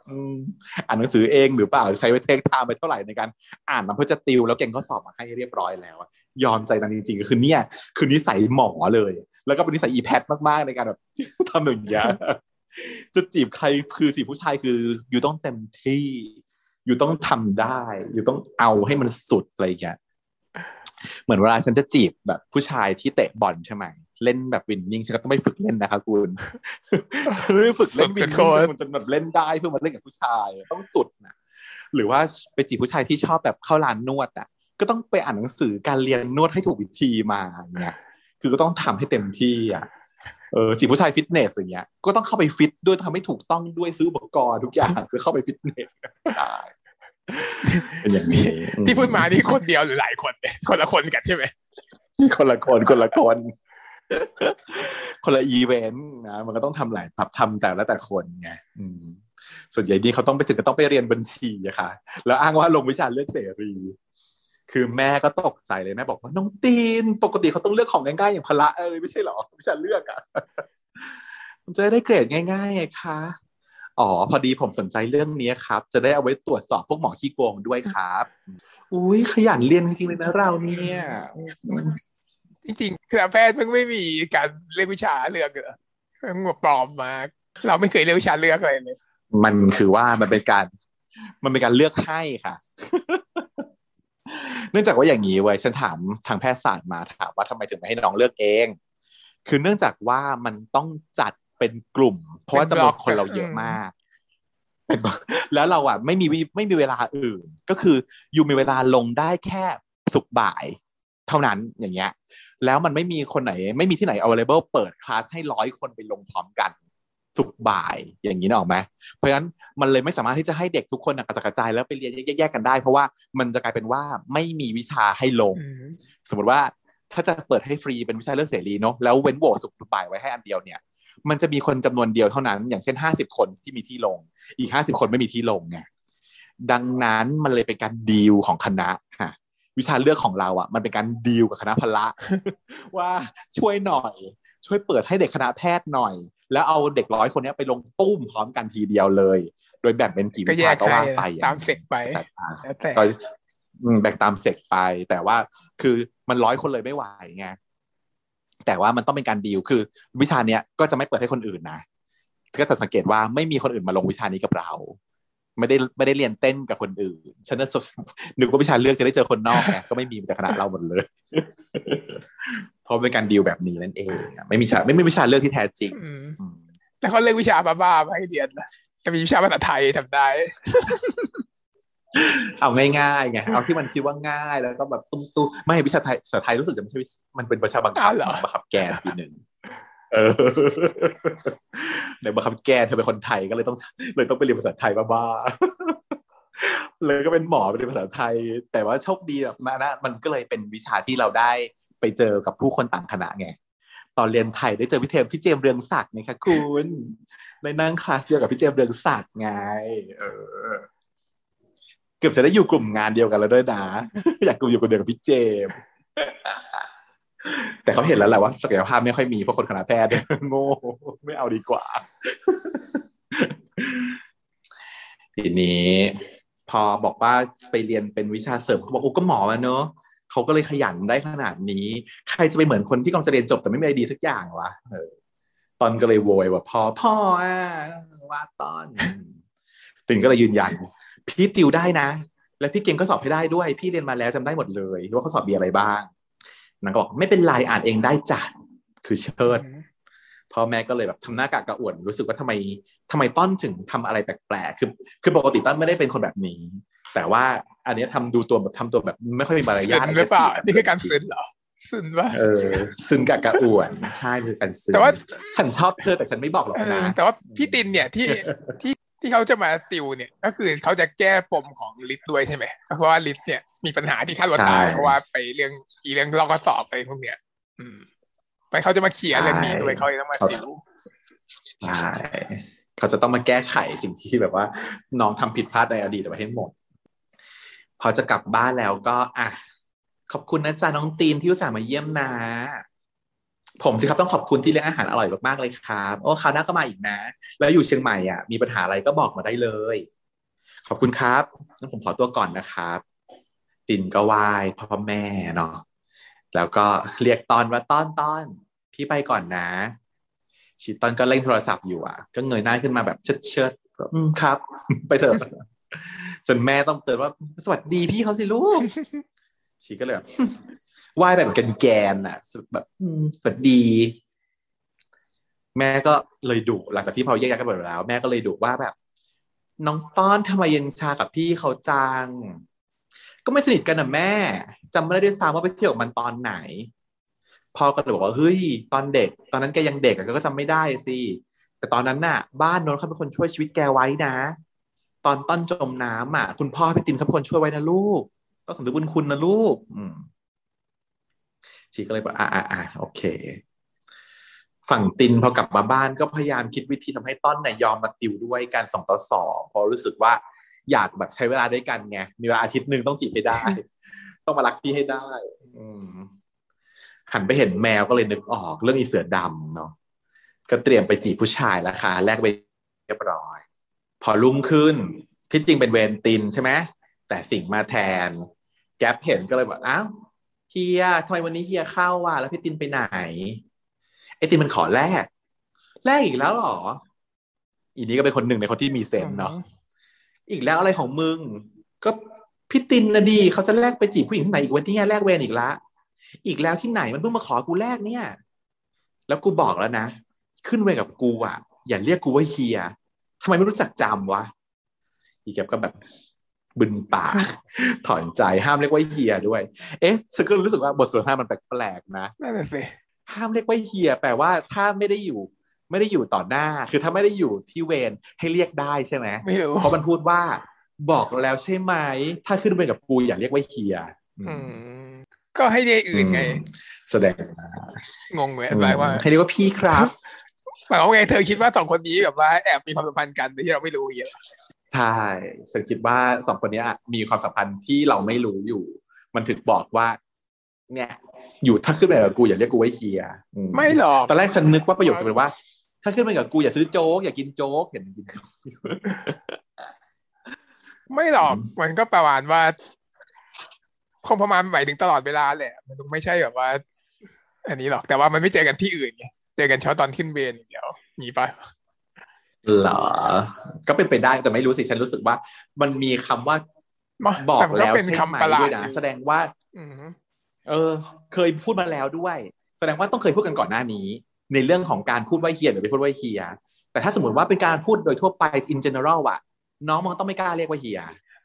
อ่านหนังสือเองหรือเปล่าใช้เวท take time ไปเท่าไหร่ในการอ่านมันเพื่อจะติวแล้วเก่งก็สอบมาให้เรียบร้อยแล้วยอมใจนั้นจริงๆคือเนี่ย คือนิสัยหมอเลย แล้วก็เป็นนิสัยอีแพทมากๆในการแบบทำอย่างเงี้ยจะจีบใครคือจีบผู้ชายคืออยู่ต้องเต็มที่อยู่ต้องทำได้ อยู่ต้องเอาให้มันสุดอะไรอย่างเงี้ยเหมือนเวลาฉันจะจีบแบบ ผู้ชายที่เตะบอลใช่ไหมเล่นแบบวินนิ่งฉันก็ต้องไปฝึกเล่นนะคะคุณไม่ฝึกเล่นวินนิ่งจนมันจะแบบเล่นได้เพื่อมาเล่นกับผู้ชายต้องสุดนะหรือว่าไปจีบผู้ชายที่ชอบแบบเข้าร้านนวดอะ ก็ต้องไปอ่านหนังสือการเรียนนวดให้ถูกวิธีมาเนี่ย คือก็ต้องทำให้เต็มที่อะเออจีบผู้ชายฟิตเนสอย่างเงี้ยก็ต้องเข้าไปฟิตด้วยทำให้ถูกต้องด้วยซื้ออุปกรณ์ทุกอย่างเพื่อเข้าไปฟิตเนสได้เป็นอย่างนี้ที่พูดมานี่คนเดียวหรือหลายคนคนละคนกันใช่ไหมคนละคนคนละคน คนละอีเวนต์นะมันก็ต้องทำหลายแบบทำแต่ละแต่คนไงส่วนใหญ่นี่เขาต้องไปถึงก็ต้องไปเรียนบัญชีอะค่ะ แล้วอ้างว่าลงวิชาเลือกเสรี คือแม่ก็ตกใจเลยแม่บอกว่าน้องตีนปกติเขาต้องเลือกของง่ายๆอย่างพละเออไม่ใช่หรอวิชาเลือกอะมันจะได้เกรดง่ายๆไงคะอ๋อพอดีผมสนใจเรื่องนี้ครับ จะได้เอาไว้ตรวจสอบพวกหมอขี้โกงด้วยครับ อุ้ยขยันเรียนจริงๆเลยนะเราเนี่ยจริงๆคณะแพทย์เพิ่งไม่มีการเลือกวิชาเลือกเหรอเพิ่งปลอมมาเราไม่เคยเลือกวิชาเลือกอะไรเลยมันคือว่ามันเป็นการ มันเป็นการเลือกให้ค่ะ เนื่องจากว่าอย่างนี้เว้ยฉันถามทางแพทยศาสตร์มาถามว่าทำไมถึงไม่ให้น้องเลือกเอง คือเนื่องจากว่ามันต้องจัดเป็นกลุ่ม เพราะว่าจำนวนคนเราเยอะมากแล้วเราอะไม่มีไม่มีเวลาอื่น ก็คืออยู่มีเวลาลงได้แค่สุกบ่าย เท่านั้นอย่างเงี้ย แล้วมันไม่มีคนไหน ไม่มีที่ไหน available เปิดคลาสให้ร้อยคนไปลงพร้อมกัน สุกบ่ายอย่างนี้นะออกไหมเพราะฉะนั้นมันเลยไม่สามารถที่จะให้เด็กทุกคนกระจายกระจาย แล้วไปเรียนแยกๆกันได้ เพราะว่ามันจะกลายเป็นว่าไม่มีวิชาให้ลง สมมติว่าถ้าจะเปิดให้ฟรีเป็นวิชาเลือกเสรีเนาะแล้วเว้นโหวตสุกบ่ายไว้ให้อันเดียวเนี่ย มันจะมีคนจำนวนเดียวเท่านั้น อย่างเช่นห้าสิบคนที่มีที่ลง อีกห้าสิบคนไม่มีที่ลงไงดังนั้นมันเลยเป็นการดีลของคณะค่ะวิชาเลือกของเราอะ มันเป็นการดีลกับคณะพละว่าช่วยหน่อย ช่วยเปิดให้เด็กคณะแพทย์หน่อย แล้วเอาเด็กร้อยคนนี้ไปลงตุ้มพร้อมกันทีเดียวเลย โดยแบ่งเป็นกี่วิชาก็ว่าไปตามเสกไปก็แบ่งตามเสกไป แต่ว่าคือมันร้อยคนเลยไม่ไหวไงแต่ว่ามันต้องเป็นการดีลคือ วิชาเนี้ยก็จะไม่เปิดให้คนอื่นนะก็จะสังเกตว่าไม่มีคนอื่นมาลงวิชานี้กับเรา ไม่ได้ไม่ได้เรียนเต้นกับคนอื่น ฉันนึกนึกว่าวิชาเลือกจะได้เจอคนนอกไงก็ไม่มีแต่คณะเราหมดเลย เพราะเป็นการดีลแบบนี้นั่นเอง ไม่มีวิชาไม่มีวิชาเลือกที่แท้จริง แล้วเขาเลือกวิชาบ้าๆมาให้เรียนจะมีวิชาภาษาไทยทำได้ เอาง่ายๆไงเอาที่มันคิดว่าง่ายแล้วก็แบบตุ้มตุ้ไม่วิชาไทยภาษาไทยรู้สึกจะไม่ใช่มันเป็นวิชาบังคับบังคับแกนทีหนึ่ง เออในบังคับแกนเธอเป็นคนไทยก็เลยต้องเลยต้องไปเรียนภาษาไทยบ้าๆเลยก็เป็นหมอไปเรียนภาษาไทย แต่ว่าโชคดีแบบมานะมันก็เลยเป็นวิชาที่เราได้ไปเจอกับผู้คนต่างคณะไงตอนเรียนไทยได้เจอพี่เทมพี่เจมเรืองศักดิ์ไงคะคุณเลยนั่งคลาสเดียวกับพี่เจมเรืองศักดิ์ไง เออ เกือบจะได้อยู่กลุ่มงานเดียวกันแล้วด้วยนะอยากกลุ่มอยู่กลุ่มเดียวกับพี่เจม แต่เขาเห็นแล้วแหละว่าศักยภาพไม่ค่อยมีเพราะคนคณะแพทย์โง่ไม่เอาดีกว่า ทีนี้ พอบอกว่าไปเรียนเป็นวิชาเสริมเขาบอกโอ้ก็หมอมาเนอะเขาก็เลยขยันได้ขนาดนี้ ใครจะไปเหมือนคนที่กำลังจะเรียนจบแต่ไม่มีอะไรดีสักอย่างวะเออตอนก็เลยโวยว่าพ่อพ่ออะว่าตอนตินก็เลยยืนยัน พี่ติวได้นะ และพี่เก่งก็สอบให้ได้ด้วย พี่เรียนมาแล้วจำได้หมดเลยว่าเขาสอบมียอะไรบ้าง นางก็บอกไม่เป็นไรอ่านเองได้จ้ะคือเชิดพ่อแม่ก็เลยแบบทำหน้ากากกระอ่วนรู้สึกว่าทำไมทำไมต้นถึงทำอะไรแปลกๆคือ คือปกติต้นไม่ได้เป็นคนแบบนี้ แต่ว่าอันนี้ทำดูตัวแบบทำตัวแบบ ไม่ค่อยมีมารยาทหรือเปล่านี่คือการซึนเหรอซึนวะเออซึนกากกระอ่วนใช่คือการซึนแต่ว่าฉันชอบเธอแต่ฉันไม่บอกหรอกเออนะแต่ว่าพี่ตินเนี่ยที่ที่ ที่เขาจะมาติวเนี่ยก็คือเขาจะแก้ปมของลิศด้วยใช่ไหมเพราะว่าลิศเนี่ยมีปัญหาที่ฆ่าตัวตายเพราะว่าไปเรื่องอีเรื่องลอกข้อสอบไปพวกเนี้ย อืม ไปเขาจะมาเขียนเรื่องนี้ด้วยเขาเลยต้องมาติวใช่เขาจะต้องมาแก้ไขสิ่งที่แบบว่า น้องทำผิดพลาดในอดีตไว้ให้หมด พอจะกลับบ้านแล้วก็ อะขอบคุณนะจ๊ะน้องตีนที่อุตส่าห์มาเยี่ยมนะ ผมสิครับต้องขอบคุณที่เลี้ยงอาหารอร่อยมากๆเลยครับโอ้คราวหน้าก็มาอีกนะ แล้วอยู่เชียงใหม่อะมีปัญหาอะไรก็บอกมาได้เลย ขอบคุณครับงั้นผมขอตัวก่อนนะครับ ตินก็ไหว้พ่อแม่เนาะแล้วก็เรียกตอนว่าต้อนต้อนพี่ไปก่อนนะ ชิตอนก็เล่นโทรศัพท์อยู่อะ ก็เงยหน้าขึ้นมาแบบเชิดเชิดครับ ไปเถอะจนแม่ต้องเตือนว่าสวัสดีพี่เขาสิลูกชีก็เลยแบบ ไหว้แบบแกนๆอะแบบอืมสวัสดี แม่ก็เลยดุหลังจากที่พอแยกย้ายกันหมดแล้ว แม่ก็เลยดุว่าแบบ น้องต้อนทำไมเย็นชากับพี่เขาจัง ก็ไม่สนิทกันนะแม่จำไม่ได้ด้วยซ้ำว่าไปเที่ยวกับมันตอนไหนพ่อก็เลยบอกว่าเฮ้ยตอนเด็ก ตอนนั้นแกยังเด็กอะแกก็จำไม่ได้สิแต่ตอนนั้นน่ะ บ้านโน้นเขาเป็นคนช่วยชีวิตแกไว้นะ ตอนต้นจมน้ำอะ คุณพ่อพี่ตินเขาเป็นคนช่วยไว้นะลูกต้องสำนึกบุญคุณนะลูก อืม ชีก็เลยบอกอ่าอ่าอ่าโอเค ฝั่งตินพอกลับมาบ้านก็พยายามคิดวิธีทำให้ต้นเนี่ยยอมมาติวด้วยการสองต่อสองเพราะรู้สึกว่าอยากแบบใช้เวลาด้วยกันไงมีเวลาอาทิตย์หนึ่งต้องจีบให้ได้ ต้องมารักพี่ให้ได้ อืมหันไปเห็นแมวก็เลยนึกออกเรื่องอีเสือดำเนาะก็เตรียมไปจีบผู้ชายแล้วค่ะแลกไปเรียบร้อย พอรุ่งขึ้นที่จริงเป็นเวนตินใช่ไหมแต่สิ่งมาแทน แก๊ปเห็นก็เลยบอกอ้าว เฮียทำไมวันนี้เฮียเข้าว่ะแล้วพี่ตินไปไหน ไอตินมันขอแลกแลกอีกแล้วเหรอ อีนี้ก็เป็นคนหนึ่งในคนที่มีเซนส์เนาะอีกแล้วอะไรของมึง ก็พี่ตินนะดีเขาจะแลกไปจีบผู้หญิงที่ไหนอีกวันนี้แลกเวรอีกละ อีกแล้วที่ไหนมันเพิ่งมาขอกูแลกเนี่ย แล้วกูบอกแล้วนะ ขึ้นเวรกับกูอะ อย่าเรียกกูว่าเฮียทำไมไม่รู้จักจำวะอีแกบก็แบบ บึนปากถอนใจห้ามเรียกว่าเฮียด้วย เอ๊ะฉันก็รู้สึกว่าบทสนทนามันแปลกๆนะนั่นแหละสิห้ามเรียกว่าเฮียแปลว่าถ้าไม่ได้อยู่ไม่ได้อยู่ต่อหน้า คือถ้าไม่ได้อยู่ที่เวรให้เรียกได้ใช่ไหมไม่รู้เพราะมันพูดว่าบอกแล้วใช่ไหม ถ้าขึ้นเวรกับกูอย่าเรียกว่าเฮียอืมก็ให้เรียกอื่นไงอืมแสดงงงเลยแปลว่า ให้เรียกว่าพี่ครับหมายความว่าไงเธอคิดว่าสองคนนี้แบบว่าแอบมีความสัมพันธ์กันโดยที่เราไม่รู้อย่างเงี้ย ใช่ฉันคิดว่าสองคนเนี้ยมีความสัมพันธ์ที่เราไม่รู้อยู่ มันถึงบอกว่า เนี่ย อยู่ถ้าขึ้นไปกับกูอย่าเรียกกูว่าเฮียอืไม่หรอกตอนแรกฉันนึกว่าประโยคจะเป็นว่า ถ้าขึ้นไปกับกูอย่าซื้อโจ๊กอย่ากินโจ๊กเห็นกินโจ๊กอยู่ไม่หรอกอืมมันก็ประมาณว่าคงประมาณหมายถึงตลอดเวลาแหละ มันคงไม่ใช่แบบว่า อันนี้หรอกแต่ว่ามันไม่เจอกันที่อื่นไงเจอกันเฉพาะตอนขึ้นเวรอย่างเดียวมีปะเหรอ ก็เป็นไปได้แต่ไม่รู้สิฉันรู้สึกว่า มันมีคำว่ามาบอกต่มันแล้วเป็นใช่ไหมคำประหลาด้ดวยนะอยู่แสดงว่าอืมเออ เคยพูดมาแล้วด้วย แสดงว่าต้องเคยพูดกันก่อนหน้านี้ ในเรื่องของการพูดว่าเฮียหรือไม่พูดว่าเฮีย แต่ถ้าสมมติว่าเป็นการพูดโดยทั่วไป in general อะน้องมันต้องไม่กล้าเรียกว่าเฮีย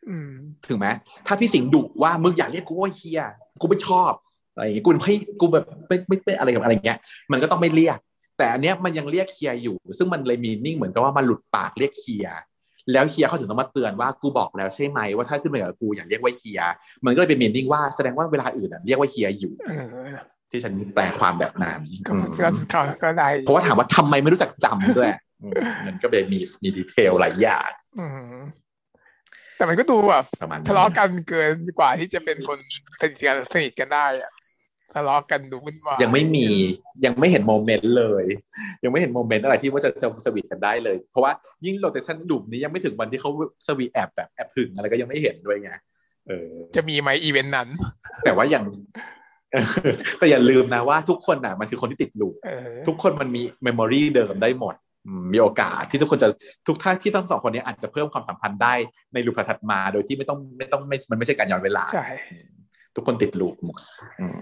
อืมถึงไหมถ้าพี่สิงห์ดุว่ามึงอย่าเรียกกูว่าเฮียกูไม่ชอบอะไรอย่างเงี้ยกูไม่กูแบบไม่ไม่ไม่อะไรกับอะไรอย่างเงี้ย มันก็ต้องไม่เรียก แต่อันเนี้ยมันยังเรียกเฮียอยู่ ซึ่งมันเลยมีนิ่งเหมือนกับว่ามันหลุดปากเรียกเฮียแล้วเฮียเขาถึงต้องมาเตือนว่ากูบอกแล้วใช่ไหมว่าถ้าขึ้นไปกับกูอย่าเรียกว่าเฮียมันก็เลยเป็นมีนิ่งว่าแสดงว่าเวลาอื่นอะเรียกว่าเฮียอยู่เออที่ฉันแปลความแบบนั้นก็อืมก็ก็ก็ได้เพราะว่าถามว่าทำไมไม่รู้จักจำด้วยอืมมันก็เลยมีมี detail หลายอย่างอืมแต่มันก็ดูแบบประมาณทะเลาะกันเกินกว่าที่จะเป็นคนสนิทกันสนิทกันได้อะ ทะเลาะกันดูวุ่นวายยังไม่มียังไม่เห็น moment เลย ยังไม่เห็น moment อะไรที่ว่าจะจะ sweet กันได้เลย เพราะว่ายิ่ง location ดุมนี้ยังไม่ถึงวันที่เขา sweet แอบแบบแอบหึงอะไรก็ยังไม่เห็นด้วยไงเออจะมีไหมอีเวนต์นั้น แต่ว่าอย่างแต่อย่าลืมนะว่าทุกคนอะมันคือคนที่ติด loop เออทุกคนมันมี memory เดิมได้หมดอืมมีโอกาสที่ทุกคนจะทุกท่าที่ทั้งสองคนนี้อาจจะเพิ่มความสัมพันธ์ได้ใน loop ถัดมาโดยที่ไม่ต้องไม่ต้องไม่มันไม่ใช่การย้อนเวลาใช่ทุกคนติด loop หมดอืม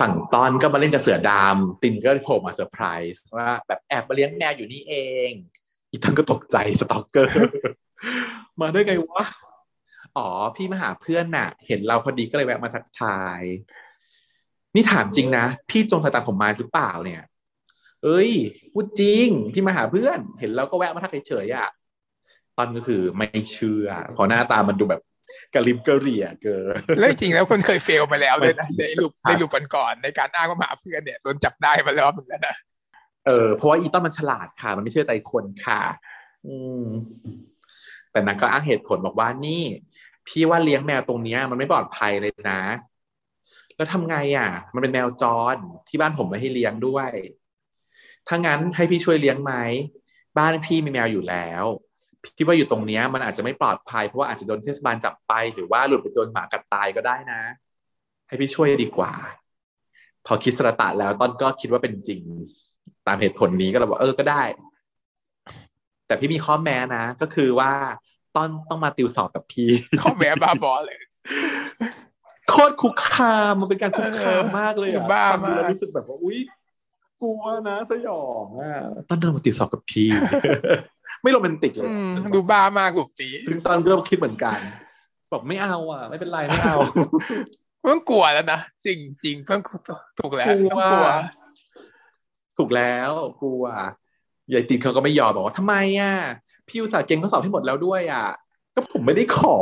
ฝั่งตอนก็มาเล่นกับเสือดำตินก็โผล่มาเซอร์ไพรส์ว่าแบบแอบมาเลี้ยงแมวอยู่นี่เอง อีตันก็ตกใจสตอกเกอร์ มาได้ไงวะ อ๋อ พี่มาหาเพื่อนน่ะ เห็นเราพอดีก็เลยแวะมาทักทาย นี่ถามจริงนะ พี่จงตามผมมาหรือเปล่าเนี่ย เอ้ยพูดจริง พี่มาหาเพื่อน เห็นเราก็แวะมาทักเฉยๆอะตอนก็คือไม่เชื่อพราะหน้าตามันดูแบบ กระลิมกระเหรี่ยเกินแล้วจริงๆแล้วคนเคยเฟลมาแล้วเลยนะในรูปครับในรูปก่อนๆในการอ้างว่ามาหาเพื่อนเนี่ยโดนจับได้มาแล้วเหมือนกันนะเออเพราะว่าอีต้นมันฉลาดค่ะ มันไม่เชื่อใจคนค่ะ อืม แต่นางก็อ้างเหตุผลบอกว่านี่ พี่ว่าเลี้ยงแมวตรงเนี้ย มันไม่ปลอดภัยเลยนะ แล้วทำไงอะ มันเป็นแมวจรที่บ้านผมไม่ให้เลี้ยงด้วย ถ้างั้นให้พี่ช่วยเลี้ยงไหมบ้านพี่มีแมวอยู่แล้ว พี่ว่าอยู่ตรงเนี้ยมันอาจจะไม่ปลอดภัยเพราะว่าอาจจะโดนเทศบาลจับไป หรือว่าหลุดไปโดนหมากัดตายก็ได้นะ ให้พี่ช่วยดีกว่า พอคิดสระตะแล้วต้นก็คิดว่าเป็นจริง ตามเหตุผลนี้ก็เลยบอกเออก็ได้ แต่พี่มีข้อแม้นะ ก็คือว่าต้นต้องมาติวสอบกับพี่ข้อแม้บ้าบอเลยโคตรคุกคามมันเป็นการคุกคามมากเลยเออะอบ้าฟังดูแล้วมากรู้สึกแบบว่าอุ้ยกลัวนะสยองอะต้นเดินมาติดสอบกับพี่ ไม่โรแมนติกเลยอืมดูบ้ามากลูกตีซึ่งตอนก็คิดเหมือนกันบอกไม่เอาอะ ไม่เป็นไรไม่เอาต้องกลัวแล้วนะจริงจริงต้องถูกแล้วกลัวต้องกลัวถูกแล้วกลัวยายตินเขาก็ไม่ยอมบอกว่าทำไมอะพี่อุตส่าห์เก็งข้อสอบให้หมดแล้วด้วยอะ ก็ผมไม่ได้ขอ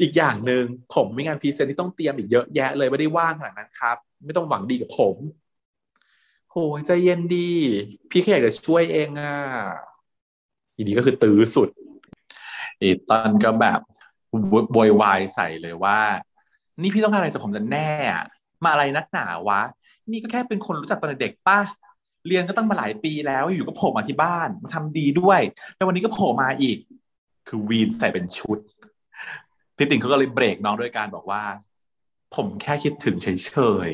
อีกอย่างหนึ่งผมมีงาน present ที่ต้องเตรียมอีกเยอะแยะเลยไม่ได้ว่างขนาดนั้นครับ ไม่ต้องหวังดีกับผม โหใจเย็นดี พี่แค่อยากจะช่วยเองอะทีนี้ก็คือตื้อสุด อีตันก็แบบโวยวายใส่เลยว่า นี่พี่ต้องการอะไรจากผมจะแน่ มาอะไรนักหนาวะ นี่ก็แค่เป็นคนรู้จักตอนเด็กป่ะเรียนก็ตั้งมาหลายปีแล้ว อยู่ก็โผล่มาที่บ้านมาทำดีด้วย แล้ววันนี้ก็โผล่มาอีก คือวีนใส่เป็นชุด พี่ติ๋งเขาก็เลยเบรกน้องด้วยการบอกว่า ผมแค่คิดถึงเฉย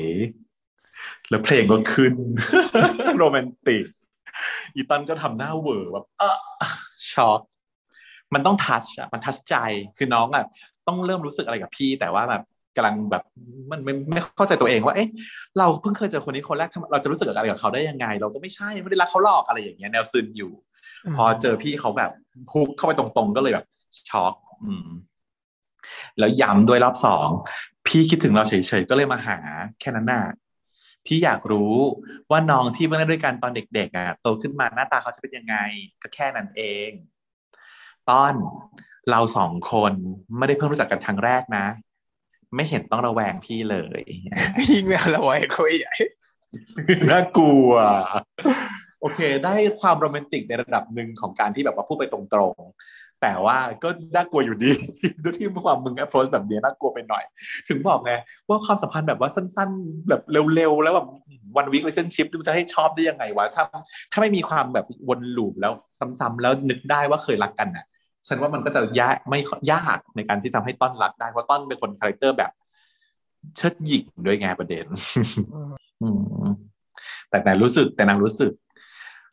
แล้วเพลงก็ขึ้น โรแมนติกอีตันก็ทำหน้าเหวอแบบเออช็อกมันต้องทัชอะมันทัชใจคือน้องอะต้องเริ่มรู้สึกอะไรกับพี่ แต่ว่าแบบกำลังแบบมันไม่ไม่เข้าใจตัวเองว่าเอ๊ะเราเพิ่งเคยเจอคนนี้คนแรกทำเราจะรู้สึกอะไรกับเขาได้ยังไง เราต้องไม่ใช่ไม่ได้รักเขาหรอกอะไรอย่างเงี้ยแนวซึนอยู่ พอเจอพี่เขาแบบพุกเข้าไปตรงๆ ก็เลยแบบช็อกอืม แล้วย้ำด้วยรอบสองพี่คิดถึงเราเฉยๆก็เลยมาหาแค่นั้นน่ะ พี่อยากรู้ว่าน้องที่เมื่อเล่นด้วยกันตอนเด็ก ๆอะโตขึ้นมาหน้าตาเขาจะเป็นยังไง ก็แค่นั้นเองต้อนเราสองคนไม่ได้เพิ่งรู้จักกันครั้งแรกนะ ไม่เห็นต้องระแวงพี่เลยยิงแมวละไว้คุยใหญ่น่ากลัว โอเค ได้ความโรแมนติกในระดับหนึ่งของการที่แบบว่าพูดไปตรงๆ แต่ว่าก็น่ากลัวอยู่ดีด้วยที่ความมึง approach แบบนี้น่ากลัวไปหน่อย ถึงบอกไงว่าความสัมพันธ์แบบว่าสั้นๆ แบบเร็วๆ แล้วแบบวันวิก relationship มันจะให้ชอบได้ยังไงวะถ้าถ้าไม่มีความแบบวน loop แล้วซ้ำๆแล้วนึกได้ว่าเคยรักกันน่ะฉันว่ามันก็จะยากไม่ยากในการที่ทำให้ต้อนรักได้เพราะต้อนเป็นคน character แบบ เชิดหยิกด้วยไงประเด็นอืมแต่แต่รู้สึกแต่นางรู้สึก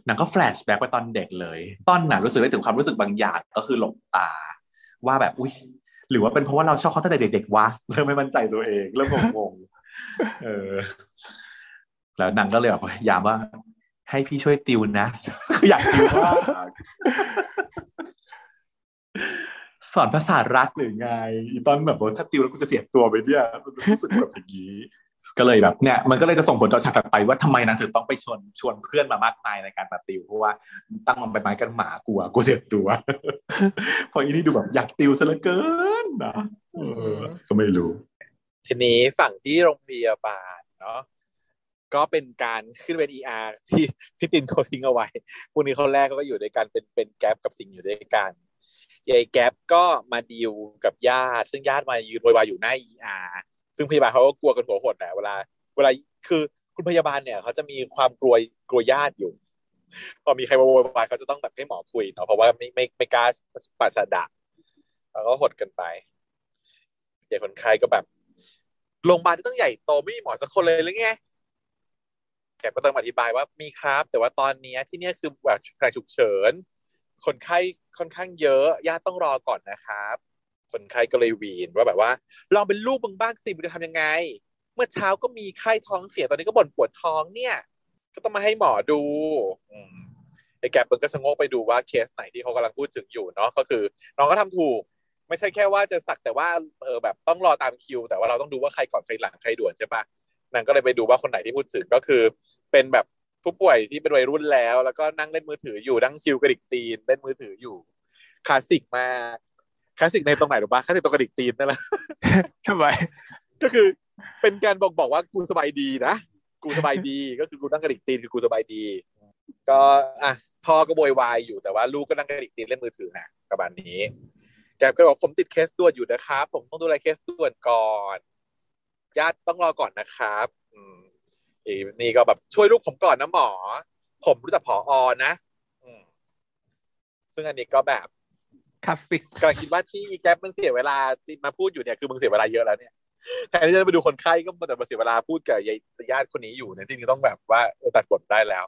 นางก็แฟลชแบ็กไปตอนเด็กเลยต้นหน่ะรู้สึกได้ถึงความรู้สึกบางอย่างก็คือหลบตา ว่าแบบอุ้ยหรือว่าเป็นเพราะว่าเราชอบเขาตั้งแต่เด็กๆวะเริ่มไม่มั่นใจตัวเอง เริ่มงงๆเออ แล้วนางก็เลยแบบพยายามว่า ให้พี่ช่วยติวนะคืออยากติวมากสอนภาษารักหรือไงตอนแบบว่าถ้าติวแล้วกูจะเสียตัวไปเนี่ยมันรู้สึกแบบอย่างนี้ ก็เลยแบบเนี่ยมันก็เลยจะส่งผลต่อฉากถัดไปว่าทำไมนางถึงต้องไปชวนชวนเพื่อนมามากมายในการมาติวเพราะว่าตั้งมันไปไม้กันหมากลัวกลัวเสียตัว พออีนี่ดูแบบอยากติวซะเหลือเกินนะเออก็ไม่รู้ ทีนี้ฝั่งที่โรงพยาบาลเนาะก็เป็นการขึ้นเวทีอาร์ที่พี่ตินเขาทิ้งเอาไว้พวกนี้เขาแรกเขาก็อยู่ด้วยกันเป็นเป็นแก๊ปกับสิ่งอยู่ด้วยกันยายแก๊ปก็มาดีลกับญาติ ซึ่งญาติมายืนโวยวายอยู่หน้าเออาร์ ซึ่งพยาบาลเขาก็กลัวกันหัวหดแหละเวลา เวลาคือคุณพยาบาลเนี่ยเขาจะมีความกลัวกลัวญาติอยู่ พอมีใครมาโวยวายเขาจะต้องแบบให้หมอคุยเนาะเพราะว่าไม่ไม่ไม่กล้าปัสสดะแล้วก็หดกันไปเด็กคนไข้ก็แบบโรงพยาบาลต้องใหญ่โตไม่มีหมอสักคนเลยหรือไงแกก็ต้องอธิบายว่ามีครับ แต่ว่าตอนนี้ที่นี่คือแบบแผนฉุกเฉิน คนไข้ค่อนข้างเยอะญาติต้องรอก่อนนะครับ คนไข้ก็เลยวีนว่าแบบว่า ลองเป็นลูกมึงบ้างสิมึงจะทำยังไง เมื่อเช้าก็มีไข้ท้องเสียตอนนี้ก็บ่นปวดท้องเนี่ย ก็ต้องมาให้หมอดูไอ้แกเปิงก็ชะโงกไปดูว่าเคสไหนที่เขากำลังพูดถึงอยู่เนาะก็คือ น้องก็ทำถูก ไม่ใช่แค่ว่าจะสักแต่ว่าเออแบบต้องรอตามคิว แต่ว่าเราต้องดูว่าใครก่อนใครหลังใครด่วนใช่ปะนางก็เลยไปดูว่าคนไหนที่พูดถึงก็คือ เป็นแบบผู้ป่วยที่เป็นวัยรุ่นแล้ว แล้วก็นั่งเล่นมือถืออยู่นั่งชิวกระดิกตีนเล่นมือถืออยู่คลาสสิกมาก คลาสสิกในตรงไหนหรือปะคลาสสิกตรงกระดิกตีนนั่นแหละทำไมก็คือเป็นการบอกบอกว่ากูสบายดีนะกูสบายดีก็คือกูนั่งกระดิกตีนคือกูสบายดี ก็อะพ่อก็โวยวายอยู่แต่ว่าลูกก็นั่งกระดิกตีนเล่นมือถือนะประมาณนี้แกก็บอกผมติดเคสด่วนอยู่นะครับ ผมต้องดูแลเคสด่วนก่อนญาติต้องรอก่อนนะครับอืมนี่ก็แบบช่วยลูกผมก่อนนะหมอ ผมรู้จักผออนะอืมซึ่งอันนี้ก็แบบ คลาสสิกกำลังคิดว่าที่แก๊ปมันเสียเวลามาพูดอยู่เนี่ยคือมึงเสียเวลาเยอะแล้วเนี่ยแทนที่จะไปดูคนไข้ก็มาแต่มาเสียเวลาพูดกับยายญาติคนนี้อยู่เนี่ยจริงๆต้องแบบว่าตัดบทได้แล้ว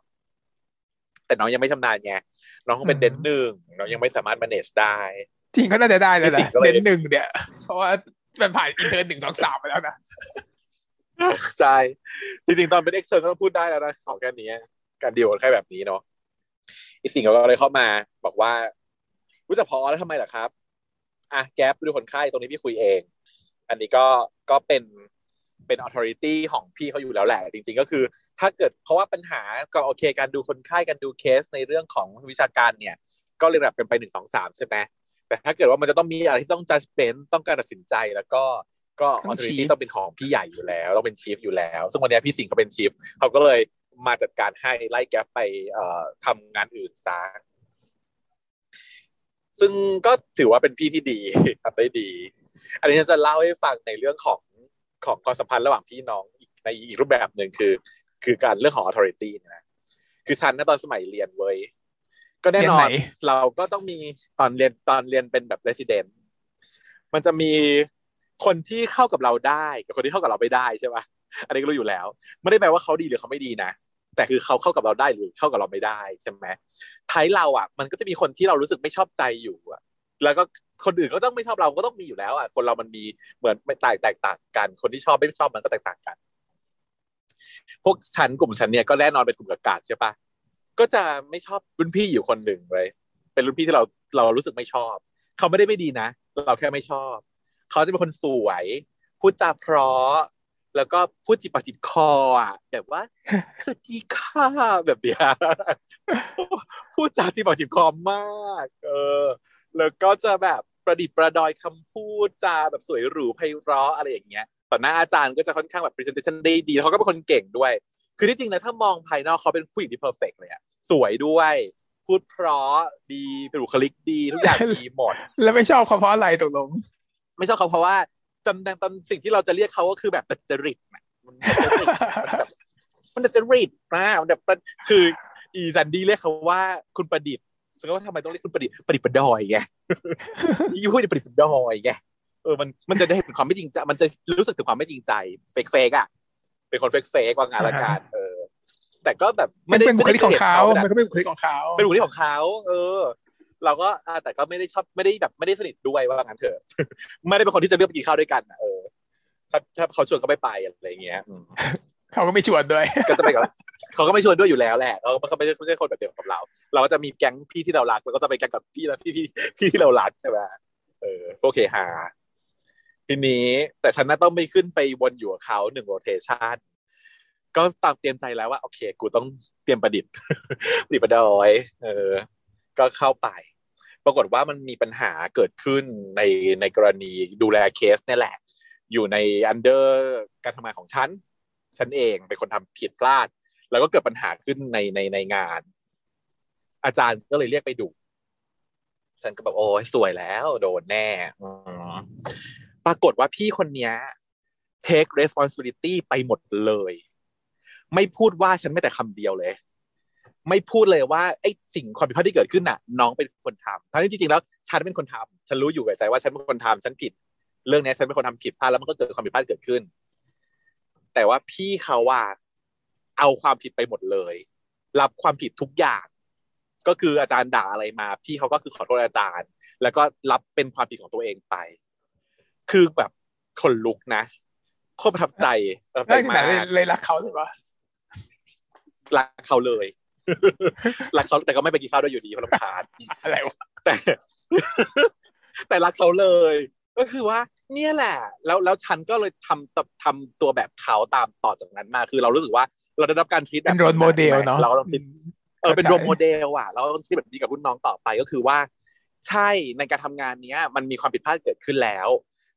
แต่น้องยังไม่ชำนาญไงน้องเป็นเดนหนึ่งน้องยังไม่สามารถ manage ได้จริงก็น่าจะได้เลยจรินะงก็ resident หนึ่งเนี่ย เพราะว่ามันผ่าน intern หนึ่งสองสามไปแล้วนะใช่จริงๆตอนเป็นเอ็กเซอร์ก็ต้องพูดได้แล้วนะของแค่นี้การดีลคนไข้แบบนี้เนาะอีสิงห์ก็เลยเข้ามา บอกว่า รู้จักพอแล้วทำไมล่ะครับอะแก๊ปดูคนไข้ตรงนี้พี่คุยเอง อันนี้ก็ก็เป็นเป็นออ t h o r i t y ของพี่เขาอยู่แล้วแหละ จริง ๆ ก็คือ ถ้าเกิดเพราะว่าปัญหาก็โอเค การดูคนไข้การดูเคสในเรื่องของวิชาการเนี่ย ก็เรียงแบบเป็นไปหนึ่งสองสามใช่ไหมแต่ถ้าเกิดว่ามันจะต้องมีอะไรที่ต้อง judgment ต้องการตัดสินใจแล้วก็ก็ต้ออองทอริ chief ตี้ต้องเป็นของพี่ใหญ่อยู่แล้วต้องเป็นชีฟอยู่แล้ว ซึ่งวันนี้พี่สิงห์เขาเป็นชีฟเขาก็เลยมาจัดการให้ไล่แก๊ปไปเอ่อทำงานอื่นซะ ซึ่งก็ถือว่าเป็นพี่ที่ดีทำได้ดี อันนี้ฉันจะเล่าให้ฟังในเรื่องของของความสัมพันธ์ระหว่างพี่น้องอีกในอีกรูปแบบหนึ่งคือ คือการเรื่องของ authority เนะคือฉันนะตอนสมัยเรียนเว้ยก็แน่นอนเรียนไหนเราก็ต้องมีตอนเรียนตอนเรียนเป็นแบบ resident มันจะมีคนที่เข้ากับเราได้ กับคนที่เข้ากับเราไม่ได้ใช่ปะอันนี้ก็รู้อยู่แล้ว ไม่ได้แปลว่าเขาดีหรือเขาไม่ดีนะ แต่คือเขาเข้ากับเราได้หรือเข้ากับเราไม่ได้ใช่ไหมท้ายเราอะ มันก็จะมีคนที่เรารู้สึกไม่ชอบใจอยู่อะ แล้วก็คนอื่นก็ต้องไม่ชอบเราก็ต้องมีอยู่แล้วอะคนเรามันมีเหมือนไม่แตกแตกต่างกัน คนที่ชอบไม่ชอบมันก็แตกต่างกัน พวกฉันกลุ่มฉันเนี่ยก็แน่นอนเป็นกลุ่มกากาศใช่ปะก็จะไม่ชอบรุ่นพี่อยู่คนหนึ่งเลยเป็นรุ่นพี่ที่เราเรารู้สึกไม่ชอบ เขาไม่ได้ไม่ดีนะ เราแค่ไม่ชอบ เขาจะเป็นคนสวย พูดจาเพราะ แล้วก็พูดจิบปากจิบคออะแบบว่าสวัสดีค่ะแบบเนี้ยพูดจาจิบปากจิบคอมาก เออ แล้วก็จะแบบประดิษฐ์ประดอยคำพูดจาแบบสวยหรูไพเราะอะไรอย่างเงี้ยต่อหน้าอาจารย์ก็จะค่อนข้างแบบ presentation ได้ดีแล้วเขาก็เป็นคนเก่งด้วย คือที่จริงนะถ้ามองภายนอกเขาเป็นผู้หญิงที่ perfect เลยอะสวยด้วย พูดเพราะดีเป็นบุคลิกดีทุกอย่างดีหมด แล้วไม่ชอบเขาเพราะอะไรตกลงไม่ชอบเขาเพราะว่า จำแนงตอนสิ่งที่เราจะเรียกเขาก็คือแบบดัดจริตน่ะมันดัดจริตมันแบบมันดัดจริตนะมันแบบมันคืออีซันดี้เรียกเขาว่าคุณประดิษฐ์ฉันก็ว่าทำไมต้องเรียกคุณประดิษฐ์ประดิษฐ์ประดอยไงอีพูดประดิษฐ์ประดอยไงเออมันมันจะได้เห็นความไม่จริงใจมันจะรู้สึกถึงความไม่จริงใจเฟกเฟกอะเป็นคนเฟกเฟกว่างานละกันเออ แต่ก็แบบมันเป็นบุคลิกของเขาไม่ได้มันก็เป็นบุคลิกของเขาเป็นบุคลิกของเขาเออ เราก็อ่าแต่ก็ไม่ได้ชอบไม่ได้แบบไม่ได้สนิทด้วยว่างั้นเถอะ ไม่ได้เป็นคนที่จะเลือกไปกินข้าวด้วยกันอะเออถ้าถ้าเขาชวนก็ไม่ไปอะไรอย่างเงี้ยอืมเขาก็ไม่ชวนด้วย ก็จะไปกับเขาก็ไม่ชวนด้วยอยู่แล้วแหละเขาเขาไม่ใช่ไม่ใช่คนแบบเดียวกับเรา เราก็จะมีแก๊งพี่ที่เรารักแล้วก็จะไปแก๊งกับพี่แล้วพี่พี่พี่ที่เรารักใช่ไหมเออโอเคฮาทีนี้แต่ฉันน่าต้องไปขึ้นไปวนอยู่กับเขาหนึ่ง rotation ก็ตามเตรียมใจแล้วว่า โอเค กูต้องเตรียมประดิษฐ์ประดิษฐ์ประดอย เออ ก็เข้าไป ปรากฏว่ามันมีปัญหาเกิดขึ้นในในกรณีดูแลเคสเนี่ยแหละ อยู่ใน under การทำงานของฉันฉันเองเป็นคนทำผิดพลาด แล้วก็เกิดปัญหาขึ้นในในในงาน อาจารย์ก็เลยเรียกไปดู ฉันก็แบบโอ้ยสวยแล้ว โดนแน่ปรากฏว่าพี่คนเนี้ย take responsibility ไปหมดเลย ไม่พูดว่าฉันไม่แต่คำเดียวเลย ไม่พูดเลยว่าไอ้สิ่งความผิดพลาดที่เกิดขึ้นน่ะ น้องเป็นคนทำทั้งที่จริงๆแล้วฉันเป็นคนทำฉันรู้อยู่กับใจว่าฉันเป็นคนทำฉันผิด เรื่องนี้ฉันเป็นคนทำผิดพลาดแล้วมันก็เกิดความผิดพลาดเกิดขึ้น แต่ว่าพี่เขาว่าเอาความผิดไปหมดเลย รับความผิดทุกอย่าง ก็คืออาจารย์ด่าอะไรมา พี่เขาก็คือขอโทษอาจารย์ แล้วก็รับเป็นความผิดของตัวเองไป คือแบบคนลุกนะโคตรประทับใจประทับใจได้ขมานาดเลยกเลยรักเขาใช่ปะรักเขาเลย รักเขาแต่ก็ไม่ไปกินข้าวด้วยอยู่ดีเพราะรำคาญอะไรวะแต่แต่รักเขาเลย ก็คือว่า เนี่ยแหละ แล้วแล้วฉันก็เลยทำทำทำตัวแบบเขาตามต่อจากนั้นมาคือเรารู้สึกว่าเราได้รับการ treat แบบเป็น role model เนาะเราก็ต้องคิดเออเป็น role model อะเราต้องคิดแบบนี้กับรุ่นน้องต่อไปก็คือว่า ใช่ในการทำงานเนี้ย มันมีความผิดพลาดเกิดขึ้นแล้ว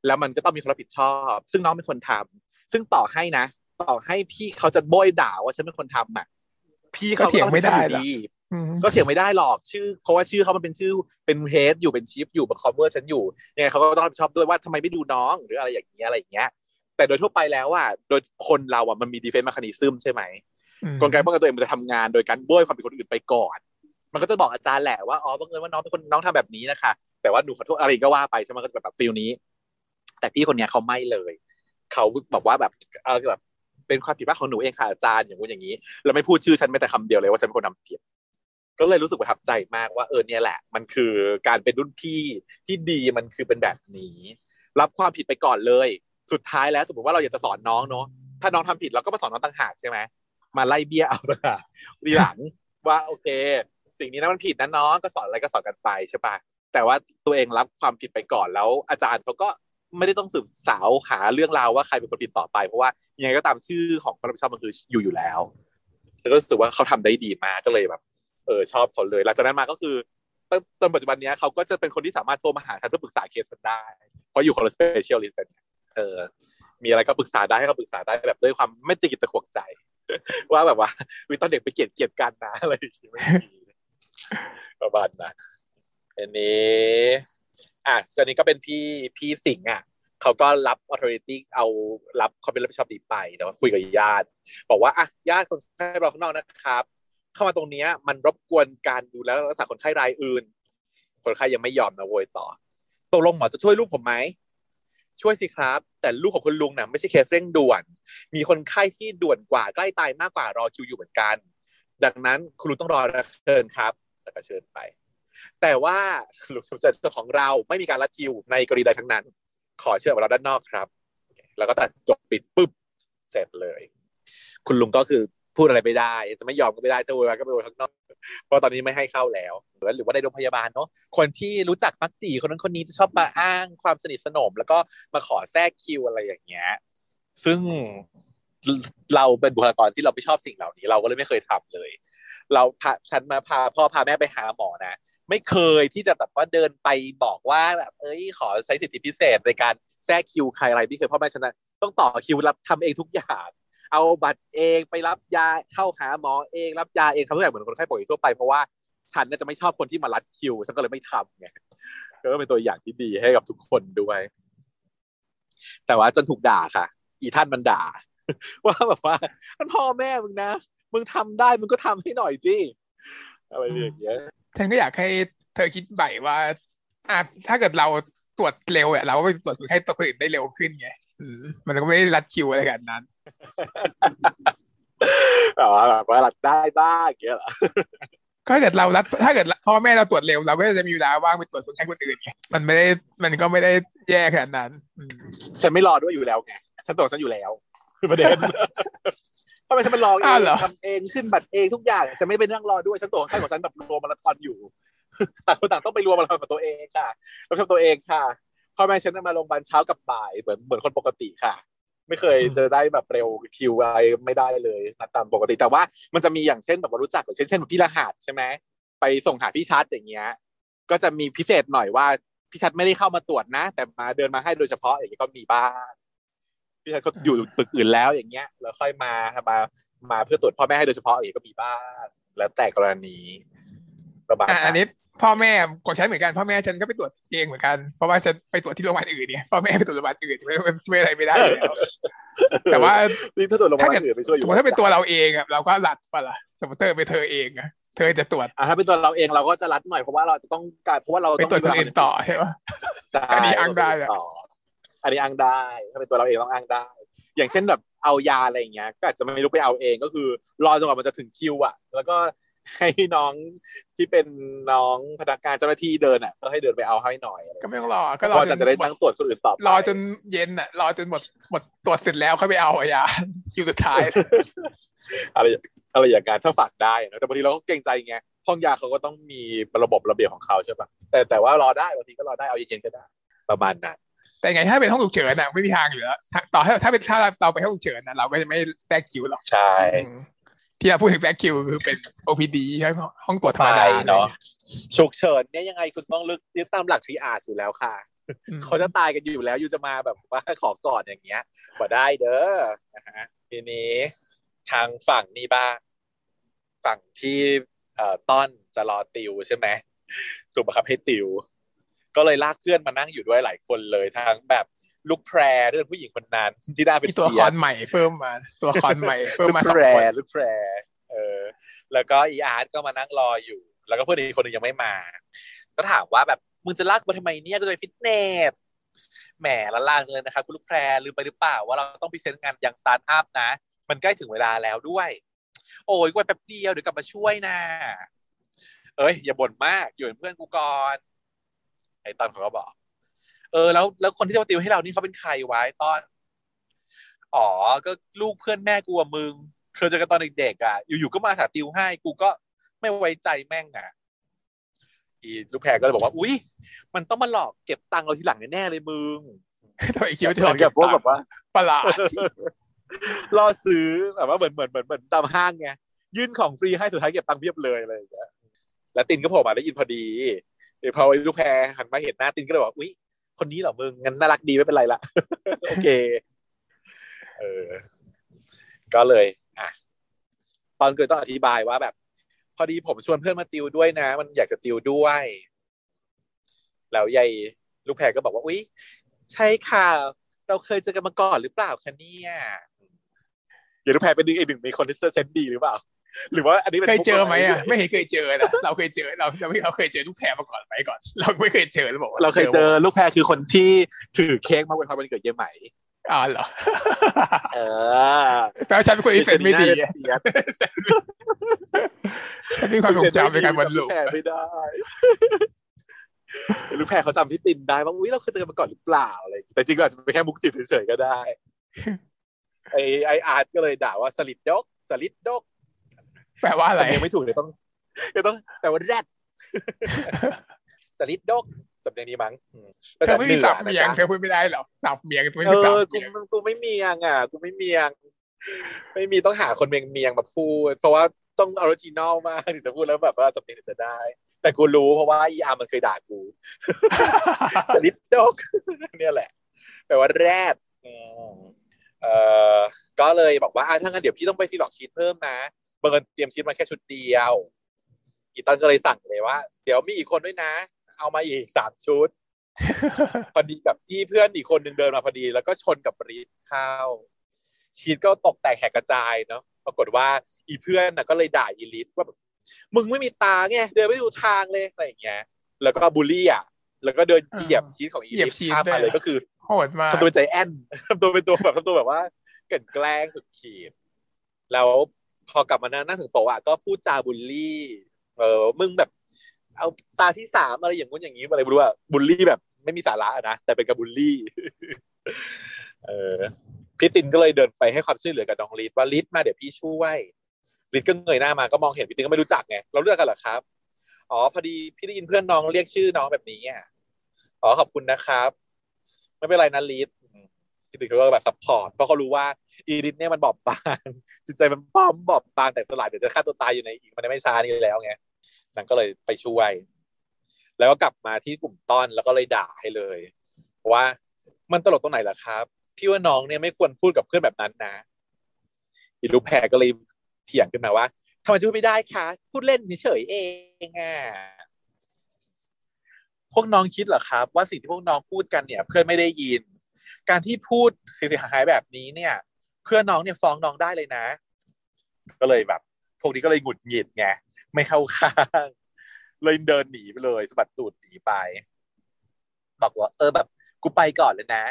แล้วมันก็ต้องมีคนรับผิดชอบ ซึ่งน้องเป็นคนทำซึ่งต่อให้นะ ต่อให้พี่เขาจะโบ้ยด่าว่าฉันเป็นคนทำอะ พี่เขาก็ต้องรับผิดชอบอยู่ดีอืมก็เถียงไม่ได้หรอกชื่อ เพราะว่าชื่อเขามันเป็นชื่อเป็น head อยู่เป็น chief อยู่เป็นคน cover ฉันอยู่ยังไงเขาก็ต้องรับผิดชอบด้วยว่าทำไมไม่ดูน้องหรืออะไรอย่างเงี้ยอะไรอย่างเงี้ย แต่โดยทั่วไปแล้วอะโดยคนเราอะมันมี defense mechanism ใช่ไหมอืมกลไกป้องกันตัวเองมันจะทำงานโดยการโบ้ยความผิดคนอื่นไปก่อน มันก็จะบอกอาจารย์แหละว่าอ๋อบังเอิญว่าน้องเป็นคนน้องทำแบบนี้นะคะ แต่ว่าหนูขอโทษอะไรก็ว่าไปใช่ไหมก็จะแบบ feel นี้ แต่พี่คนเนี้ยเขาไม่เลย เขาบอกว่าแบบเออแบบ เป็นความผิดพลาดของหนูเองค่ะอาจารย์อย่างงู้นอย่างนี้แล้วไม่พูดชื่อฉันแม้แต่คำเดียวเลยว่าฉันเป็นคนทำผิดก็เลยรู้สึกประทับใจมากว่าเออเนี่ยแหละ มันคือการเป็นรุ่นพี่ที่ดีมันคือเป็นแบบนี้ รับความผิดไปก่อนเลย สุดท้ายแล้วสมมติว่าเราอยากจะสอนน้องเนาะถ้าน้องทำผิดเราก็มาสอนน้องต่างหากใช่ไหมมาไล่เบี้ยเอาต่างหากทีหลังว่าโอเค สิ่งนี้นะมันผิดนะน้องก็สอนอะไรก็สอนกันไปใช่ปะแต่ว่าตัวเองรับความผิดไปก่อนแล้ว อาจารย์เขาก็ ไม่ได้ต้องสืบสาวหาเรื่องราวว่าใครเป็นคนผิดต่อไป เพราะว่ายังไงก็ตามชื่อของคนรับผิดชอบมันคืออยู่อยู่แล้วฉันก็รู้สึกว่าเขาทำได้ดีมากก็เลยแบบ เออชอบเขาเลย หลังจากนั้นมาก็คือตั้งจนปัจจุบันนี้เขาก็จะเป็นคนที่สามารถโทรมาหาฉันเพื่อปรึกษาเคสฉันได้ เพราะอยู่คนละ specialist กันเออ มีอะไรก็ปรึกษาได้ให้เขาปรึกษาได้แบบด้วยความไม่ตะขิดตะขวงใจ ว่าแบบว่าว่าตอนเด็กไปเกลียดเกลียดกันนะอะไรอย่างเงี้ยประมาณนั้นอันนี้ อะตอนนี้ก็เป็นพี่พี่สิงห์อะเขาก็รับ authority เอารับความเป็นรับผิดชอบดีไปเนาะคุยกับญาติ บอกว่าอะญาติคนไข้เราข้างนอกนะครับ เข้ามาตรงเนี้ยมันรบกวนการดูแลรักษาคนไข้รายอื่น คนไข้ยังไม่ยอมนะโวยต่อตกลงหมอจะช่วยลูกผมไหมช่วยสิครับ แต่ลูกของคุณลุงน่ะไม่ใช่เคสเร่งด่วน มีคนไข้ที่ด่วนกว่าใกล้ตายมากกว่ารอคิวอยู่เหมือนกัน ดังนั้นคุณลุงต้องรอนะเชิญครับแล้วก็เชิญไป แต่ว่าลุงสมใจเจ้าของเราไม่มีการรัดคิวในกรณีใดทั้งนั้น ขอเชิญเราด้านนอกครับ แล้วก็ตัดจบปิดปุ๊บเสร็จเลย คุณลุงก็คือพูดอะไรไม่ได้ จะไม่ยอมก็ไม่ได้จะโวยวายก็ไปโวยข้างนอก เพราะตอนนี้ไม่ให้เข้าแล้ว หรือว่าในโรงพยาบาลเนาะคนที่รู้จักมักจีคนนั้นคนนี้จะชอบมาอ้างความสนิทสนม แล้วก็มาขอแทรกคิวอะไรอย่างเงี้ยซึ่งเราเป็นบุคลากรที่เราไม่ชอบสิ่งเหล่านี้ เราก็เลยไม่เคยทำเลย เราพาฉันมาพาพ่อพาแม่ไปหาหมอนะ ไม่เคยที่จะแบบว่าเดินไปบอกว่าแบบเอ้ยขอใช้สิทธิพิเศษในการแทรกคิวใครอะไรไม่เคยพ่อแม่ฉันนะ ต้องต่อคิวรับทำเองทุกอย่างเอาบัตรเองไปรับยาเข้าหาหมอเองรับยาเองทำทุกอย่างเหมือนคนไข้ปกติทั่วไปเพราะว่าฉันน่าจะไม่ชอบคนที่มารัดคิวฉันก็เลยไม่ทำไงก็เป็นตัวอย่างที่ดีให้กับทุกคนด้วย แต่ว่าจนถูกด่าค่ะ อีท่านมันด่า ว่าแบบว่ามันพ่อแม่มึงนะมึงทำได้มึงก็ทำให้หน่อยจิอะไรอย่างเงี้ย ฉันก็อยากให้เธอคิดใหม่ว่า อะถ้าเกิดเราตรวจเร็วเนี่ยเราก็ไปตรวจคนไข้ตัวอื่นได้เร็วขึ้นไงอืมมันก็ไม่ได้รัดคิวอะไรกันนั้นแบบว่าแบบว่าหลักได้บ้างเงี้ยเหรอก็ถ้าเกิดเรารัดถ้าเกิดพ่อแม่เราตรวจเร็วเราก็จะมีเวลาว่างไปตรวจคนไข้คนอื่นไงมันไม่ได้มันก็ไม่ได้แย่ขนาดนั้นอืมฉันไม่รอด้วยอยู่แล้วไงฉันตรวจฉันอยู่แล้วคือประเด็น ทำไมฉันมันรอเออ้าวงเหรอทำเองขึ้นบัตรเองทุกอย่างฉันไม่ไปนั่งรอด้วยฉันตัวจของใครของฉันแบบรวมมาราธอนอยู่ต่างคนต่างต้องไปรวมมาราธอนกับตัวเองค่ะรับผิดชอบตัวเองค่ะพ่อแม่ฉันมาโรงพยาบาลเช้ากับบ่ายเหมือนเหมือนคนปกติค่ะ ไม่เคยเจอได้แบบเร็วคิวอะไรไม่ได้เลยนัดตามปกติแต่ว่ามันจะมีอย่างเช่นแบบว่ารู้จักอย่างเช่นเช่นแบบพี่รหัสใช่ไหมไปส่งหาพี่ชัดอย่างเงี้ย ก็จะมีพิเศษหน่อยว่าพี่ชัดไม่ได้เข้ามาตรวจนะ แต่มาเดินมาให้โดยเฉพาะอย่างนี้ก็มีบ้าง พี่ชัดเขาอยู่ตึกอื่นแล้วอย่างเงี้ย แล้วค่อยมามามาเพื่อตรวจพ่อแม่ให้โดยเฉพาะอย่างนี้ก็มีบ้างแล้วแต่กรณีประมาณอะอันนั้นนี้พ่อแม่ของฉันเหมือนกันพ่อแม่ฉันก็ไปตรวจเองเหมือนกันเพราะว่าฉันไปตรวจที่โรงพยาบาลอื่นเนี่ยพ่อแม่ไปตรวจโรงพยาบาลอื่นไม่ไม่ช่วยอะไรไม่ได้อยู่แล้วแต่ว่านี่ถ้าตรวจโรงพยาถ้าบาเกิลดอื่นไปช่วยอสยู่มมติถ้าเป็นตัวเราเองอะเราก็รัดปะล่ะสมมติเธอเป็นเธอเองอะเธอจะตรวจอะถ้าเป็นตัวเราเองเราก็จะรัดหน่อยเพราะว่าเราจะต้องการเพราะว่าเราไปต้องตรวจคนอื่นต่อใช่ปะใช่อันนี้อ้างได้อะต่อ อันนี้อ้างได้ถ้าเป็นตัวเราเองต้องอ้างได้ อย่างเช่นแบบเอายาอะไรอย่างเงี้ย ก็อาจจะไม่ลุกไปเอาเองก็คือ รอจนกว่ามันจะถึงคิวอะ แล้วก็ให้น้องที่เป็นน้องพนักงานเจ้าหน้าที่เดินอะ ก็ให้เดินไปเอาให้หน่อยอะไรก็ไม่ต้องรอ ก็ก็รอจะจะได้ตั้งตรวจคนอื่นต่อไปรอจนเย็นอะ รอจนหมดหมดตรวจเสร็จแล้วค่อยไปเอาอะยาคิวสุดท้ายอะไรอะไรอย่างงั้นถ้าฝากได้นะแต่บางทีเราก็เกรงใจไงห้องยาเขาก็ต้องมีระบบระเบียบของเขาใช่ปะแต่แต่ว่ารอได้บางทีก็รอได้เอาเย็นๆก็ได้ ประมาณนั้น แต่ไงถ้าเป็นห้องฉุกเฉินอะไม่มีทางอยู่แล้วถ้าต่อให้ถ้าเป็นถ้าเราไปห้องฉุกเฉินนะเราก็จะไม่แทรกคิวหรอกใช่อืมที่เราพูดถึงแทรกคิวคือเป็น OPD ใช่ไหมห้องตรวจธรรมไปดาเนาะฉุกเฉินเนี่ยยังไงคุณต้องลึกยึดตามหลักทรีอาร์อยู่แล้วค่ะอืมเขาจะตายกันอยู่แล้วอยู่จะมาแบบว่าขอก่อนอย่างเงี้ยบ่ได้เด้อนะฮะทีนี้ทางฝั่งนี้บ้างฝั่งที่เอ่อต้อนจะรอติวใช่ไหมถูกบังคับให้ติว ก็เลยลากเพื่อนมานั่งอยู่ด้วยหลายคนเลยทั้งแบบลูกแพรที่เป็นผู้หญิงคนนั้นที่ได้เป็นมีตัวละครใหม่เพิ่มมา ตัวละครใหม่เพิ่มลูกมาสแพองรคนลูกแพรเออ แล้วก็อีอาร์ตก็มานั่งรออยู่ แล้วก็เพื่อนอีกคนหนึ่งยังไม่มา ก็ถามว่าแบบมึงจะลากมาทำไมเนี่ยก็เลยฟิตเนสแหมละล่างเลยนะครับคุณลูกแพรลืมไปหรือเปล่าว่าเราต้อง present งานอย่างสตาร์ทอัพนะ มันใกล้ถึงเวลาแล้วด้วย โอ้ยกว่าแป๊บเดียวเดี๋ยวกลับมาช่วยนะเอ้ยอย่าบ่นมากอยู่เป็นเพื่อนกูก่อน ไอ้ต้อนเขาก็บอก เออ แล้วแล้วคนที่จะมาติวให้เรานี่เขาเป็นใครวะไอ้ต้อน อ๋อ ก็ลูกเพื่อนแม่กูอะมึง เคยเจอกันตอนเด็กๆอะ อยู่ๆก็มาหาติวให้ กูก็ไม่ไว้ใจแม่งอะ อีลูกแพรก็เลยบอกว่า อุ๊ยมันต้องมาหลอกเก็บตังค์เราทีหลังแน่ๆเลยมึงทำไมคิดว่าจะเหรมืออนเก็กับบพวกตังแบบค์ว่าประหลาดล่อซื้อแบบว่าเหมือนเหมือนเหมือนเหมือนตามห้างไงยื่นของฟรีให้สุดท้ายเก็บตังค์เพียบเลยอะไรอย่างเงี้ยแล้วตินก็โผล่มาได้ยินพอดี เดี๋ยวพอไอ้ลูกแพรหันมาเห็นหน้าตินก็เลยบอกอุ๊ยคนนี้เหรอมึงงั้นน่ารักดีไม่เป็นไรละโอเค เออ ก็เลย อะ ตอนเกิดต้องอธิบายว่าแบบ พอดีผมชวนเพื่อนมาติวด้วยนะ มันอยากจะติวด้วย แล้วยายลูกแพรก็บอกว่าอุ๊ยใช่ค่ะ เราเคยเจอกันมาก่อนหรือเปล่าคะเนี่ยอย่าลูกแพรเป็นหนึ่งอีกหนึ่งในคนที่เซนดีหรือเปล่า หรือว่าอันนี้เป็นเคยเจอไหมมุกอะไม่เห็นเคยเจอนะเราเคยเจอเราเราไม่เราเคยเจอลูกแพรมาก่อนไหมก่อน เราไม่เคยเจอแล้วบอกว่าเราเคยเจอลูกแพรคือคนที่ถือเค้กมาอวยพรวันเกิดเยไหมอ่าเหรอเออแปลว่าฉันเป็นคนที่เซนไม่ดีเสียฉันมีความทรงจำในการวันลูลูกกแพรไม่ได้ลูกแพรเขาจำพี่ตินได้ว่าอุ้ยเราเคยเจอกันมาก่อนหรือเปล่าอะไรอย่างเงี้ยแต่จริงก็อาจจะเป็นแค่มุกจิตเฉยๆก็ได้ไอไออาร์ตก็เลยด่าว่าสลิดดกสลิดดก แปลว่าอะไรสำเนียงไม่ถูกเดี๋ยวต้องเดี๋ยวต้องแปลว่าแรดสลิดดกสำเนียงนี้มั้งอืมเธอไม่มีสับภาษาเมีหยนืงอเธอพูดไม่ได้หรอกสับเมียงไม่เอมีสับอกูเมียงกูไม่เมียงอะกูไม่เมียง ไม่มีต้องหาคนเมียงเมียงมาพูด เพราะว่าต้องออริจินอลมากถึงจะพูดแล้วแบบว่าสำเนียงถึงจะได้ แต่กูรู้เพราะว่าอีอาร์มันเคยด่ากูสลิดดกเนี่ยแหละ แปลว่าแรดอืมเอ่อก็เลยบอกว่าอะถ้างั้นเดี๋ยวพี่ต้องไปซีล็อกชีทเพิ่มนะบัง เอิญเตรียมชีทมาแค่ชุดเดียว อีตันก็เลยสั่งเลยว่า เดี๋ยวมีอีกคนด้วยนะ เอามาอีกสามชุด พอดีกับที่เพื่อนอีกคนหนึ่งเดินมาพอดี แล้วก็ชนกับบรีดเข้า ชีทก็ตกแตกแหกกระจายเนาะปรากฏว่าอีเพื่อนน่ะก็เลยด่าอีลิทว่าแบบมึงไม่มีตาไงเดินไม่ดูทางเลยอะไรอย่างเงี้ย แล้วก็บูลลี่อะแล้วก็เดินเหยียบชีทของอีเหยียลิบทชีทข้ามด้วมายเลยก็คือโหดมากทำตัวเป็นใจแอนทำตัวเป็นตัวแบบทำตัวแบบว่าเกลั่นแกล้งสุดขีด แล้ว พอกลับมานั่งนั่งถึงโต๊ะอะก็พูดจาบูลลี่ เออมึงแบบ เอาตาที่สามอะไรอย่างงู้นอย่างนี้อะไรไม่รู้อะบูลลี่แบบ ไม่มีสาระอะนะแต่เป็นการบูลลี่ เออพี่ตินก็เลยเดินไปให้ความช่วยเหลือกับน้องลิศว่าลิศมาเดี๋ยวพี่ช่วยลิศก็เงยหน้ามาก็มองเห็นพี่ตินก็ไม่รู้จักไงเราเลือกกันเหรอครับอ๋อพอดีพี่ได้ยินเพื่อนน้องเรียกชื่อน้องแบบนี้อะอ๋อขอบคุณนะครับ ไม่เป็นไรนะลิศ อืมพี่ตินเขาก็แบบ support เพราะเขารู้ว่าอีลิศเนี่ยมันบอบบางจิตใจมันป้อมบอบบางแต่สลายเดี๋ยวจะฆ่าตัวตายอยู่ในอีกมันไม่ช้านี้แล้วไงนางก็เลยไปช่วย แล้วก็กลับมาที่กลุ่มต้อนแล้วก็เลยด่าให้เลยว่ามันตลกตรงไหนล่ะครับ พี่ว่าน้องเนี่ยไม่ควรพูดกับเพื่อนแบบนั้นนะอีลูกแพรก็เลยเถียงขึ้นมาว่าทำไมจะพูดไม่ได้คะพูดเล่นเฉยเองอะพวกน้องคิดเหรอครับ ว่าสิ่งที่พวกน้องพูดกันเนี่ย เพื่อนไม่ได้ยิน การที่พูดเสียหายแบบนี้เนี่ย เพื่อนน้องเนี่ยฟ้องน้องได้เลยนะ ก็เลยแบบ พวกนี้ก็เลยหงุดหงิดไงไม่เข้าข้างเลยเดินหนีไปเลยสะบัดตูดหนีไป บอกว่า เออแบบ กูไปก่อนเลยนะ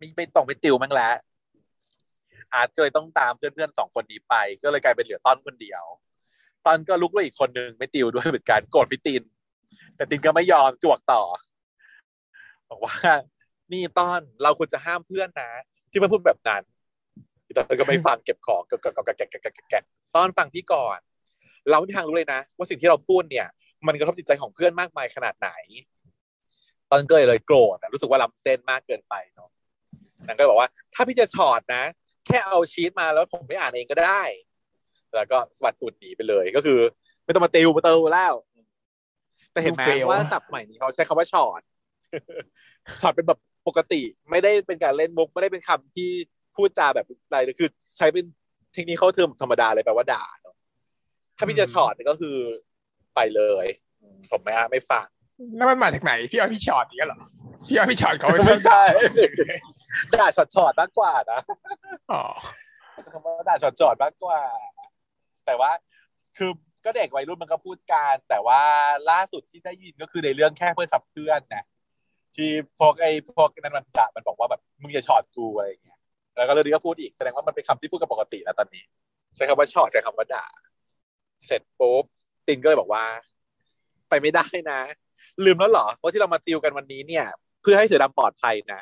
ม่ไปต้องไปติวมั้งแล้วอาร์ตก็เลยต้องตามเพื่อนๆสองคนนี้ไป ก็เลยกลายเป็นเหลือต้อนคนเดียวตอนก็ลุกด้วยอีกคนนึงไม่ติวด้วยเหมือนกันโกรธพี่ติน แต่ตินก็ไม่ยอมจวกต่อ บอกว่า นี่ต้อนเราควรจะห้ามเพื่อนนะ ที่มันพูดแบบนั้นตอนก็ไม่ฟังเก็บของก็ก็ก็แกะแกะแกะแกะต้อนฟังพี่ก่อน เราไม่มีทางรู้เลยนะ ว่าสิ่งที่เราพูดเนี่ย มันกระทบจิตใจของเพื่อนมากมายขนาดไหน ตอนก็เลยโกรธรู้สึกว่าล้ำเส้นมากเกินไปเนาะนางก็เลยบอกว่า ถ้าพี่จะช็อตนะ แค่เอาชีตมาแล้วผมไม่อ่านเองก็ได้ แล้วก็สะบัดตูดหนีไปเลยก็คือ ไม่ต้องมาติวมาเติวแล้ว แต่เห็นไหมว่าศัพท์สมัยนี้เขาใช้คำว่าช็อตช็อตเป็นแบบ ปกติไม่ได้เป็นการเล่นมุกไม่ได้เป็นคำที่พูดจาแบบอะไรเลยคือ ใช้เป็น technical term ธรรมดาเลยแปลว่าด่าเนาะถ้าพี่จะฉอดก็คือไปเลยอืมผมไม่อะไม่ฟังแล้วมันมาจากไหนพี่เอาพี่ฉอดอย่างเงี้ยเหรอพี่เอาพี่ช็อตเขาไม่ใช่ด่าช็อตช็อตมากกว่านะอ๋อจะคำว่าด่าช็อตช็อตมากกว่า แต่ว่าคือก็เด็กวัยรุ่นมันก็พูดกันแต่ว่าล่าสุดที่ได้ยินก็คือในเรื่องแค่เพื่อนขับเพื่อนนะ ที่พวกไอ้พวกนั้นมันด่ามันบอกว่าแบบมึงอย่าฉอดกูอะไรอย่างเงี้ยแล้วก็เรื่องนี้ก็พูดอีกแสดงว่ามันเป็นคำที่พูดกันปกติแล้วตอนนี้ ใช้คำว่าฉอดใช้คำว่าด่า เสร็จปุ๊บตินก็เลยบอกว่า ไปไม่ได้นะ ลืมแล้วเหรอว่าที่เรามาติวกันวันนี้เนี่ย เพื่อให้เสือดำปลอดภัยนะ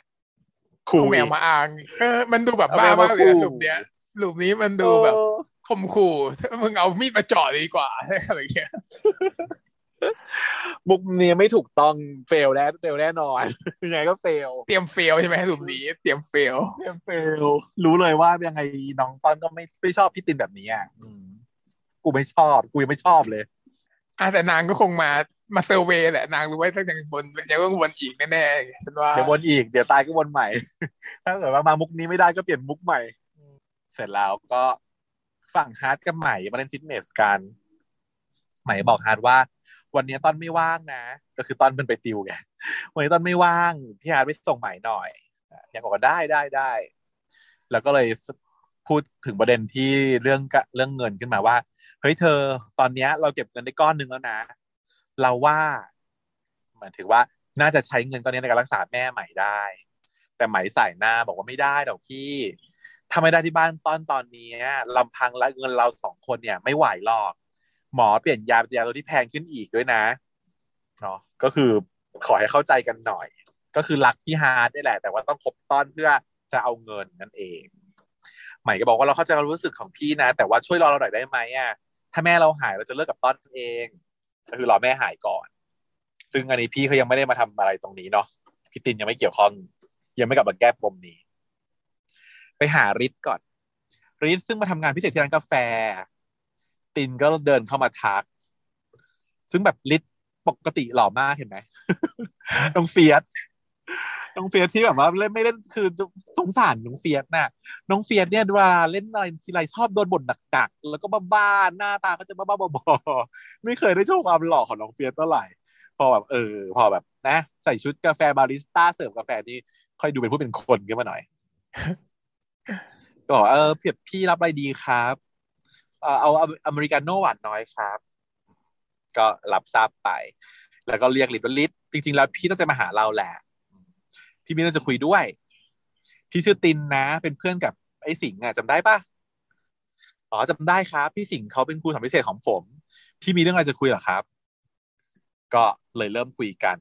เอาแมวมาอ้างเออมันดูแบบบ้ามากเลยนะหลุมเนี้ยหลุมนี้มันดูแบบข่มขู่ถ้ามึงเอามีดมาจ่อดีกว่าอะไรอย่างเงี้ย มุกนี้ไม่ถูกต้อง fail แล้ว fail แน่นอนยังไงก็ fail เตรียม fail ใช่ไหมมุกนี้เตรียม fail fail รู้เลยว่ายังไงน้องต้นก็ไม่ไม่ชอบพี่ตินแบบนี้อะอืมกูไม่ชอบกูยังไม่ชอบเลยอะแต่นางก็คงมามา surve y แหละนางรู้ว่าถ้ายังวนยังต้องวนอีกแน่ๆฉันว่าเดี๋ยววนอีกเดี๋ยวตายก็วนใหม่ ถ้าเกิดว่ามามุกนี้ไม่ได้ก็เปลี่ยนมุกใหม่ เสร็จแล้วก็ฝั่งฮาร์ดกับใหม่มาเล่นฟิตเนสกันใหม่บอกฮาร์ดว่า วันนี้ตอนไม่ว่างนะ ก็คือตอนเป็นไปติวไงวันนี้ตอนไม่ว่างพี่ฮาร์ดไปส่งใหม่หน่อยยังบอกว่าได้ได้ได้ แล้วก็เลยพูดถึงประเด็นที่เรื่องเรื่องเงินขึ้นมาว่าเฮ้ยเธอ ตอนเนี้ยเราเก็บเงินได้ก้อนหนึ่งแล้วนะ เราว่าหมายถึงว่าน่าจะใช้เงินก้อนนี้ในการรักษาแม่ใหม่ได้ แต่ไหมใส่หน้าบอกว่าไม่ได้ดอกพี่ถ้าไม่ได้ที่บ้านตอนตอนนี้ลำพังและเงินเราสองคนเนี่ย ไม่ไหวหรอก หมอเปลี่ยนยาเป็นยาตัวที่แพงขึ้นอีกด้วยนะเนาะก็คือขอให้เข้าใจกันหน่อย ก็คือรักพี่ฮาร์ดนี่แหละ แต่ว่าต้องคบต้อนเพื่อจะเอาเงินนั่นเอง ใหม่ก็บอกว่าเราเข้าใจความรู้สึกของพี่นะ แต่ว่าช่วยรอเราหน่อยได้ไหมอะถ้าแม่เราหายเราจะเลิกกับต้อนเอง ก็คือรอแม่หายก่อน ซึ่งอันนี้พี่เขายังไม่ได้มาทำอะไรตรงนี้เนาะพี่ตินยังไม่เกี่ยวข้อง ยังไม่กลับมาแก้ปมนี้ ไปหาริทก่อนริทซึ่งมาทำงานพิเศษที่ร้านกาแฟ ตินก็เดินเข้ามาทัก ซึ่งแบบริทปกติหล่อมากเห็นไหมน้องเฟียสน้องเฟียสที่แบบว่าเล่นไม่เล่นคือสงสารน้องเฟียสน่ะ น้องเฟียสเนี่ยเวลาเล่นอะไรทีไรชอบโดนบ่นหนักๆแล้วก็บ้าๆหน้าตาก็จะบ้าๆบอๆไม่เคยได้โชว์ความหล่อของน้องเฟียสเท่าไหร่ พอแบบเออ พอแบบนะ ใส่ชุดกาแฟบาริสต้าเสิร์ฟกาแฟนี่ค่อยดูเป็นผู้เป็นคนขึ้นมาหน่อยก็บอกเออเพียบพี่รับอะไรดีครับ เออเอาอเมริกาโน่หวานน้อยครับ ก็รับทราบไป แล้วก็เรียกลิตว่าลิตจริง ๆ แล้วพี่ต้องจะมาหาเราแหละ พี่มีเรื่องจะคุยด้วย พี่ชื่อตินนะ เป็นเพื่อนกับไอ้สิงห์อะจำได้ปะอ๋อจำได้ครับ พี่สิงห์เขาเป็นครูสอนพิเศษของผม พี่มีเรื่องอะไรจะคุยเหรอครับ ก็เลยเริ่มคุยกัน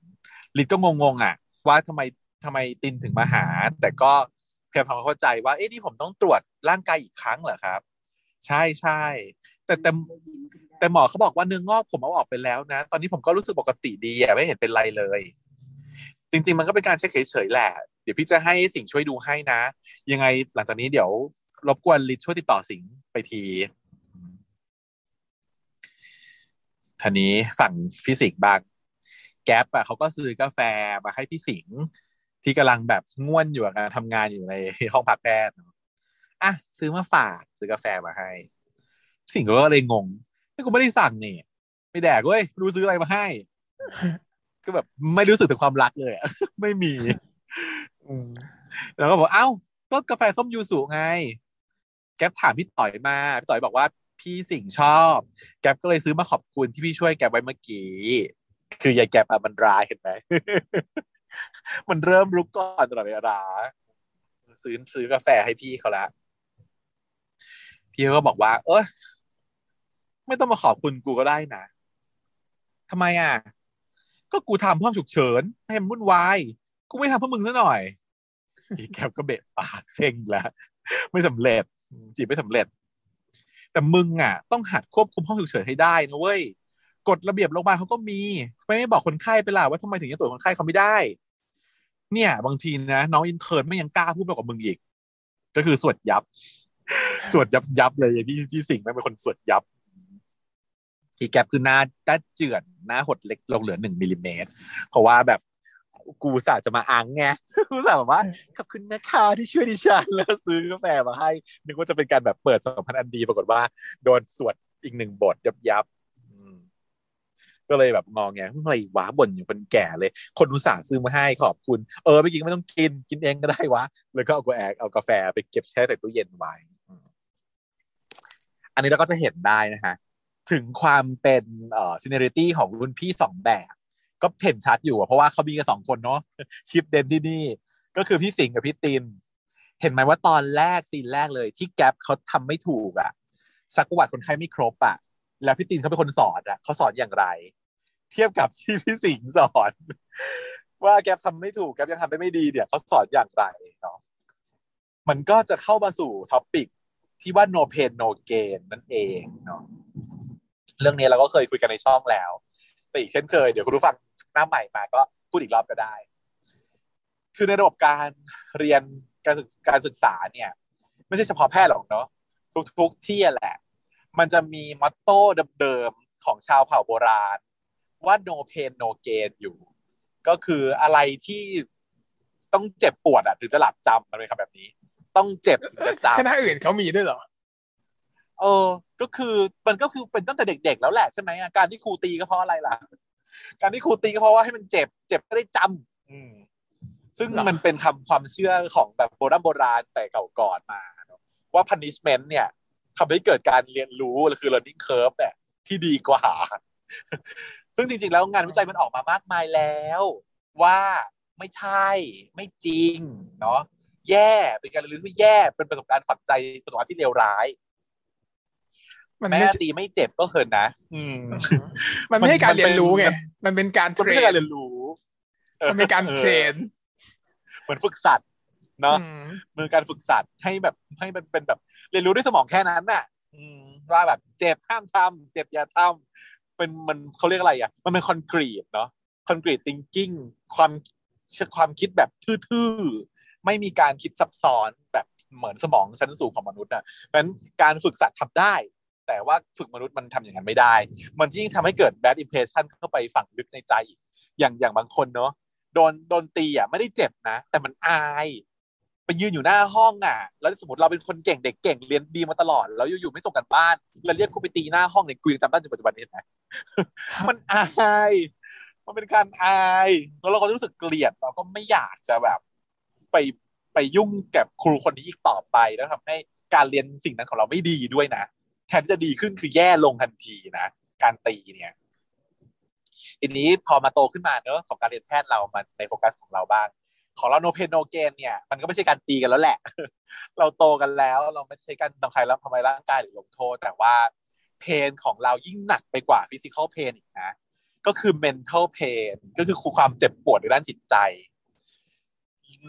ลิตก็งงๆอะ ว่าทำไมทำไมตินถึงมาหา แต่ก็พยายามทำความเข้าใจว่าเอ๊ะนี่ผมต้องตรวจร่างกายอีกครั้งเหรอครับ ใช่ใช่แต่แต่แต่หมอเขาบอกว่าเนื้องอกผมเอาออกไปแล้วนะ ตอนนี้ผมก็รู้สึกปกติดีอะไม่เห็นเป็นไรเลย จริง ๆ มันก็เป็นการเช็คเฉยๆแหละ เดี๋ยวพี่จะให้สิ่งช่วยดูให้นะ ยังไงหลังจากนี้เดี๋ยวรบกวนลิศช่วยติดต่อสิงไปทีทีนี้ฝั่งพี่สิงห์บางแก๊ปอะเขาก็ซื้อกาแฟมาให้พี่สิงห์ที่กำลังแบบง่วนอยู่กับการทำงานอยู่ในห้องพักแพทย์ อะซื้อมาฝากซื้อกาแฟมาให้ สิงห์ก็เลยงงนี่กูไม่ได้สั่งนี่ไม่แดกเว้ยรู้ซื้ออะไรมาให้ ก็แบบไม่รู้สึกถึงความรักเลยไม่มีแล้วก็บอกเอ้าก็กาแฟส้มยูสุไง แก๊ปถามพี่ต่อยมาพี่ต่อยบอกว่าพี่สิงห์ชอบ แก๊ปก็เลยซื้อมาขอบคุณที่พี่ช่วยแก๊ปไว้เมื่อกี้ คือยายแก๊ปอะมันร้ายเห็นไหมมันเริ่มรุกก่อนตลอดเวลาซื้อซื้อกาแฟให้พี่เขาละ พี่ก็บอกว่า เออไม่ต้องมาขอบคุณกูก็ได้นะทำไมอะ ก็กูทำห้องฉุกเฉินให้มันวุ่นวาย กูไม่ทำเพื่อมึงซะหน่อย อีแกก็เบะปากเซ็งแล้ว ไม่สำเร็จ จีบไม่สำเร็จ แต่มึงอะ ต้องหัดควบคุมห้องฉุกเฉินให้ได้นะเว้ยกฎระเบียบโรงพยาบาลเขาก็มีทำไมไม่บอกคนไข้ไปล่ะว่าทำไมถึงจะตรวจคนไข้เขาไม่ได้ เนี่ย บางทีนะน้องอินเทอร์ไม่ยังกล้าพูดมากกว่ามึงอีก ก็คือสวดยับ สวดยับยับเลยพี่พี่สิงห์แม่งเป็นคนสวดยับ อีแกปคือหน้าด้าเจือนหน้าหดเล็กลงเหลือหนึ่งมิลลิเมตร เพราะว่าแบบกูสาจะมาอังไงกูสาแบบว่าขอบคุณนะคะที่ช่วยดิฉันแล้วซื้อกาแฟมาให้ นึกว่าจะเป็นการแบบเปิดสัมพันธ์อันดี ปรากฏว่าโดนสวดอีกหนึ่งบทยับยับอืมก็เลยแบบงองแงอะไรวะบ่นอยู่เป็นแก่เลย คนอุตส่าห์ซื้อมาให้ขอบคุณ เออไม่กินไม่ต้องกินกินเองก็ได้วะแล้วก็เอากาแฟเอากาแฟไปเก็บแช่ใส่ตู้เย็นไว้ อันนี้เราก็จะเห็นได้นะฮะถึงความเป็นเอ่อ seniority ของรุ่นพี่สองแบบ ก็เห็นชัดอยู่อะเพราะว่าเขามีกันสองคนเนาะ chief dent ที่นี่ก็คือพี่สิงห์กับพี่ติน เห็นไหมว่าตอนแรกซีนแรกเลย ที่แก๊ปเขาทำไม่ถูกอะซักประวัติคนไข้ไม่ครบอะแล้วพี่ตินเขาเป็นคนสอนอะเขาสอนอย่างไร เทียบกับที่พี่สิงห์สอน ว่าแก๊ปทำไม่ถูกแก๊ปยังทำได้ไม่ดีเนี่ยเขาสอนอย่างไรเนาะมันก็จะเข้ามาสู่ท็อปิก ที่ว่า no pain no gain นั่นเองเนาะเรื่องนี้เราก็เคยคุยกันในช่องแล้ว แต่อีกเช่นเคยเดี๋ยวคุณผู้ฟังหน้าใหม่มาก็พูดอีกรอบก็ได้ คือในระบบการเรียนการศึกการศึกษาเนี่ย ไม่ใช่เฉพาะแพทย์หรอกเนาะทุกๆที่แหละ มันจะมีมอตโต้เดิมๆของชาวเผ่าโบราณ ว่า no pain no gain อยู่ ก็คืออะไรที่ต้องเจ็บปวดอะถึงจะหลับจำมันเป็นคำแบบนี้ ต้องเจ็บถึงจะจำคณะอื่นเขามีด้วยเหรอเออ ก็คือมันก็คือเป็นตั้งแต่เด็ก ๆ แล้วแหละใช่ไหมอะการที่ครูตีก็เพราะอะไรล่ะ การที่ครูตีก็เพราะว่าให้มันเจ็บ เจ็บก็ได้จำอืมซึ่งเหรอมันเป็นคำความเชื่อของแบบโบราณโบราณแต่เก่าก่อนมาเนอะว่า punishment เนี่ยทำให้เกิดการเรียนรู้คือ learning curve เนี่ยที่ดีกว่า ซึ่งจริง ๆ แล้วงานวิจัยมันออกมามากมายแล้ว ว่าไม่ใช่ไม่จริงเนาะ แย่ เป็นการเรียนรู้ที่แย่ เป็นประสบการณ์ฝังใจประสบการณ์ที่เลวร้าย มันแม้ไม่ตีไม่เจ็บก็เหินนะอืม มันไม่ใช่การมันเป็นเรียนรู้ไง มันเป็นการมันเทรไม่ใช่นการเรียนรู้ มันเป็นการเทรน เหมือนฝึกสัตว์เนาะอืมมือการฝึกสัตว์ให้แบบให้มันเป็นแบบ เรียนรู้ด้วยสมองแค่นั้นน่ะอืมว่าแบบเจ็บห้ามทำเจ็บอย่าทำเป็นมันเขาเรียกอะไรอะ มันเป็นคอนกรีตเนาะคอนกรีต thinking ความความคิดแบบทื่อๆ ไม่มีการคิดซับซ้อนแบบเหมือนสมองชั้นสูงของมนุษย์น่ะเพราะฉะนั้นการฝึกสัตว์ทำได้ แต่ว่าฝึกมนุษย์มันทำอย่างนั้นไม่ได้ มันยิ่งทำให้เกิด bad impression เข้าไปฝังลึกในใจอีกอย่างอย่างบางคนเนาะโดนโดนตีอะไม่ได้เจ็บนะ แต่มันอายไปยืนอยู่หน้าห้องอะ แล้วสมมติเราเป็นคนเก่งเด็กเก่งเรียนดีมาตลอด แล้วอยู่ๆไม่ส่งกันบ้านแล้วเรียกกูไปตีหน้าห้องเนี่ยกูยังจำได้จนปัจจุบันนี้เห็นไหมมันอาย มันเป็นการอาย แล้วเราก็รู้สึกเกลียดเราก็ไม่อยากจะแบบ ไปไปยุ่งกับครูคนนี้อีกต่อไปแล้วทำให้การเรียนสิ่งนั้นของเราไม่ดีด้วยนะแทนที่จะดีขึ้นคือแย่ลงทันทีนะการตีเนี่ยทีนี้พอมาโตขึ้นมาเนอะของการเรียนแพทย์เรามันในโฟกัสของเราบ้าง ของเรา no pain no gain เนี่ยมันก็ไม่ใช่การตีกันแล้วแหละ เราโตกันแล้วเราไม่ใช่การทำใครแล้วทำไมร่างกายหรือลงโทษ แต่ว่า pain ของเรายิ่งหนักไปกว่า physical pain อีกนะก็คือ mental pain ก็คือความเจ็บปวดในด้านจิตใจ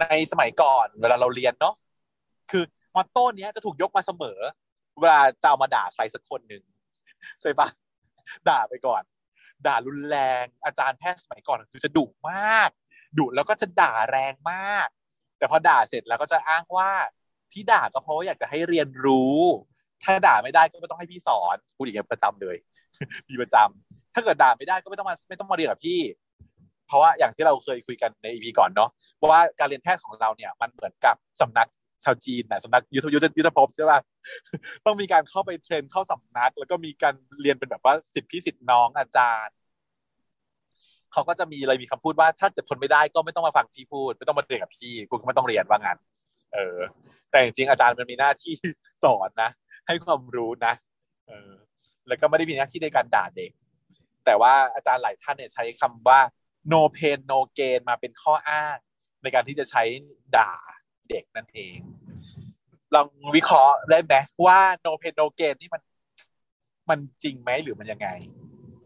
ในสมัยก่อนเวลาเราเรียนเนาะคือมอตโต้เนี้ยจะถูกยกมาเสมอ เวลาจะเอามาด่าใครสักคนหนึ่งใช่ปะด่าไปก่อน ด่ารุนแรงอาจารย์แพทย์สมัยก่อนคือจะดุมากดุแล้วก็จะด่าแรงมาก แต่พอด่าเสร็จแล้วก็จะอ้างว่าที่ด่าก็เพราะอยากจะให้เรียนรู้ ถ้าด่าไม่ได้ก็ไม่ต้องให้พี่สอนพูดอย่างนี้ประจำเลยมีประจำถ้าเกิดด่าไม่ได้ก็ไม่ต้องมาไม่ต้องมาเรียนกับพี่ เพราะว่าอย่างที่เราเคยคุยกันใน EP ก่อนเนาะว่าการเรียนแพทย์ของเราเนี่ยมันเหมือนกับสำนักชาวจีนนะสำนักยุทธยุทธยุทธภพใช่ป่ะต้องมีการเข้าไปเทรนเข้าสำนัก แล้วก็มีการเรียนเป็นแบบว่าสิทธิพี่สิทธิน้องอาจารย์เขาก็จะมีอะไรมีคำพูดว่าถ้าเกิดทนไม่ได้ก็ไม่ต้องมาฟังพี่พูด ไม่ต้องมาเรียนกับพี่กูก็ไม่ต้องเรียนว่างั้นเออ แต่จริงๆอาจารย์มันมีหน้าที่สอนนะ ให้ความรู้นะเออแล้วก็ไม่ได้มีหน้าที่ในการด่าเด็ก แต่ว่าอาจารย์หลายท่านเนี่ยใช้คำว่า no pain no gain มาเป็นข้ออ้าง ในการที่จะใช้ด่าเด็กนั่นเอง ลองวิเคราะห์ได้ไหมว่า no pain no gain นี่มันมันจริงไหมหรือมันยังไง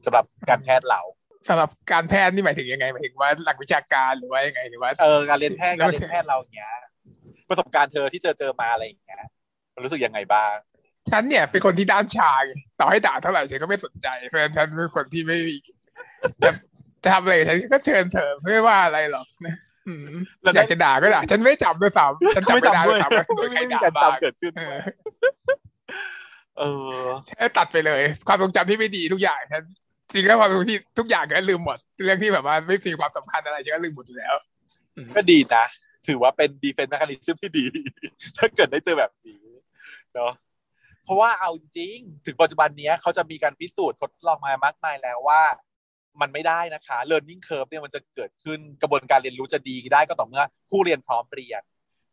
สำหรับการแพทย์เราสำหรับการแพทย์นี่หมายถึงยังไงหมายถึงว่าหลักวิชาการหรือว่ายังไงหรือว่าเออการเรียนแพทย์แล้การวเรียนแพทย์เราอย่างเงี้ยประสบการณ์เธอที่เจอเจอมาอะไรอย่างเงี้ยมันรู้สึกยังไงบ้างฉันเนี่ยเป็นคนที่ด้านชาไงต่อให้ด่าเท่าไหร่ฉันก็ไม่สนใจเพราะฉะนั้นฉันเป็นคนที่ไม่มี จะจะทำอะไรฉันก็เชิญเธอไม่ว่าอะไรหรอกนะอืมแล้วอยากจะด่าก็ด่าฉันไม่จำด้วยซ้ำฉันจำไม่ได้ด้วยซ้ำว่าโดยใครไม่มีด่าการบ้างจำเกิดขึ้นเออเออแค่ตัดไปเลย ความทรงจำที่ไม่ดีทุกอย่างฉันจริงแล้วความทรงที่ทุกอย่างก็ลืมหมด เรื่องที่แบบว่าไม่มีความสำคัญอะไรฉันก็ลืมหมดอยู่แล้วอืมก็ดีนะ ถือว่าเป็น defense mechanism ที่ดี ถ้าเกิดได้เจอแบบนี้เนาะเพราะว่าเอาจริง ถึงปัจจุบันเนี้ยเขาจะมีการพิสูจน์ทดลองมามากมายแล้วว่า มันไม่ได้นะคะ learning curve เนี่ยมันจะเกิดขึ้นกระบวนการเรียนรู้จะดีได้ก็ต่อเมื่อผู้เรียนพร้อมเรียน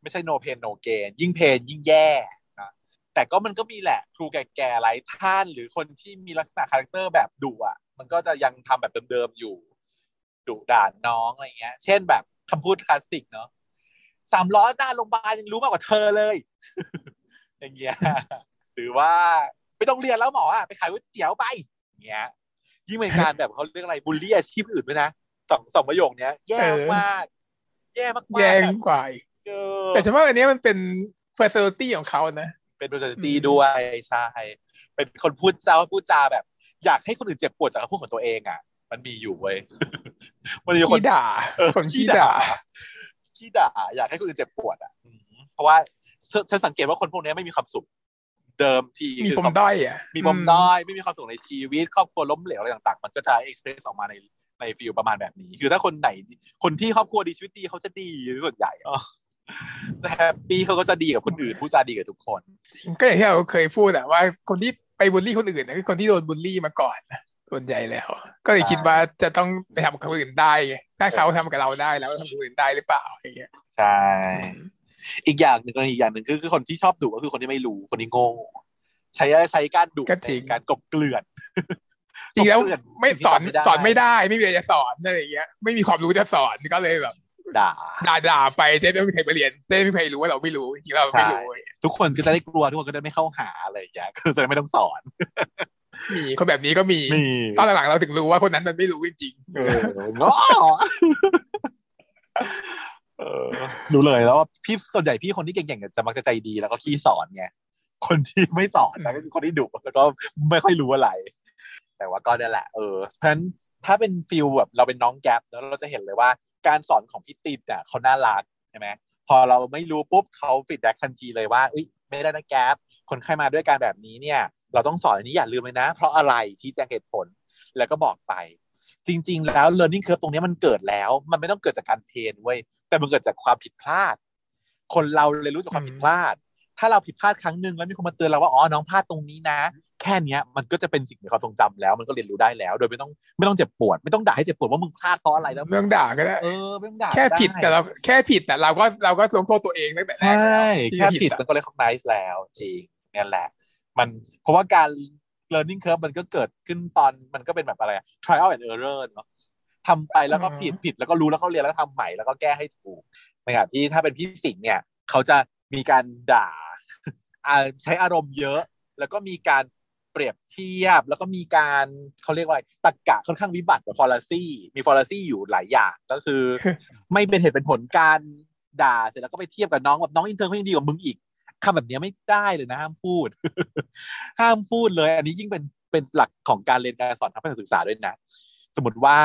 ไม่ใช่ no pain no gain ยิ่ง pain ยิ่งแย่นะแต่ก็มันก็มีแหละครูแก่ๆหลายท่านหรือคนที่มีลักษณะ character แบบดุอะ มันก็จะยังทำแบบเดิมๆอยู่ดุด่าน้องอะไรเงี้ย เช่นแบบคำพูดคลาสสิกเนาะสามล้อหน้าโรงพยาบาลยังรู้มากกว่าเธอเลย อย่างเงี้ยหรือว่าไม่ต้องเรียนแล้วหมออะไปขายก๋วยเตี๋ยวไปอย่างเงี้ย ยิ่งเป็นการแบบเขาเรียกอะไรบูลลี่อาชีพอื่นด้วยนะสองสองประโยคเนี้ย แย่มากแย่มากๆแย่แบบกว่าอีกเออแต่ฉันว่าอันเนี้ยมันเป็น personality ของเขานะ เป็น personality ด้วยใช่เป็นคนพูดเจ้าพูดจาแบบ อยากให้คนอื่นเจ็บปวดจากคำพูดของตัวเองอะ มันมีอยู่เว้ยมันมีคนขี้ด่าเออคนขี้ด่าขี้ด่า อยากให้คนอื่นเจ็บปวดอะอืมเพราะว่าฉันฉันสังเกตว่าคนพวกนี้ไม่มีความสุข เดิมทีมีคือปมด้อยอะมีปมด้อยไม่มีความสุขในชีวิต ครอบครัวล้มเหลวอะไรต่าง ๆ มันก็จะเอ็กซ์เพรสออกมาในในฟิลประมาณแบบนี้ คือถ้าคนไหน คนที่ครอบครัวดีชีวิตดีเขาจะดีส่วนใหญ่อ๋อจะแฮปปี้เขาก็จะดีกับคนอื่นพูดจาดีกับทุกคน ก็อย่างที่เราเคยพูดอะว่าคนที่ไปบูลลี่คนอื่นนะคือคนที่โดนบูลลี่มาก่อนนะส่วนใหญ่แล้ว ก็เลยคิดว่าจะต้องไปทำกับคนอื่นได้ไงถ้าเขาทำกับเราได้แล้วทำกับคนอื่นได้หรือเปล่าอย่างเงี้ยใช่ อีกอย่างหนึ่งกรณีอีกอย่างหนึ่งคือคือคนที่ชอบดุก็คือคนที่ไม่รู้คนที่โง่ใช้ใช้การดุก็จริงในการกลบเกลื่อนจริงแล้วกบเกลื่อนไม่สิ่งที่สอนทำไม่ได้สอนไม่ได้ไม่มีอะไรจะสอนอะไรอย่างเงี้ยไม่มีความรู้จะสอนก็เลยแบบด่าด่าด่าไปจะได้ไม่มีใครไปเรียนจะได้ไม่มีใครรู้ว่าเราไม่รู้จริงๆเราไม่รู้ทุกคนก็จะได้กลัวทุกคนก็จะไม่เข้าหาอะไรอย่างเงี้ยก็จะได้ไม่ต้องสอน มีคนแบบนี้ก็มีมีตอนหลังๆเราถึงรู้ว่าคนนั้นมันไม่รู้จริงเออง้อเออ รู้เลยแล้วว่าพี่ส่วนใหญ่พี่คนที่เก่งๆจะมักจะใจดีแล้วก็ขี้สอนไงคนที่ไม่สอนนะก็คือคนที่ดุแล้วก็ไม่ค่อยรู้อะไร แต่ว่าก็นั่นแหละเออเพราะฉะนั้นถ้าเป็น feel แบบเราเป็นน้องแก๊ปแล้วเราจะเห็นเลยว่าการสอนของพี่ตินอะเขาน่ารักใช่ไหมพอเราไม่รู้ปุ๊บเขา feedback ทันทีเลยว่าอุ้ยไม่ได้นะแก๊ปคนไข้มาด้วยอาการแบบนี้เนี่ย เราต้องสอนอันนี้อย่าลืมเลยนะ เพราะอะไรชี้แจงเหตุผลแล้วก็บอกไป จริง ๆ แล้ว learning curve ตรงนี้มันเกิดแล้ว มันไม่ต้องเกิดจากการ pain เว้ยแต่มันเกิดจากความผิดพลาด คนเราเรียนรู้จากความผิดพลาด ถ้าเราผิดพลาดครั้งหนึ่งแล้วมีคนมาเตือนเราว่าอ๋อน้องพลาดตรงนี้นะ แค่เนี้ยมันก็จะเป็นสิ่งในความทรงจำแล้ว มันก็เรียนรู้ได้แล้ว โดยไม่ต้องไม่ต้องเจ็บปวด ไม่ต้องด่าให้เจ็บปวดว่ามึงพลาดเพราะอะไรแล้วๆไม่ต้องด่าก็ได้เออไม่ต้องด่าแค่ผิดไแต่เราแค่ผิดแต่เราก็เราก็ลงโทษตัวเองตั้งแต่แรใช่กแล้วที่แค่ผิดอะมันก็เลย recognize แล้ว จริงนี่แหละ มันเพราะว่าการ learning curve มันก็เกิดขึ้นตอนมันก็เป็นแบบอะไรอะ trial and error เนาะทำไปแล้วก็ผิดผิดแล้วก็รู้แล้วก็เรียนแล้วทำใหม่แล้วก็แก้ให้ถูกในขณะที่ถ้าเป็นพี่สิงห์เนี่ย เขาจะมีการด่าอ่าใช้อารมณ์เยอะ แล้วก็มีการเปรียบเทียบ แล้วก็มีการเขาเรียกว่าอะไรตรรกะค่อนข้างวิบัติแบบ fallacy มี fallacy อยู่หลายอย่างก็คือ ไม่เป็นเหตุเป็นผลการด่าเสร็จแล้วก็ไปเทียบกับน้องแบบน้อง intern เขายังดีกว่ามึงอีก คำแบบนี้ไม่ได้เลยนะห้ามพูด ห้ามพูดเลย อันนี้ยิ่งเป็นเป็นหลักของการเรียนการสอนทางแพทยศาสตรศึกษาด้วยนะ สมมติว่า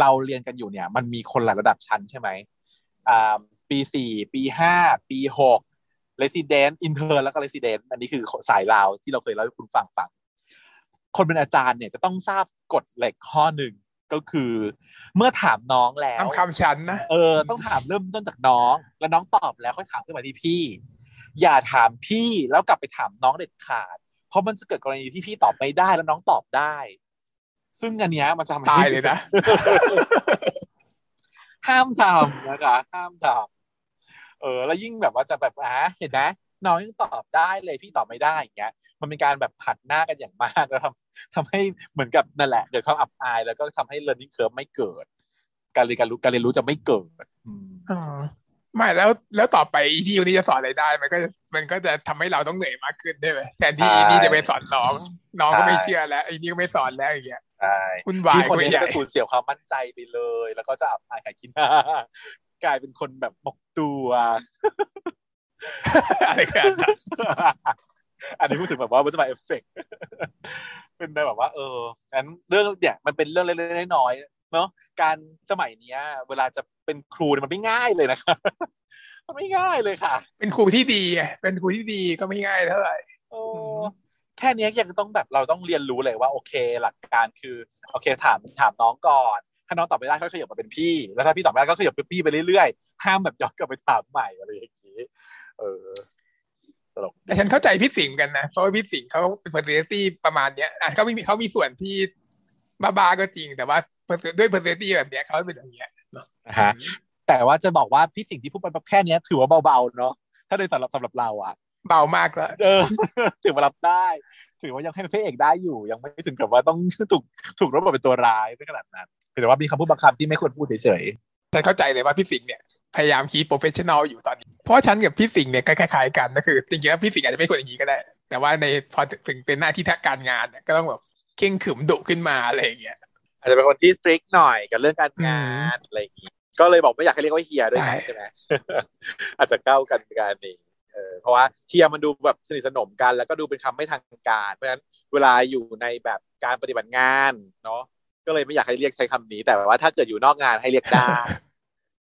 เราเรียนกันอยู่เนี่ย มันมีคนหลายระดับชั้นใช่ไหมอ่าปีสี่ปีห้าปีหก resident intern แล้วก็ resident อันนี้คือสายราวที่เราเคยเล่าให้คุณฟังฟัง คนเป็นอาจารย์เนี่ยจะต้องทราบกฎเหล็กข้อหนึ่งก็คือ เมื่อถามน้องแล้วทำคำชั้นนะเออต้องถามเริ่มต้นจากน้อง แล้วน้องตอบแล้วค่อยถามขึ้นมาที่พี่ อย่าถามพี่แล้วกลับไปถามน้องเด็ดขาด เพราะมันจะเกิดกรณีที่พี่ตอบไม่ได้แล้วน้องตอบได้ ซึ่งอันเนี้ยมันจะทำให้ตายเลยนะ ห้ามทำนะคะห้ามทำเออ แล้วยิ่งแบบว่าจะแบบอ่าเห็นไหมน้องยังตอบได้เลยพี่ตอบไม่ได้อย่างเงี้ย มันเป็นการแบบผัดหน้ากันอย่างมากแล้วทำทำให้เหมือนกับนั่นแหละเกิดความอับอาย แล้วก็ทำให้ learning curve ไม่เกิด การเรียนการรู้การเรียนรู้จะไม่เกิดอืมอ๋อ ไม่แล้วแล้วต่อไปอีพีนี้จะสอนอะไรได้ มันก็มันก็จะทำให้เราต้องเหนื่อยมากขึ้นใช่ไหมแทนที่อีนี่จะไปสอนน้อง น้องก็ไม่เชื่อแล้วอีนี่ก็ไม่สอนแล้วอย่างเงี้ยใช่คุณวายที่คนก็ไม่นี้ใหญ่จะสูญเสียความมั่นใจไปเลย แล้วก็จะอับอายขายขี้หน้ากลายเป็นคนแบบหมกตัวอะไรกันนะอันนี้พูดถึงแบบว่ามันจะมาเอฟเฟกต์เป็นแบบว่า เอองั้นเรื่องเนี่ยมันเป็นเรื่องเล็กๆน้อยๆ เนาะการสมัยเนี้ย เวลาจะเป็นครูเนี่ยมันไม่ง่ายเลยนะคะมันไม่ง่ายเลยค่ะ เป็นครูที่ดีไงเป็นครูที่ดีก็ไม่ง่ายเท่าไหร่โอ้แค่เนี้ยยังต้องแบบเราต้องเรียนรู้เลยว่า โอเค หลักการคือโอเคถามถามน้องก่อน ถ้าน้องตอบไม่ได้ก็ขยับมาเป็นพี่ แล้วถ้าพี่ตอบไม่ได้ก็ขยับเป็นพี่ไปเรื่อยๆห้ามแบบย้อนกลับไปถามใหม่อะไรอย่างนี้ เออตลกแต่ฉันเข้าใจพี่สิงห์กันนะเพราะว่าพี่สิงห์เขาเป็น personality ประมาณเนี้ยอะเขามีเขามีส่วนที่บ้าๆก็จริง แต่ว่า ด้วย personality แบบเนี้ยเขาเป็นอย่างเงี้ยเนาะนะฮะแต่ว่าจะบอกว่าพี่สิ่งที่พูดไปแบบแค่เนี้ยถือว่าเบาๆเนาะถ้าในสำหรับสำหรับเราอะ เบามากแล้วเออถือว่ารับได้ ถือว่ายังให้เป็นพระเอกได้อยู่ ยังไม่ถึงกับว่าต้องถูกถูกรับบทเป็นตัวร้ายไม่ขนาดนั้นแต่ว่ามีคำพูดบางคำที่ไม่ควรพูดเฉยฉันเข้าใจเลยว่าพี่สิงห์เนี่ยพยายาม keep professional อยู่ตอนนี้ เพราะฉันกับพี่สิงห์เนี่ยก็คล้ายๆกันก็คือจริงๆแล้วพี่สิงห์อาจจะไม่ควรอย่างนี้ก็ได้ แต่ว่าในพอถึงเป็นหน้าที่ทางการงานเนี่ยก็ต้องแบบเข่งขรึมดุขึ้นมาอะไรอย่างเงี้ยๆ อาจจะเป็นคนที่ strict หน่อยกับเรื่องการงานอะไรอย่างนี้ก็เลยบอกไม่อยากให้เรียกว่าเฮียด้วยนะใช่ใช่ไหมอาจจะก้าวกันการนี้เออเพราะว่าเฮียมันดูแบบสนิทสนมกัน แล้วก็ดูเป็นคำไม่ทางการ เพราะฉะนั้นเวลาอยู่ในแบบการปฏิบัติงานเนาะก็เลยไม่อยากให้เรียกใช้คำนี้ แต่ว่าถ้าเกิดอยู่นอกงานให้เรียกได้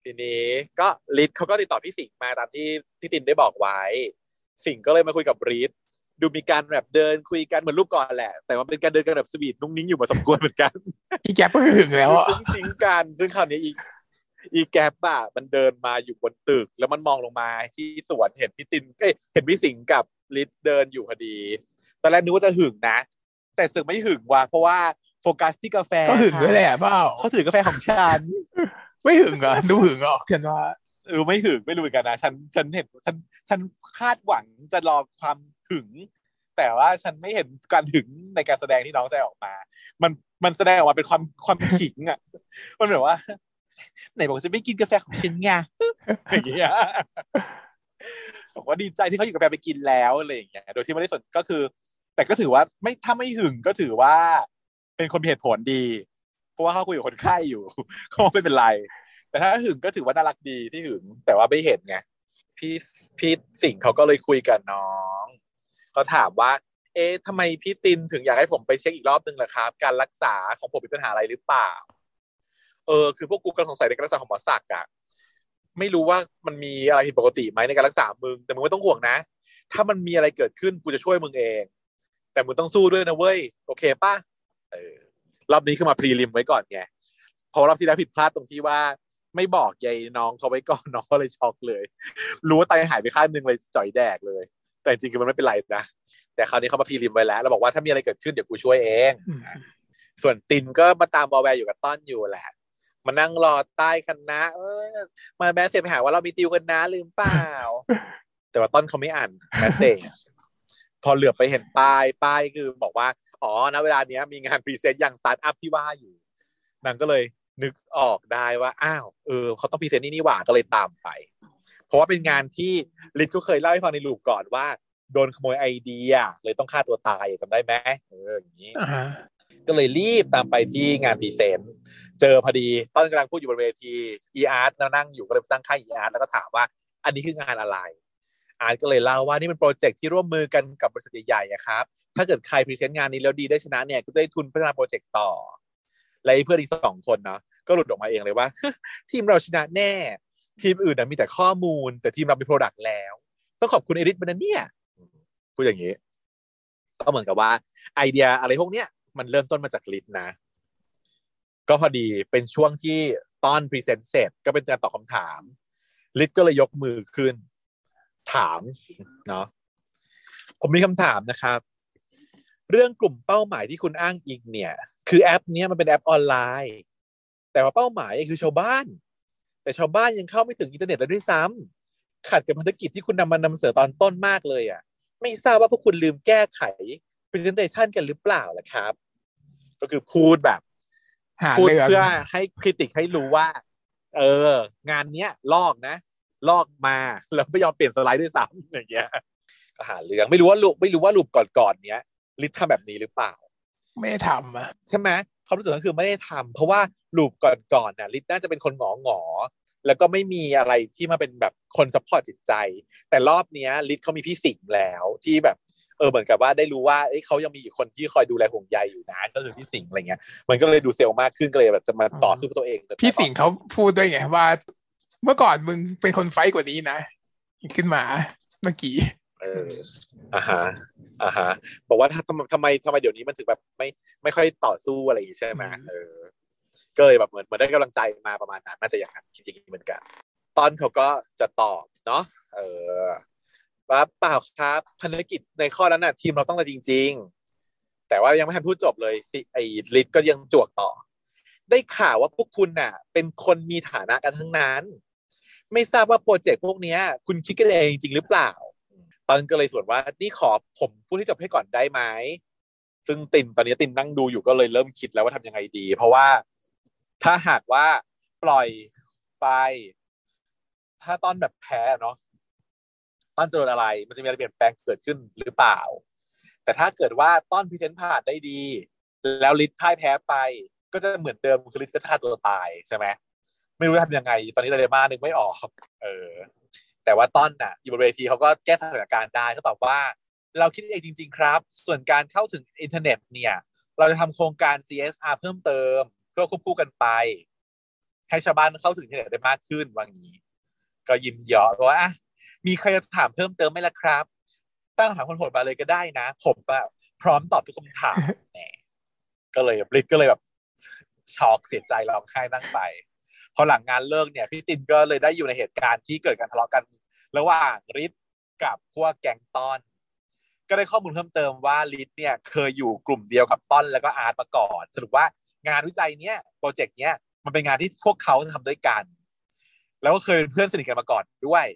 ทีนี้ก็ลิศเขาก็ติดต่อพี่สิงห์มาตามที่ที่ตินได้บอกไว้ สิงห์ก็เลยมาคุยกับลิศ ดูมีการแบบเดินคุยกันเหมือนรูปก่อนแหละ แต่ว่าเป็นการเดินกันแบบสวีทนุ่งนิ้งอยู่พอสมควรเหมือนกันอีแกก็หึงแล้วอะซึ่งทิ้งกันซึ่งคราวนี้อีอีแกปอะมันเดินมาอยู่บนตึก แล้วมันมองลงมาที่สวนเห็นพี่ตินเอ้ยเห็นพี่สิงห์กับลิศเดินอยู่พอดีตอนแรกนึกว่าจะหึงนะ แต่สึกไม่หึงว่ะเพราะว่าโฟกัสที่กาแฟก็หึงด้วยแหละเปล่าเขาถือกาแฟของฉัน ไม่หึงเหรอดูหึงออกฉันว่ารู้ไม่หึงไม่รู้เหมือนกันนะฉันฉันเห็นฉันฉันคาดหวังจะรอความ หึง แต่ว่าฉันไม่เห็นการหึงในการแสดงที่น้องแสดงออกมา มันมันแสดงออกมาเป็นความความขิงอะ มันแบบว่าไหนบอกจะไม่กินกาแฟของฉันไงอย่างเงี้ยบอกว่าดีใจที่เขาหยิบกาแฟไปกินแล้วอะไรอย่างเงี้ย โดยที่ไม่ได้สนก็คือ แต่ก็ถือว่าไม่ถ้าไม่หึงก็ถือว่า เป็นคนมีเหตุผลดี เพราะว่าเขาคุยกับคนไข้อยู่เขาไม่เป็นไร แต่ถ้าหึงก็ถือว่าน่ารักดีที่หึง แต่ว่าไม่เห็นไงพี่พี่สิงห์เขาก็เลยคุยกับน้อง เขาถามว่า เอ๊ะทำไมพี่ตินถึงอยากให้ผมไปเช็คอีกรอบนึงล่ะครับ การรักษาของผมมีปัญหาอะไรหรือเปล่า เออคือพวกกูกำลังสงสัยในการรักษาของหมอศักดิ์อะไม่รู้ว่ามันมีอะไรผิดปกติไหมในการรักษามึง แต่มึงไม่ต้องห่วงนะ ถ้ามันมีอะไรเกิดขึ้นกูจะช่วยมึงเอง แต่มึงต้องสู้ด้วยนะเว้ย โอเคป่ะเออรอบนี้คือมาพรีลิมไว้ก่อนไงพราะรอบที่แล้วผิดพลาดตรงที่ว่าไม่บอกยายน้องเขาไว้ก่อนน้องก็เลยช็อกเลย รู้ว่าไตหายไปข้างหนึ่งเลยจ๋อยแดกเลย แต่จริงๆคือมันไม่เป็นไรนะแต่คราวนี้เขามา prelim ไว้แล้วแล้วบอกว่าถ้ามีอะไรเกิดขึ้นเดี๋ยวกูช่วยเองอืมส่วนตินก็มาตามวอลแวร์อยู่กับต้อนอยู่แหละ มานั่งรอใต้คณะเออมา message ไปหาว่าเรามีติวกันนะลืมเปล่า แต่ว่าต้นเขาไม่อ่าน message พอเหลือบไปเห็นป้ายป้ายคือบอกว่า อ๋อณเวลาเนี้ยมีงาน present อย่างสตาร์ทอัพที่ว่าอยู่นางก็เลยนึกออกได้ว่า อ้าว เออเขาต้อง present นี่นี่หว่าก็เลยตามไป เพราะว่าเป็นงานที่ลินก็เคยเล่าให้ฟังใน loop ก่อนว่า โดนขโมยไอเดียเลยต้องฆ่าตัวตายจำได้ไหมเอออย่างนี้อ่าฮะก็เลยรีบตามไปที่งาน present เจอพอดีต้นกำลังพูดอยู่บนเวทีอีอาร์ตนั่งอยู่ก็เลยนั่งใกล้อีอาร์ตแล้วก็ถามว่า อันนี้คืองานอะไร อาร์ตก็เลยเล่าว่านี่เป็น project ที่ร่วมมือกันกับบริษัทใหญ่ๆอะครับ ถ้าเกิดใคร present งานนี้แล้วดีได้ชนะเนี่ยก็จะได้ทุนพัฒนา project ต่อและไอ้เพื่อนอีกสองคนเนาะก็หลุดออกมาเองเลยว่าทีมเราชนะแน่ ทีมอื่นนะมีแต่ข้อมูล แต่ทีมเรามี product แล้ว ต้องขอบคุณเอริสบันเนี่ยพูดอย่างนี้ ก็เหมือนกับว่า ไอเดียอะไรพวกเนี้ยมันเริ่มต้นมาจากลิศนะ ก็พอดีเป็นช่วงที่ตอน present เสร็จก็เป็นการตอบคำถาม ลิศก็เลยยกมือขึ้น ถามเนาะผมมีคำถามนะครับ เรื่องกลุ่มเป้าหมายที่คุณอ้างอิงเนี่ย คือแอปนี้มันเป็นแอปออนไลน์ แต่ว่าเป้าหมายคือชาวบ้าน แต่ชาวบ้านยังเข้าไม่ถึงอินเทอร์เน็ตเลยด้วยซ้ำขัดกับพันธกิจที่คุณนำมานำเสนอตอนต้นมากเลยอะ ไม่ทราบว่าพวกคุณลืมแก้ไข presentation กันหรือเปล่าล่ะครับ ก็คือพูดแบบหาพูดเรื่องเพื่อให้ critic ให้รู้ว่า เออ งานเนี้ย ลอกนะ ลอกมาแล้วไม่ยอมเปลี่ยนสไลด์ด้วยซ้ำอย่างเงี้ยก็หาเรื่องไม่รู้ว่าลูกไม่รู้ว่า loop ก่อนๆเนี้ยลิททำแบบนี้หรือเปล่า ไม่ได้ทำอะใช่ไหม ความรู้สึกก็คือไม่ได้ทำเพราะว่า loop ก่อนๆน่ะลิทน่าจะเป็นคนหงอหงอๆแล้วก็ไม่มีอะไรที่มาเป็นแบบคน support จิตใจ แต่รอบเนี้ยลิทเขามีพี่สิงห์แล้วที่แบบเออเหมือนกับว่าได้รู้ว่าเอ้ยเขายังมีอีกคนที่คอยดูแลห่วงใยอยู่นะ ก็คือพี่สิงห์อะไรเงี้ย มันก็เลยดูเซลล์มากขึ้นก็เลยแบบจะมาต่อสู้เพื่อตัวเอง พี่สิงห์เขาพูดด้วยไงว่า เมื่อก่อนมึงเป็นคนไฟท์กว่านี้นะ ขึ้นมาเมื่อกี้เอออ่าฮะอ่าฮะบอกว่าถ้าทำไมทำไมทำไมเดี๋ยวนี้มันถึงแบบไม่ไม่ค่อยต่อสู้อะไรอย่างงี้ใช่ไหมอืมเออก็เลยแบบเหมือนเหมือนได้กำลังใจมาประมาณนั้นน่าจะอย่างนั้นจริงๆเหมือนกัน ตอนเขาก็จะตอบเนาะเออว่าเปล่าครับภารกิจในข้อนั้นน่ะ ทีมเราต้องการจริง ๆ แต่ว่ายังไม่ทันพูดจบเลยสิไอ้ลิทก็ยังจวกต่อ ได้ข่าวว่าพวกคุณน่ะ เป็นคนมีฐานะกันทั้งนั้น ไม่ทราบว่าโปรเจกต์พวกเนี้ยคุณคิดกันเองจริงหรือเปล่า ตอนก็เลยส่วนว่านี่ขอผมพูดที่จบให้ก่อนได้ไหมซึ่งตินตอนนี้ตินนั่งดูอยู่ก็เลยเริ่มคิดแล้วว่าทำยังไงดี เพราะว่าถ้าหากว่าปล่อยไป ถ้าตอนแบบแพ้เนาะตอนเจออะไร มันจะมีอะไรเปลี่ยนแปลงเกิดขึ้นหรือเปล่า แต่ถ้าเกิดว่าต้น present ผ่านได้ดี แล้วลิทพ่ายแพ้ไป ก็จะเหมือนเดิมคือลิทก็จะฆ่าตัวตายใช่ไหมไม่รู้จะทำยังไง ตอนนี้เรเลยมานึกไม่ออก เออ แต่ว่าต้นน่ะอยู่บนเวทีเขาก็แก้สถานการณ์ได้เขาตอบว่า เราคิดเองจริง ๆ ครับ ส่วนการเข้าถึงอินเทอร์เน็ตเนี่ย เราจะทำโครงการ CSR เพิ่มเติม เพื่อควบคู่กันไป ให้ชาวบ้านเข้าถึงอินเทอร์เน็ตได้มากขึ้นว่างี้ ก็ยิ้มเยาะว่าอะมีใครจะถามเพิ่มเติมไหมล่ะครับ ตั้งคำถามคนโหดมาเลยก็ได้นะ ผมแบบพร้อมตอบทุกคำถามแหมก็เลยบลิทก็เลยแบบช็อกเสียใจร้องไห้นั่งไป พอหลังงานเลิกเนี่ยพี่ตินก็เลยได้อยู่ในเหตุการณ์ที่เกิดการทะเลาะกัน ระหว่างริทกับพวกแกงต้อน ก็ได้ข้อมูลเพิ่มเติมว่าริทเนี่ยเคยอยู่กลุ่มเดียวกับต้อนแล้วก็อาร์ตมาก่อน สรุปว่างานวิจัยเนี้ยโปรเจกต์เนี้ยมันเป็นงานที่พวกเขาทำด้วยกัน แล้วก็เคยเป็นเพื่อนสนิทกันมาก่อนด้วย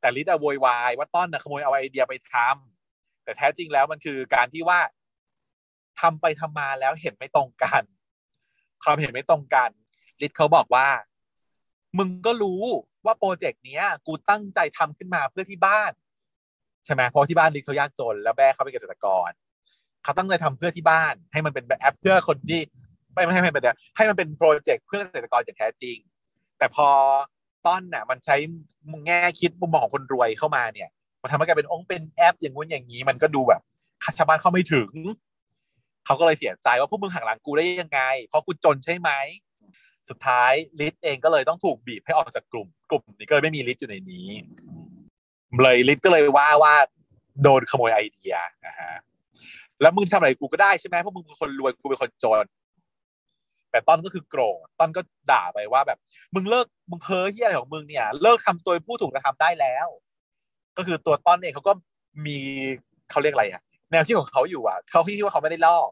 แต่ริทอะโวยวายว่าต้อนนะขโมยเอาไอเดียไปทำแต่แท้จริงแล้วมันคือการที่ว่าทำไปทำมาแล้วเห็นไม่ตรงกันความเห็นไม่ตรงกันริทเขาบอกว่า มึงก็รู้ ว่าโปรเจกต์เนี้ย กูตั้งใจทำขึ้นมาเพื่อที่บ้าน ใช่ไหมเพราะที่บ้านริทเขายากจน แล้วแม่เขาเป็นเกษตรกรเขาตั้งใจทำเพื่อที่บ้าน ให้มันเป็นแอปเพื่อคนที่ไม่ไม่ให้มันเป็นแบบให้มันเป็นโปรเจกต์เพื่อเกษตรกรอย่างแท้จริง แต่พอต้นน่ะ มันใช้แง่คิดมุมมองของคนรวยเข้ามาเนี่ยมันทำให้กลายเป็นองค์เป็นแอปอย่างงู้นอย่างนี้ มันก็ดูแบบชาวบ้านเข้าไม่ถึงเขาก็เลยเสียใจว่าพวกมึงหักหลังกูได้ยังไง เพราะกูจนใช่ไหม สุดท้ายลิทเองก็เลยต้องถูกบีบให้ออกจากกลุ่ม กลุ่มนี้ก็เลยไม่มีลิทอยู่ในนี้ เลยลิทก็เลยว่าว่าโดนขโมยไอเดียนะฮะแล้วมึงทำอะไรกูก็ได้ใช่ไหมเพราะมึงเป็นคนรวยกูเป็นคนจน แต่ต้นก็คือโกรธต้นก็ด่าไปว่าแบบ มึงเลิกมึงเพ้อที่อะไรของมึงเนี่ย เลิกทำตัวผู้ถูกกระทำได้แล้ว ก็คือตัวต้นเองเขาก็มีเขาเรียกอะไรอะแนวคิดของเขาอยู่อะเขาคิดว่าเขาไม่ได้ลอก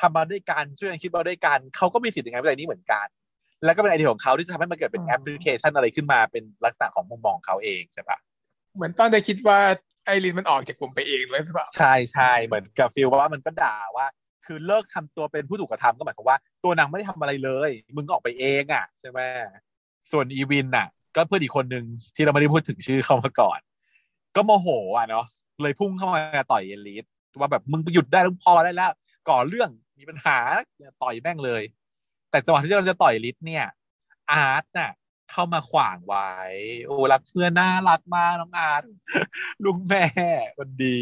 ทำมาด้วยกันช่วยกันคิดมาด้วยกันเขาก็มีสิทธิ์ในงานวิจัยนี้เหมือนกัน แล้วก็เป็นไอเดียของเขาที่จะทำให้มันเกิดเป็นอืมแอปพลิเคชันอะไรขึ้นมาเป็นลักษณะของมุมมองของเขาเองใช่ปะเหมือนต้นจะคิดว่าไอรินมันออกจากกลุ่มไปเองเลยหรือเปล่าใช่ใช่เหมือนกับฟิลว่ามันก็ด่าว่า คือเลิกทำตัวเป็นผู้ถูกกระทำก็หมายความว่า ตัวนางไม่ได้ทำอะไรเลย มึงออกไปเองอะใช่ไหมส่วนอีวินน่ะ ก็เพื่อนอีกคนหนึ่งที่เราไม่ได้พูดถึงชื่อเขามาก่อน ก็โมโหอะเนาะเลยพุ่งเข้ามาต่อยเอลิสว่าแบบมึงไปหยุดได้แล้วพอได้แล้ว ก่อเรื่องมีปัญหาต่อยแม่งเลย แต่จังหวะที่เราจะต่อยลิสเนี่ย อาร์ตน่ะ เข้ามาขวางไว้ โอ้รักเพื่อนน่ารักมากน้องอาร์ตลุงแม่มันดี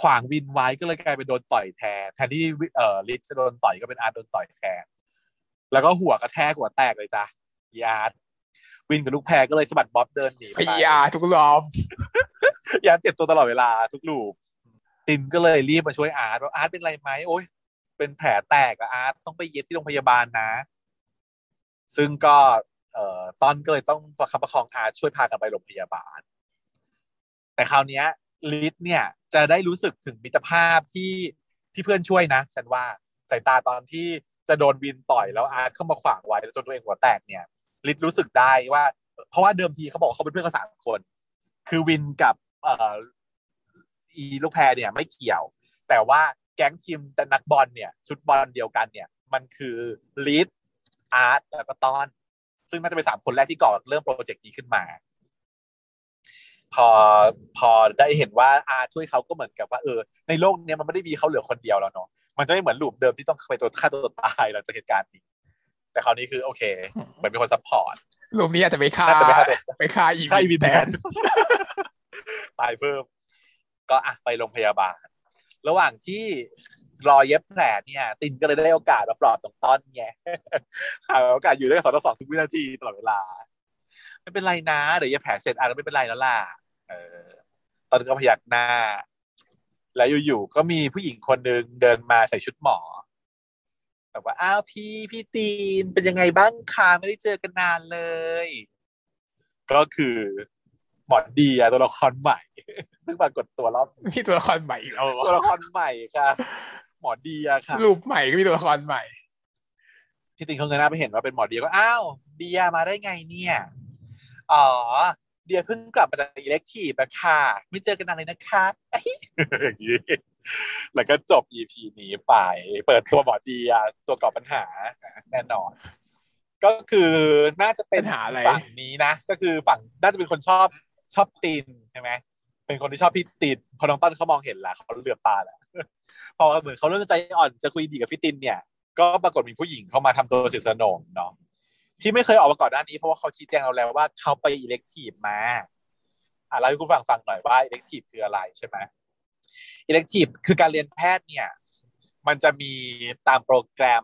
ขวางวินไว้ก็เลยกลายเป็นโดนต่อยแทนแทนที่เอ่อลิสจะโดนต่อยก็เป็นอาร์ตโดนต่อยแทน แล้วก็หัวกระแทกหัวแตกเลยจ้ะอีอาร์ตวินกับลูกแพรก็เลยสะบัดบ๊อบเดินหนีพไปยาทุกรอบยาเจ็บตัวตลอดเวลาทุกลูกตินก็เลยรีบมาช่วยอาร์ตว่าอาร์ตเป็นไรไหมโอ้ย เป็นแผลแตกอะอาร์ตต้องไปเย็บที่โรงพยาบาลนะ ซึ่งก็เอ่อตอนก็เลยต้องประคับประคองอาร์ตช่วยพากันไปโรงพยาบาล แต่คราวนี้ลิสเนี่ยจะได้รู้สึกถึงมิตรภาพที่ที่เพื่อนช่วยนะ ฉันว่าสายตาตอนที่จะโดนวินต่อยแล้วอาร์ตเข้ามาขวางไว้แล้วจนตัวเองหัวแตกเนี่ยลิสรู้สึกได้ว่า เพราะว่าเดิมทีเขาบอกเขาเป็นเพื่อนกันสามคน คือวินกับเอ่ออีลูกแพรเนี่ยไม่เกี่ยว แต่ว่า แก๊งทีมแต่นักบอลเนี่ย ชุดบอลเดียวกันเนี่ย มันคือลีดอาร์ตแล้วก็ตอน ซึ่งน่าจะเป็นสามคนแรกที่ก่อเริ่ม project นี้ขึ้นมา พอพอได้เห็นว่าอาร์ตช่วยเขาก็เหมือนกับว่าเออ ในโลกเนี้ยมันไม่ได้มีเขาเหลือคนเดียวแล้วเนาะมันจะไม่เหมือน loop เดิมที่ต้องไปตัวฆ่าตัวตายหลังจากเหตุการณ์นี้ แต่คราวนี้คือโอเคเหมือนเป็นคน support loop นี้อาจจะไปฆ่าน่าจะไปฆ่าตัวไปฆ่าอีใช่วินแทแทนนตายเพิ่ม ก็อะไปโรงพยาบาล ระหว่างที่รอเย็บแผลเนี่ยตินก็เลยได้โอกาสมาปลอบตรงต้นไงหาโอกาสอยู่ด้วยกันสองต่อสองทุกวินาทีตลอดเวลา ไม่เป็นไรนะเดี๋ยวเย็บแผลเสร็จอะไม่เป็นไรแล้วล่ะเออตอนนนก็พยักหน้า แล้วอยู่ๆก็มีผู้หญิงคนหนึ่งเดินมาใส่ชุดหมอแบบว่าอ้าวพี่พี่ตีนเป็นยังไงบ้างคะไม่ได้เจอกันนานเลย ก็คือ หมอนดีอะตัวละครใหม่ซึ่งปรากฏตัวรอบมีตัวละครใหม่อีกแล้วเหรอตัวละครใหม่ค่ะ หมอดีอะค่ะรูปใหม่ก็มีตัวละครใหม่พี่ติงเขาเงยหน้าไปเห็นว่าเป็นหมอดีก็อ้าวเดียมาได้ไงเนี่ยอ๋อเดียเพิ่งกลับมาจากอิเล็กทีฟอะค่ะ ไม่เจอกันนานเลยนะคะอย่างนี้แล้วก็จบ EP นี้ไป เปิดตัวหมอดีอะตัวก่อปัญหาแน่นอนก็คือน่าจะเป็นปัญหาอะไรฝั่งนี้นะ ก็คือฝั่งน่าจะเป็นคนชอบ ชอบตีนใช่ไหมเป็นคนที่ชอบพี่ตินพอน้องต้นเขามองเห็นละเขาเหลือบตาละพอเหมือนเขาเริ่มใจอ่อนจะคุยดีกับพี่ตินเนี่ย ก็ปรากฏมีผู้หญิงเข้ามาทำตัวเสนิทสนมเนาะที่ไม่เคยออกมาก่อนหน้านี้เพราะว่าเขาชี้แจงเราแล้วว่าเขาไปอิเล็กทีฟมาอะเล่าให้คุณฟังฟังหน่อยว่าอิเล็กทีฟคืออะไรใช่ไหมอิเล็กทีฟคือการเรียนแพทย์เนี่ย มันจะมีตามโปรแกรม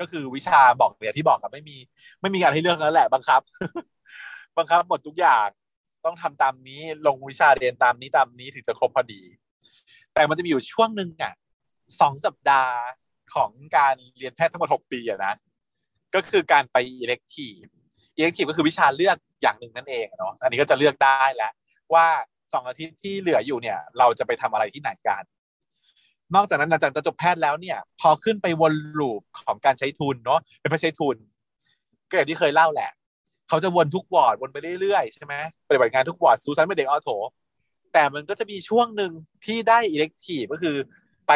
ก็คือวิชาบอกเนี่ยที่บอกกับไม่มี ไม่มีการให้เลือกแล้วแหละบังคับ บังคับหมดทุกอย่าง ต้องทำตามนี้ลงวิชาเรียนตามนี้ตามนี้ถึงจะครบพอดี แต่มันจะมีอยู่ช่วงหนึ่งอะสองสัปดาห์ของการเรียนแพทย์ทั้งหมดหกปีอะนะก็คือการไปอิเล็กทีฟอิเล็กทีฟก็คือวิชาเลือกอย่างหนึ่งนั่นเองเนาะอันนี้ก็จะเลือกได้แล้ว ว่าสองอาทิตย์ที่เหลืออยู่เนี่ย เราจะไปทำอะไรที่ไหนกัน นอกจากนั้นหลังจากจะจบแพทย์แล้วเนี่ย พอขึ้นไปวน loop ของการใช้ทุนเนาะเป็นไปใช้ทุน ก็อย่างที่เคยเล่าแหละ เขาจะวนทุกวอร์ดวนไปเรื่อยๆใช่ไหมปฏิบัติงานทุกวอร์ดซูซันเป็นเด็ก ortho แต่มันก็จะมีช่วงหนึ่งที่ได้ elective ก็คือไป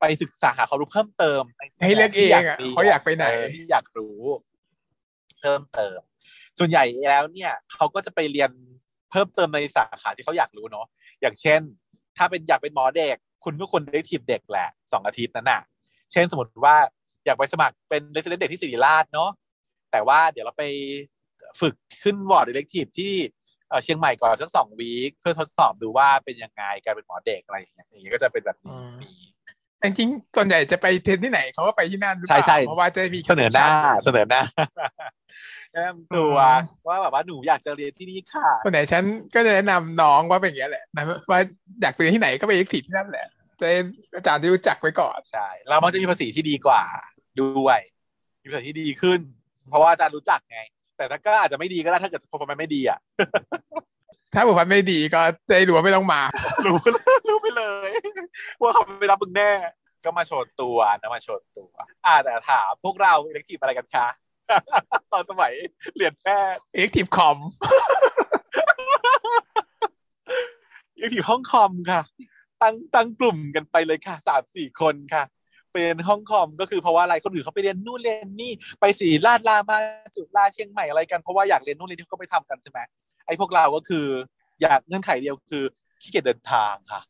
ไปศึกษาหาความรู้เพิ่มเติมให้เลือกเองอะเขาอยากไปไหนที่อยากรู้เพิ่มเติม ส่วนใหญ่แล้วเนี่ยเขาก็จะไปเรียนเพิ่มเติมในสาขาที่เขาอยากรู้เนาะอย่างเช่น ถ้าเป็นอยากเป็นหมอเด็ก คุณก็ควรได้ทีมเด็กแหละสองอาทิตย์นั้นน่ะ เช่นสมมติว่าอยากไปสมัครเป็นเรสเดนเด็กที่ศิริราชเนาะ แต่ว่าเดี๋ยวเราไปฝึกขึ้นวอร์ดเดเล็กทีฟที่เชียงใหม่ก่อนสักสองวีคเพื่อทดสอบดูว่าเป็นยังไงการเป็นหมอเด็กอะไรอย่างเงี้ยอย่างเงี้ยก็จะเป็นแบบนี้มีจริงๆส่วนใหญ่จะไปเทรนที่ไหนเขาก็ไปที่นั่นหรือเปใช่ล่าใช่เพราะว่าจะมีเสนอหน้าเสนอหน้าแนะนำตัวอืมว่าแบบว่าหนูอยากจะเรียนที่นี่ค่ะส่วนใหญ่ฉันก็จะแนะนำน้องว่าเป็นอย่างนี้ยแหละนะว่าอยากไปเรียนที่ไหนก็ไปเอ็กทีที่นั่นแหละจะได้อาจารย์ที่รู้จักไว้ก่อนใช่เรามันจะมีภาษีที่ดีกว่าด้วยมีภาษีที่ดีขึ้น เพราะว่าอาจารย์รู้จักไง แต่ถ้าก็อาจจะไม่ดีก็ได้ถ้าเกิด performance ไม่ดีอะถ้าบุคคลไม่ดีก็จะได้รู้ว่าไม่ต้องมา รู้รู้ไปเลย ว่าเขาไม่รับมึงแน่ ก็มาโชว์ตัวนะมาโชว์ตัว อ่าแต่ถามพวกเรา elective อะไรกันคะตอนสมัยเรียนแพทย์ elective คอม elective ห้องคอมค่ะ ตั้งตั้งกลุ่มกันไปเลยค่ะสามสี่คนค่ะ เป็นห้องคอมก็คือเพราะว่าอะไรคนอื่นเขาไปเรียนนู่นเรียนนี่ไปศิริราชรามาจุฬาเชียงใหม่อะไรกันเพราะว่าอยากเรียนนู่นเรียนนี่เขาก็ไปทำกันใช่ไหมไอ้พวกเราก็คือ อยากเงื่อนไขเดียวคือขี้เกียจเดินทางค่ะ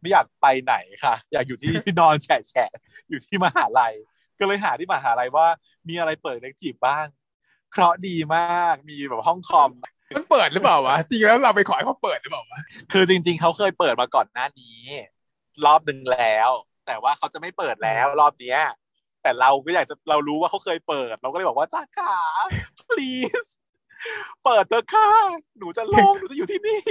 ไม่อยากไปไหนค่ะ อยากอยู่ที่นอนแฉะแฉะอยู่ที่มหาลัย ก็เลยหาที่มหาลัยว่ามีอะไรเปิดเล็กทีฟบ้างเคราะห์ดีมากมีแบบห้องคอมมันเปิดหรือเปล่าวะจริงแล้วเราไปขอให้เขาเปิดหรือเปล่าวะคือจริง ๆเขาเคยเปิดมาก่อนหน้านี้ รอบหนึ่งแล้ว แต่ว่าเขาจะไม่เปิดแล้วรอบเนี้ย แต่เราก็อยากจะเรารู้ว่าเขาเคยเปิด เราก็เลยบอกว่าจ้าขา please เปิดเถอะค่ะหนูจะลงหนูจะอยู่ที่นี่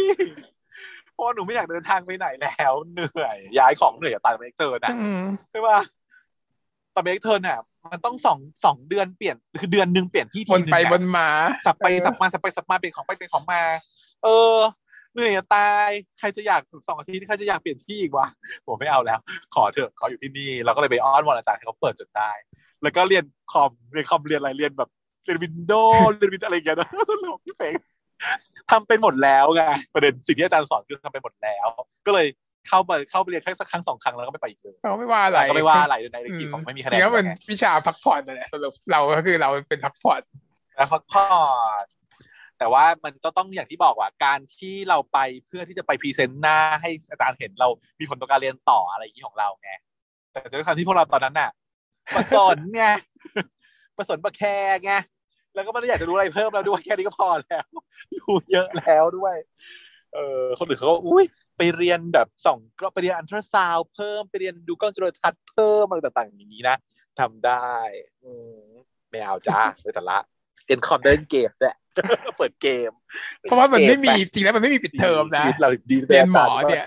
เพราะว่าหนูไม่อยากเดินทางไปไหนแล้วเหนื่อยย้ายของเหนื่อยอะตายเมกเตอร์นะอืมใช่ป่ะตอนเมกเตอร์น่ะมันต้องสองสองเดือนเปลี่ยนคือเดือนหนึ่งเปลี่ยนที่บทีนหนึ่งไปอะบนมา สับไปเออสับมาสับไปสับมาเป็นของไปเป็นของมา เออ เหนื่อยจะตายใครจะอยากสองอาทิตย์ใครจะอยากเปลี่ยนที่อีกวะผมไม่เอาแล้ว ขอเถอะขออยู่ที่นี่เราก็เลยไปอ้อนวอนอาจารย์ให้เขาเปิดจนได้ แล้วก็เรียนคอมเรียนคอมเรียนอะไรเรียนแบบเรียน Windows เรียนวินอะไรอย่างเงี้ยนะตลกพี่เฟงทำเป็นหมดแล้วไงประเด็นสิ่งที่อาจารย์สอนคือทำไปหมดแล้ว ก็เลยเข้าไปเข้าไปเรียนแค่สักครั้งสองครั้งแล้วก็ไม่ไปอีกเลยเขาไม่ว่าอะไรก็ไม่ว่าอะไรในในกีของไม่มีคะแนจรินงๆก็เป็นวิชาพักผ่อนนั่นแหละสรุปเราก็คือเราเป็นพักผ่อนแล้วพักผ่อน แต่ว่ามันก็ต้องอย่างที่บอกว่าการที่เราไปเพื่อที่จะไป present หน้าให้อาจารย์เห็นเรามีผลต่อการเรียนต่ออะไรอย่างนี้ของเราไงแต่ด้วยความที่พวกเราตอนนั้นน่ะประสนไงประสนประแคไงแล้วก็ไม่ได้อยากจะรู้อะไรเพิ่มแล้วด้วยแค่นี้ก็พอแล้วรู้เยอะแล้วด้วย เออคนอื่นเขาก็อุ้ยไปเรียนแบบส่องก็ไปเรียนอันตราซาวเพิ่มไปเรียนดูกล้องจุลทรรศน์เพิ่มอะไรต่างๆอย่างนี้นะทำได้ อืไม่เอาจ้าเลยแต่ละ เรียนคอมเล่นเกมด้วยเปิดเกม เพราะว่ามันไม่มีจริงแล้วมันไม่มีปิดเทอมนะชีวิตเราดีเรียนหมอเนี่ย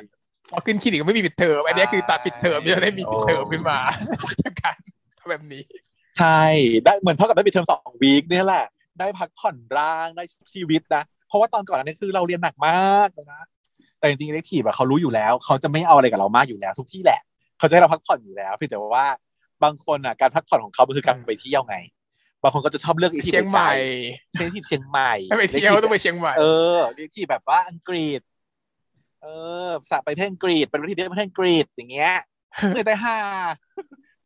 พอขึ้นคลินิกก็ไม่มีปิดเทอมอันนี้คือตัดปิดเทอมจะได้มีปิดเทอมขึ้นมาจากการทำแบบนี้ ใช่ได้เหมือนเท่ากับได้ปิดเทอมสองวีคเนี่ยแหละ ได้พักผ่อนร่างได้ชีวิตนะเพราะว่าตอนก่อนอันนี้คือเราเรียนหนักมากเลยนะแต่จริงๆเล็กทีแบบเขารู้อยู่แล้ว เขาจะไม่เอาอะไรกับเรามากอยู่แล้ว ทุกที่แหละ เขาจะให้เราพักผ่อนอยู่แล้วเพียงแต่ว่าบางคนอะการพักผ่อนของเขาคือการไปเที่ยวไง บางคนก็จะชอบเลือกอีกที่เชียงใหม่เช่นที่เชียงใหม่ถ้าไปเที่ยวต้องไปเชียงใหม่เออเรียกที่แบบว่าอังกฤษ เออสะไปประเทศอังกฤษเป็นประเทศที่ประเทศอังกฤษอย่างเงี้ยเหนื่อยแต่ห่า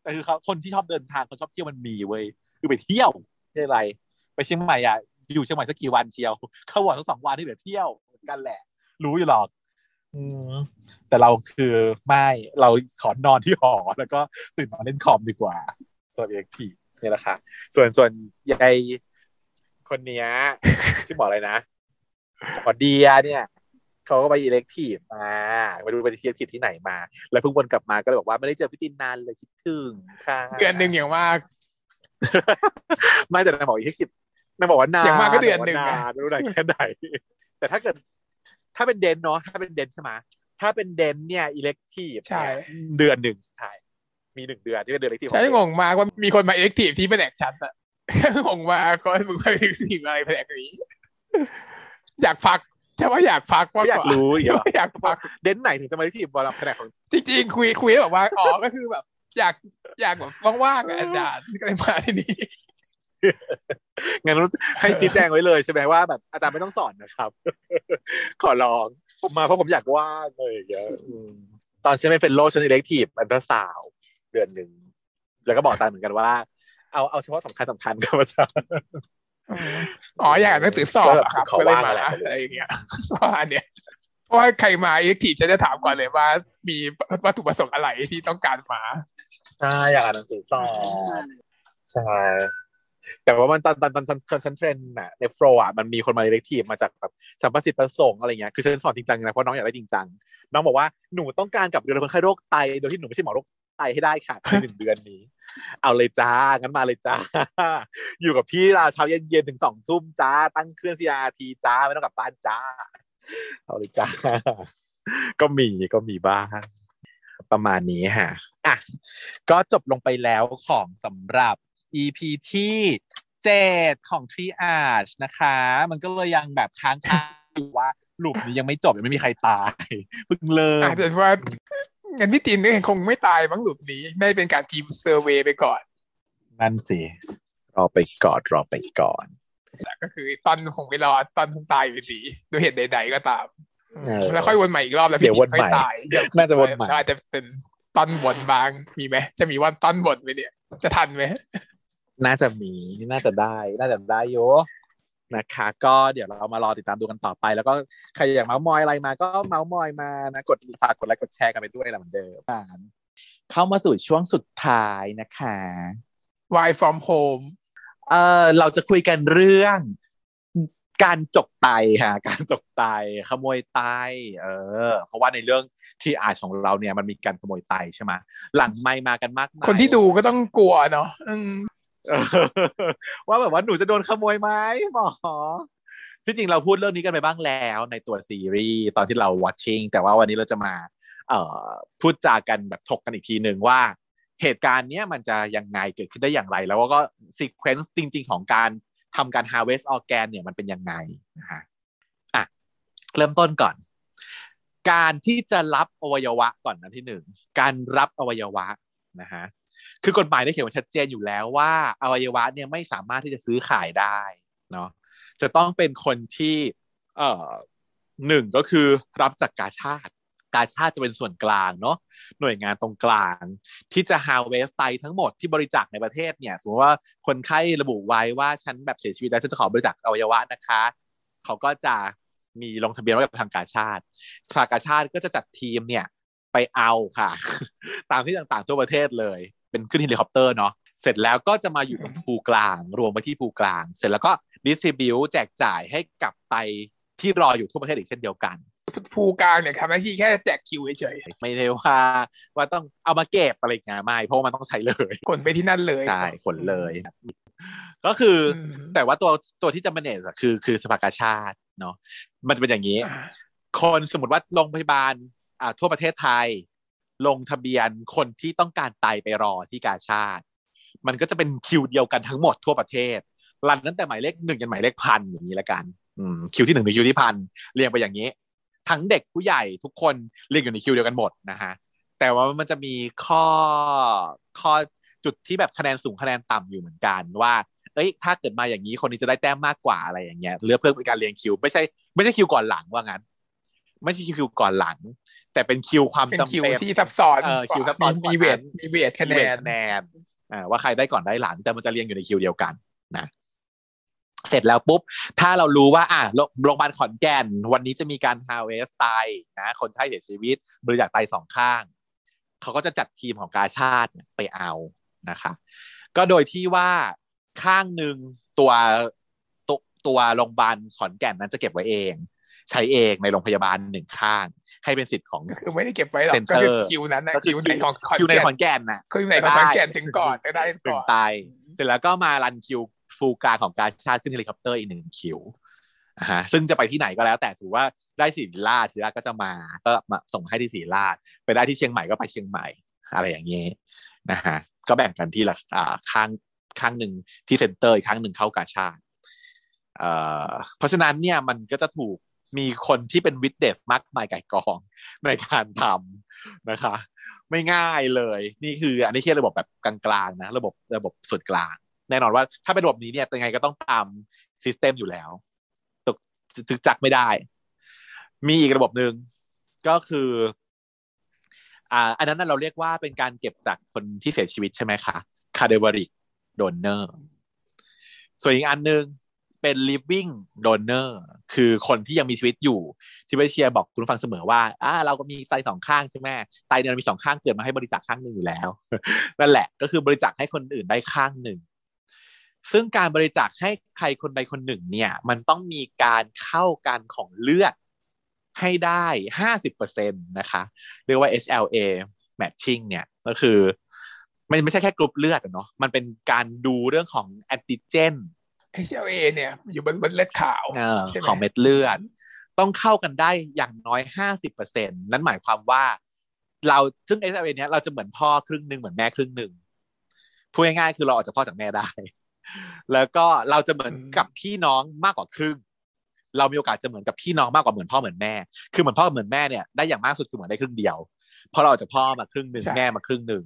แต่คือเขาคนที่ชอบเดินทางคนชอบเที่ยวมันมีเว้ยคือไปเที่ยวไม่ใช่อะไร ไปเชียงใหม่อะอยู่เชียงใหม่สักกี่วันเชียว เข้าวันสักสองวันที่เหลือเที่ยวเหมือนกันแหละ รู้อยู่หรอกอืมแต่เราคือไม่เราขอนอนที่หอแล้วก็ตื่นมาเล่นคอมดีกว่าส่วนเอกที นี่แหละค่ะ ส่วนส่วนยายคนเนี้ยชื่อหมออะไรนะหมอเดียเนี่ยเขาก็ไปอิเล็กทีฟมาไปดูไปอิเล็กทีฟที่ไหนมา แล้วเพิ่งวนกลับมาก็เลยบอกว่าไม่ได้เจอพี่ตินนานเลยคิดถึงค่ะเดือนหนึ่งอย่างมากไม่แต่นายบอกอิเล็กทีฟนายบอกว่านานอย่างมากก็เดือนหนึ่งบกว่านานไม่รู้นานแค่ไหนแต่ถ้าเกิด ถ้าเป็นเดนเนาะถ้าเป็นเดนใช่ไหมถ้าเป็น dent เนี่ย elective ใช่เดือนหนึ่งใช่ มีหนึ่งเดือนที่เป็นเดือน elec tive ใช่งงมากว่ามีคนมา elective ที่แผนกชัดอะงงมากก็มึงไป elective อะไรแผนกนี้ อยากพักใช่ว่าอยากพักว่าไม่อยากรู้อีกเหรออยากพัก dent ไหนถึงจะมา elective บอลแผนกของจริงๆคุยคุยแบบว่าอ๋อก็คือแบบ อยากอยากแบบว่างๆอะอาจารย์ก็เลยมาที่นี่งั้นให้ชี้แจงไว้เลยใช่ไหมว่าแบบอาจารย์ไม่ต้องสอนนะครับ ขอร้องผมมาเพราะผมอยากว่างเลยอย่างเงี้ยอืมตอนฉันไม่เป็นโลฉันอิเล็กทีฟอันตราสาว ด์เดือนหนึ่งแล้วก็บอกอาจารย์เหมือนกันว่า เอาเอาเฉพาะสำคัญสำคัญครับอาจารย์อ๋ออยากอ่านหนังสือสอบอะครับขอก็เลยว่างมาอะไรอะไรอย่างเงี้ยว่าอันเนี้ยเพราะว่าใครมา elective จะจะถามก่อนเลยว่า มีวัตถุประสงค์อะไรที่ต้องการมาใช่อยากอ่านหนังสือสอบใช่แต่ว่ามันตอนตอนตอนตอนตอนฉัน train น่ะ nephro อะมันมีคนมา elective มาจากแบบสัมประสิทธิ์ประสงค์อะไรเงี้ยคือฉันสอนจริงจังนะเพราะน้องอยากได้จริงจังน้องบอกว่าหนูต้องการกลับเรียนคนไข้โรคไตโดยที่หนูไม่ใช่หมอโรค ไตให้ได้ค่ะในหนึ่งเดือนนี้ เอาเลยจ้างั้นมาเลยจ้า อยู่กับพี่ลาเช้าเย็นๆถึงสองทุ่มจ้า ตั้งเครื่อง CRT จ้าไม่ต้องกลับบ้านจ้า เอาเลยจ้า ก็มีก็มีบ้าง ประมาณนี้ฮะอะก็จบลงไปแล้วของสำหรับ EP ที่เจ็ดของ Triage นะคะ มันก็เลยยังแบบค้างคาอยู่ว่าลูปนี้ยังไม่จบยังไม่มีใครตายเพิ่งเริ่มอาจจะว่า งั้นพี่ตินก็คงไม่ตายมั้งหลุมนี้ ได้เป็นการทีมเซอร์เวย์ไปก่อน นั่นสิรอไปก่อนรอไปก่อนแต่ก็คือตอนคงไปรอตอนคงตายอยู่ดีด้วยเหตุใด ๆ ก็ตามเออแล้วค่อยวนใหม่อีกรอบแล้วเดี๋พี่ยวติวนนค่อยใหม่ตายเดี๋ยวน่าจะวนใหม่อาจจะเป็นตอนบนบางมีไหมจะมีวันตอนบนไหมเนี่ย จะทันไหมน่าจะมีน่าจะได้ น่าจะได้โย นะคะ ก็เดี๋ยวเรามารอติดตามดูกันต่อไป แล้วก็ใครอยากเมาส์มอยอะไรมา ก็เมาส์มอยมานะกดฝากกดไลค์กดแชร์กันไปด้วยแหละเหมือนเดิมเข้ามาสู่ช่วงสุดท้ายนะคะ Why from home เออเราจะคุยกันเรื่องการจกไตค่ะ การจกไตขโมยไตเออ เพราะว่าในเรื่องที่อาชของเราเนี่ยมันมีการขโมยไตใช่ไหมหลังไม่มากันมากมายคนที่ดูก็ต้องกลัวเนาะอืมเออ ว่าแบบว่าหนูจะโดนขโมยไหมหมอที่จริงเราพูดเรื่องนี้กันไปบ้างแล้วในตัวซีรีส์ตอนที่เรา watching แต่ว่าวันนี้เราจะมาเอ่อพูดจากันแบบถกกันอีกทีหนึ่งว่า เหตุการณ์เนี้ยมันจะยังไงเกิดขึ้นได้อย่างไร แล้วก็ซีเควนซ์จริง ๆ ของการทำการ harvest organ เนี่ยมันเป็นยังไงนะฮะอะเริ่มต้นก่อน การที่จะรับอวัยวะก่อนนะที่หนึ่งการรับอวัยวะนะฮะ คือกฎหมายได้เขียนไว้ชัดเจนอยู่แล้วว่าอวัยวะเนี่ยไม่สามารถที่จะซื้อขายได้เนาะจะต้องเป็นคนที่เอ่อหนึ่งก็คือรับจากกาชาติกาชาติจะเป็นส่วนกลางเนาะหน่วยงานตรงกลาง ที่จะ harvest ไตทั้งหมดที่บริจาคในประเทศเนี่ยสมมติว่าคนไข้ระบุไว้ว่าฉันแบบเสียชีวิตแล้วฉันจะขอบริจาคอวัยวะนะคะ เขาก็จะมีลงทะเบียนไว้กับทางกาชาติสภากาชาติก็จะจัดทีมเนี่ยไปเอาค่ะ ตามที่ต่างๆทั่วประเทศเลย เป็นขึ้นเฮลิคอปเตอร์เนาะเสร็จแล้วก็จะมาอยู่ตรง pool กลาง รวมไปที่ pool กลาง เสร็จแล้วก็ distribute แจกจ่ายให้กับไตที่รออยู่ทั่วประเทศอีกเช่นเดียวกัน pool กลางเนี่ยทำหน้าที่แค่แจกคิวเฉยไม่ได้ว่าว่าต้องเอามาเก็บอะไรเงี้ยไม่เพราะว่ามันต้องใช้เลยๆกดไปที่นั่นเลยใช่ขนเลย ก็คืออืมแต่ว่าตัวตัวที่จะ manage อะคือคือสภากาชาติเนาะมันจะเป็นอย่างนี้อ่าคนสมมติว่าโรงพยาบาลอ่าทั่วประเทศไทย ลงทะเบียนคนที่ต้องการไตไปรอที่กาชาติ มันก็จะเป็นคิวเดียวกันทั้งหมดทั่วประเทศ รันตั้งแต่หมายเลขหนึ่งจนหมายเลขพันอย่างนี้ละกันคิวที่หนึ่งถึงคิวที่พันเรียงไปอย่างนี้ ทั้งเด็กผู้ใหญ่ทุกคนเรียงอยู่ในคิวเดียวกันหมดนะฮะแต่ว่ามันจะมีข้อข้อจุดที่แบบคะแนนสูงคะแนนต่ำอยู่เหมือนกันว่า เอ้ย ถ้าเกิดมาอย่างนี้คนนี้จะได้แต้มมากกว่าอะไรอย่างเงี้ยเลือกเพิ่มเป็นการเรียงคิว ไม่ใช่ไม่ใช่คิวก่อนหลังว่างั้น ไม่ใช่คิวก่อนหลัง แต่เป็นคิวความเป็นจำคิวเป็นที่ซับซ้อนเออคิวซับซ้อนมีมีเวทกว่านั้นมีเวทคะแนมีเวทนคะแนนอ่าว่าใครได้ก่อนได้หลัง แต่มันจะเรียงอยู่ในคิวเดียวกันนะเสร็จแล้วปุ๊บ ถ้าเรารู้ว่า อะโรงโรงพยาบาลขอนแก่น วันนี้จะมีการฮาเวสไตนะคนไข้เสียชีวิต บริจาคไตสองข้าง เขาก็จะจัดทีมของกาชาติเนี่ยไปเอานะคะ ก็โดยที่ว่าข้างหนึ่งตัวตัวตัวโรงพยาบาลขอนแก่นนั้นจะเก็บไว้เอง ใช้เองในโรงพยาบาลหนึ่งข้าง ให้เป็นสิทธิ์ของก็คือไม่ได้เก็บไว้หรอก Center ก็คือคิวนั้นนะก็คือคิวไหนของขอนคิวในแก่นขอนแก่นน่ะคิวไหนของขอนแก่นถึงก่อนจะได้ถึก่งอนไตเสร็จแล้วก็มารันคิวฟูลกลางของการชาติขึ้นเฮลิคอปเตอร์อีกหนึ่งคิวอ่าฮะซึ่งจะไปที่ไหนก็แล้วแต่ถือว่าได้ศรีราชศรีราชก็จะมาก็มาส่งให้ที่ศรีราชไปได้ที่เชียงใหม่ก็ไปเชียงใหม่ อะไรอย่างเงี้ยนะฮะก็แบ่งกันที่ละอ่าข้างข้างหนึ่งที่เซ็นเตอร์อีกข้างหนึ่งเข้ากาชาติเอ่อเพราะฉะนั้นเนี่ยมันก็จะถูก มีคนที่เป็นวิดเดสมากมายไก่กองในการทำนะคะ ไม่ง่ายเลย นี่คืออันนี้แค่ระบบแบบกลางๆนะ ระบบระบบส่วนกลาง แน่นอนว่าถ้าเป็นระบบนี้เนี่ยยังไงก็ต้องตามซิสเต็มอยู่แล้วตกจึกจักไม่ได้ มีอีกระบบหนึ่งก็คืออ่าอันนั้นเราเรียกว่าเป็นการเก็บจากคนที่เสียชีวิตใช่ไหมคะ cadaveric donor ส่วนอีกอันหนึ่ง เป็น living donor คือคนที่ยังมีชีวิตอยู่ ที่เวชเชียร์บอกคุณฟังเสมอว่าอ่าเราก็มีไตสองข้างใช่ไหมไตเนี่ยวมีสองข้างเกิดมาให้บริจาคข้างหนึ่งอยู่แล้ว นั่นแหละก็คือบริจาคให้คนอื่นได้ข้างหนึ่ง ซึ่งการบริจาคให้ใครคนใดคนหนึ่งเนี่ย มันต้องมีการเข้ากันของเลือดให้ได้ห้าสิบเปอร์เซ็นตนะคะ เรียกว่า HLA matching เนี่ยก็คือมันไม่ใช่แค่กรุ๊ปเลือดอะเนาะมันเป็นการดูเรื่องของแอนติเจน HLA เนี่ยอยู่บนบนเลือดขาวเออใช่ไหมของเม็ดเลือด ต้องเข้ากันได้อย่างน้อยห้าสิบเปอร์เซ็นนั่นหมายความว่า เราซึ่ง HLA เนี้ยเราจะเหมือนพ่อครึ่งหนึ่งเหมือนแม่ครึ่งหนึ่งพูดง่ายๆคือเราออกจากพ่อจากแม่ได้ แล้วก็เราจะเหมือนกับพี่น้องมากกว่าครึ่ง เรามีโอกาสจะเหมือนกับพี่น้องมากกว่าเหมือนพ่อเหมือนแม่ คือเหมือนพ่อเหมือนแม่เนี่ยได้อย่างมากสุดคือเหมือนได้ครึ่งเดียว เพราะเราออกจากพ่อมาครึ่งหนึ่งแม่มาครึ่งหนึ่ง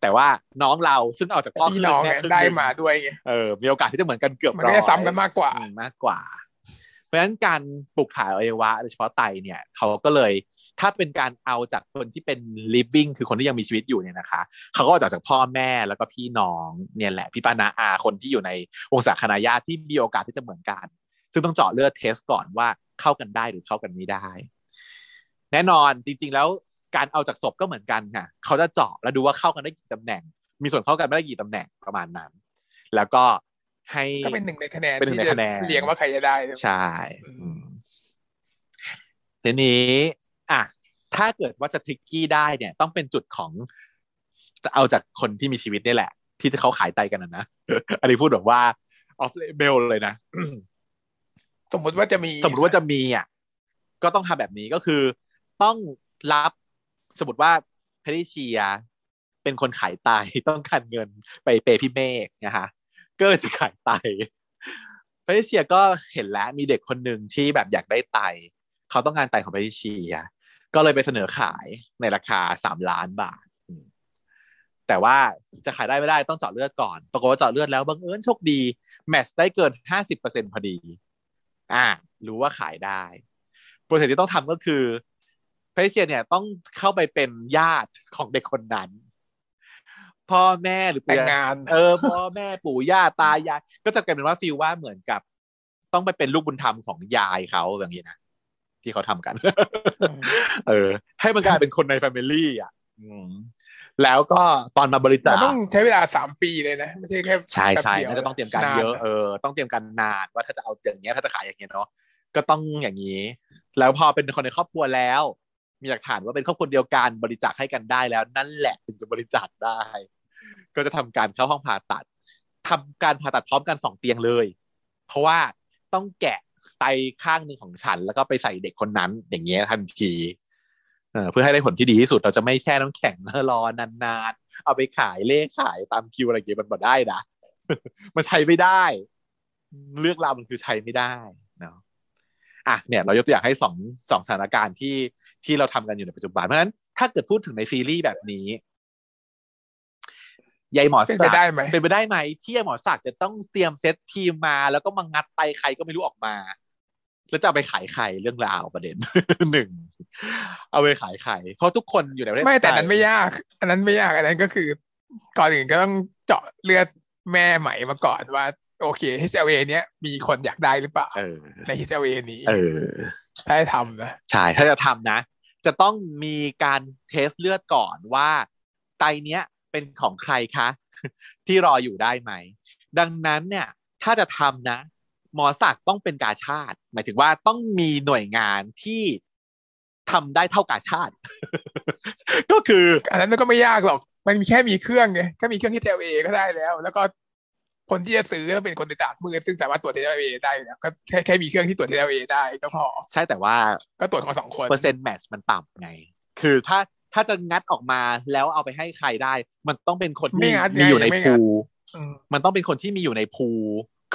แต่ว่าน้องเราซึ่งออกจากพ่อคพี่รึ่งหน้นึ่องงแม่เนี่ยครึ่งหได้นึ่งมาด้วยไงเออมีโอกาสที่จะเหมือนกันเกือบมันก็จะร้อยซ้ำกันมากกว่าอืมมากกว่า เพราะฉะนั้นการปลูกถ่ายอวัยวะโดยเฉพาะไตเนี่ยเขาก็เลยถ้าเป็นการเอาจากคนที่เป็น living คือคนที่ยังมีชีวิตอยู่เนี่ยนะคะเขาก็เอาจากพ่อแม่แล้วก็พี่น้องเนี่ยแหละพี่ป้านาอาคนที่อยู่ในวงศาคณาญาติที่มีโอกาสที่จะเหมือนกัน ซึ่งต้องเจาะเลือดเทสก่อนว่าเข้ากันได้หรือเข้ากันไม่ได้ แน่นอนจริงๆแล้ว การเอาจากศพก็เหมือนกันค่ะเขาจะเจาะแล้วดูว่าเข้ากันได้กี่ตำแหน่ง มีส่วนเข้ากันไม่ได้กี่ตำแหน่งประมาณนั้น แล้วก็ให้ก็เป็นหนึ่งในคะแนนเป็นหนึ่งที่ในจะคะแนนเรียงว่าใครจะได้ใช่อืมอืมทีนี้อะถ้าเกิดว่าจะทริกกี้ได้เนี่ย ต้องเป็นจุดของเอาจากคนที่มีชีวิตนี่แหละ ที่จะเขาขายไตกันนะนะอันนี้พูดแบบว่าออฟเลเบลเลยนะสมมติว่าจะมี สมมติว่าจะมีอะก็ต้องทำแบบนี้ก็คือ ต้องรับ สมมติว่าแพทริเชีย เป็นคนขายไตต้องการเงินไปเปย์พี่เมฆนะคะก็เลยจะขายไตแพทริเชียก็เห็นแล้วมีเด็กคนหนึ่งที่แบบอยากได้ไต เขาต้องการไตของแพทริเชีย ก็เลยไปเสนอขายในราคาสามล้านบาทแต่ว่าจะขายได้ไม่ได้ต้องเจาะเลือดก่อน ปรากฏว่าเจาะเลือดแล้วบังเอิญโชคดี แมทช์ได้เกินห้าสิบเปอร์เซ็นพอดี อ่า รู้ว่าขายได้ โปรเซสที่ต้องทำก็คือ พเชียเนี่ยต้องเข้าไปเป็นญาติของเด็กคนนั้น พ่อแม่หรือแต่ปู่งงาน เออพ่อแม่ปู่ย่าตายายก็จะกลายเป็นว่าฟีลว่าเหมือนกับ ต้องไปเป็นลูกบุญธรรมของยายเขาอย่างนี้นะที่เขาทำกัน เออ ให้มันกลายเป็นคนในแฟมิลี่อะอืมแล้วก็ตอนมาบริจามันคต้องใช้เวลาสามปีเลยนะไม่ใช่แค่ใช่ใช่แป๊บดียวน่าจะต้องเตรียมการเยอะนนเออต้องเตรียมการนานว่าถ้าจะเอาอย่างเงี้ยถ้าจะขายอย่างเงี้ยเนาะก็ต้องอย่างนี้ แล้วพอเป็นคนในครอบครัวแล้ว มีหลักฐานว่าเป็นครอบครัวเดียวกันบริจาคให้กันได้แล้ว นั่นแหละถึงจะบริจาคได้ ก็จะทำการเข้าห้องผ่าตัดทำการผ่าตัดพร้อมกันสองเตียงเลย เพราะว่าต้องแกะไตข้างหนึ่งของฉัน แล้วก็ไปใส่เด็กคนนั้น อย่างเงี้ยทันทีเพื่อให้ได้ผลที่ดีที่สุดเราจะไม่แช่น้ำแข็งรอนานๆ เอาไปขายเลขขายตามคิวอะไรอย่างเงี้ยมันบ่ได้นะมันใช้ไม่ได้ เลือกเราวมันคือใช้ไม่ได้ อะเนี่ยเรายกตัวอย่างให้สองสองสถานการณ์ที่ที่เราทำกันอยู่ในปัจจุบันเพราะฉะนั้นถ้าเกิดพูดถึงในซีรีส์แบบนี้ยายหมอเป็นศัไปกดิ์ได้ไหมเป็นไปได้ไหมที่ยายหมอศักดิ์จะต้องเตรียมเซตทีมมา แล้วก็มางัดไตใครก็ไม่รู้ออกมา แล้วจะเอาไปขายใครเรื่องราวประเด็นหนึ่งเอาไปขายใครเพราะทุกคนอยู่ในประเทศไม่แต่ทยนั้นไม่ยาก อันนั้นไม่ยากอันนั้นก็คือ ก่อนอื่นก็ต้องเจาะเลือดแม่ไหมมาก่อนว่า โอเค HLA เนี้ยมีคนอยากได้หรือเปล่าเออใน HLA นี้เออถ้าให้ทำนะใช่ถ้าจะทำนะ จะต้องมีการเทสเลือดก่อนว่าไตเนี้ยเป็นของใครคะ ที่รออยู่ได้ไหม ดังนั้นเนี่ย ถ้าจะทำนะ หมอศักดิ์ต้องเป็นกาชาติ หมายถึงว่าต้องมีหน่วยงานที่ทำได้เท่ากาชาติ ก็คือ อันนั้นมันก็ไม่ยากหรอก มันแค่มีเครื่องไงแค่มีเครื่อง HLA ก็ได้แล้ว แล้วก็ คนที่จะซื้อก็เป็นคนในตลาดมืดซึ่งสามารถตรวจ HLA ได้อยู่แล้วก็แค่แค่มีเครื่องที่ตรวจ HLA ได้ก็พอ ใช่แต่ว่าก็ตรวจของสองคน เปอร์เซ็นต์แมทช์มันต่ำไง คือถ้าถ้าจะงัดออกมาแล้วเอาไปให้ใครได้ มันต้องเป็นคนไม่ที่งัดมีอยู่ในไงไม่งัภูดอืมมันต้องเป็นคนที่มีอยู่ในภู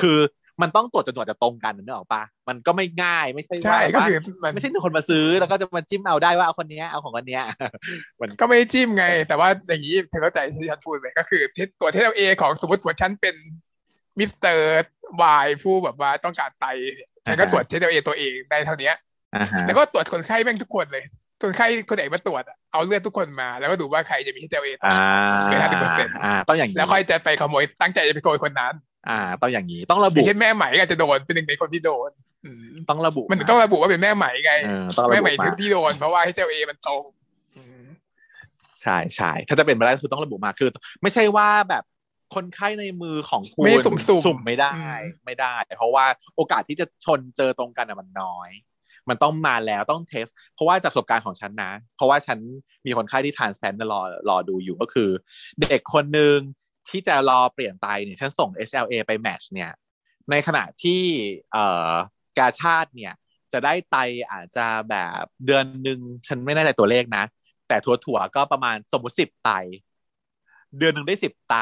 คือ มันต้องตรวจจนตรวจจะตรงกันนึกออกปะมันก็ไม่ง่ายไม่ใช่ใช่ว่าก็ว่าคือมันไม่ใช่หนึ่งคนมาซื้อแล้วก็จะมาจิ้มเอาได้ว่าเอาคนเนี้ยเอาของคนเนี้ยมันก็ไม่ได้จิ้มไง แต่ว่าอย่างนี้เธอเข้าใจที่ฉันพูดไหมก็คือที่ตัวเทเอของสมมติว่าฉันเป็นมิสเตอร์วายผู้แบบว่าต้องการไตเนี่ยฉันก็ตรวจเทเอตัวเองได้เท่านี้อ่าฮะแล้วก็ตรวจคนไข้แม่งทุกคนเลยคนไข้คนไหนมาตรวจอะเอาเลือดทุกคนมา แล้วก็ดูว่าใครจะมีเทเอต่ออ่าเกิน50%อ่าต้องอย่างนี้แล้วค่อยจะไปขโมยตั้งใจจะไปขโมยคนนั้น อ่า ต้องอย่างนี้ต้องระอบุย่างเช่นแม่ไหมอาจจะโดนเป็นหนึ่งในคนที่โดนอืมต้องระบุ มันต้องระบุว่าเป็นแม่ไหมไงเออต้องระแม่บุไหมมาที่โดนเพราะว่าเทเอมันตรงอืมใช่ใช่ถ้าจะเป็นไปได้คือต้องระบุมาคือ ไม่ใช่ว่าแบบคนไข้ในมือของคุณไม่ได้สุ่มๆสุ่มไม่ได้อืมไม่ได้ เพราะว่าโอกาสที่จะชนเจอตรงกันอะมันน้อย มันต้องมาแล้วต้องเทส เพราะว่าจากประสบการณ์ของฉันนะ เพราะว่าฉันมีคนไข้ที่ทานสแปนรอรอดูอยู่ก็คือ เด็กคนหนึ่ง ที่จะรอเปลี่ยนไตเนี่ยฉันส่ง HLA ไปแมทช์เนี่ยในขณะที่เอ่อกาชาติเนี่ยจะได้ไตอาจจะแบบเดือนหนึ่งฉันไม่แน่ใจตัวเลขนะ แต่ถั่วๆก็ประมาณสมมติสิบไต เดือนหนึ่งได้สิบไต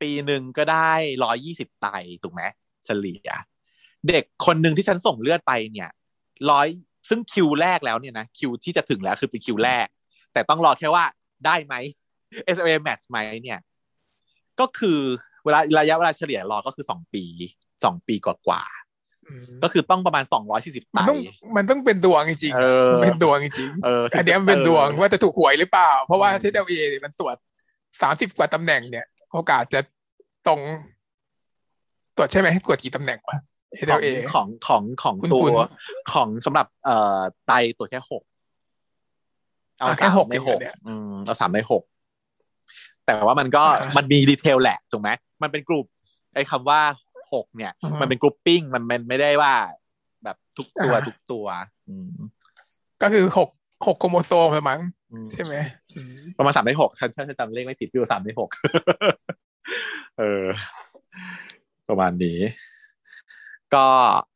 ปีหนึ่งก็ได้ร้อยี่สิบไตถูกไหมเฉลี่ย เด็กคนหนึ่งที่ฉันส่งเลือดไปเนี่ยร้อยซึ่งคิวแรกแล้วเนี่ยนะคิวที่จะถึงแล้วคือเป็นคิวแรก แต่ต้องรอแค่ว่าได้ไหม S A match ไหมเนี่ย ก็คือเวลาระยะเวลาเฉลี่ยรอก็คือสองปีสองปีกว่าๆอืมก็คือต้องประมาณสองร้อยสี่สิบไตมันต้องมันต้องเป็นดวงจริงๆเออมันเป็นดวงจริงเออๆอันเนี้ยมันเป็นดวงว่าจะถูกหวยหรือเปล่า เพราะว่าอืมที่เอเนี่ยมันตรวจสามสิบกว่าตำแหน่งเนี่ย โอกาสจะตรง ตรวจใช่ไหมตรวจกี่ตำแหน่งวะของ HLA ของของของคุณตัคุวณของสำหรับเอ่อไตตัวแค่หกเอาอะแค่สามหกในหกเองเหรอเนี่ยอืมเอาสามในหก แต่ว่ามันก็อ่ามัมันมีดีเทลแหละถูกไหมมันเป็นกลุ่มไอ้คำว่าหกเนี่ยอือฮึมันเป็นกรุ๊ปปิ้งมันมันไม่ได้ว่า แบบทุกตัวอ่าทุกตัวอืมก็คือหกหกโครโมโซมละมั้งอืมใช่ไหมอืมประมาณสามในหกฉันฉันจำเลขไม่ผิดพี่ว่าสามในหกเออ ประมาณนี้ ก็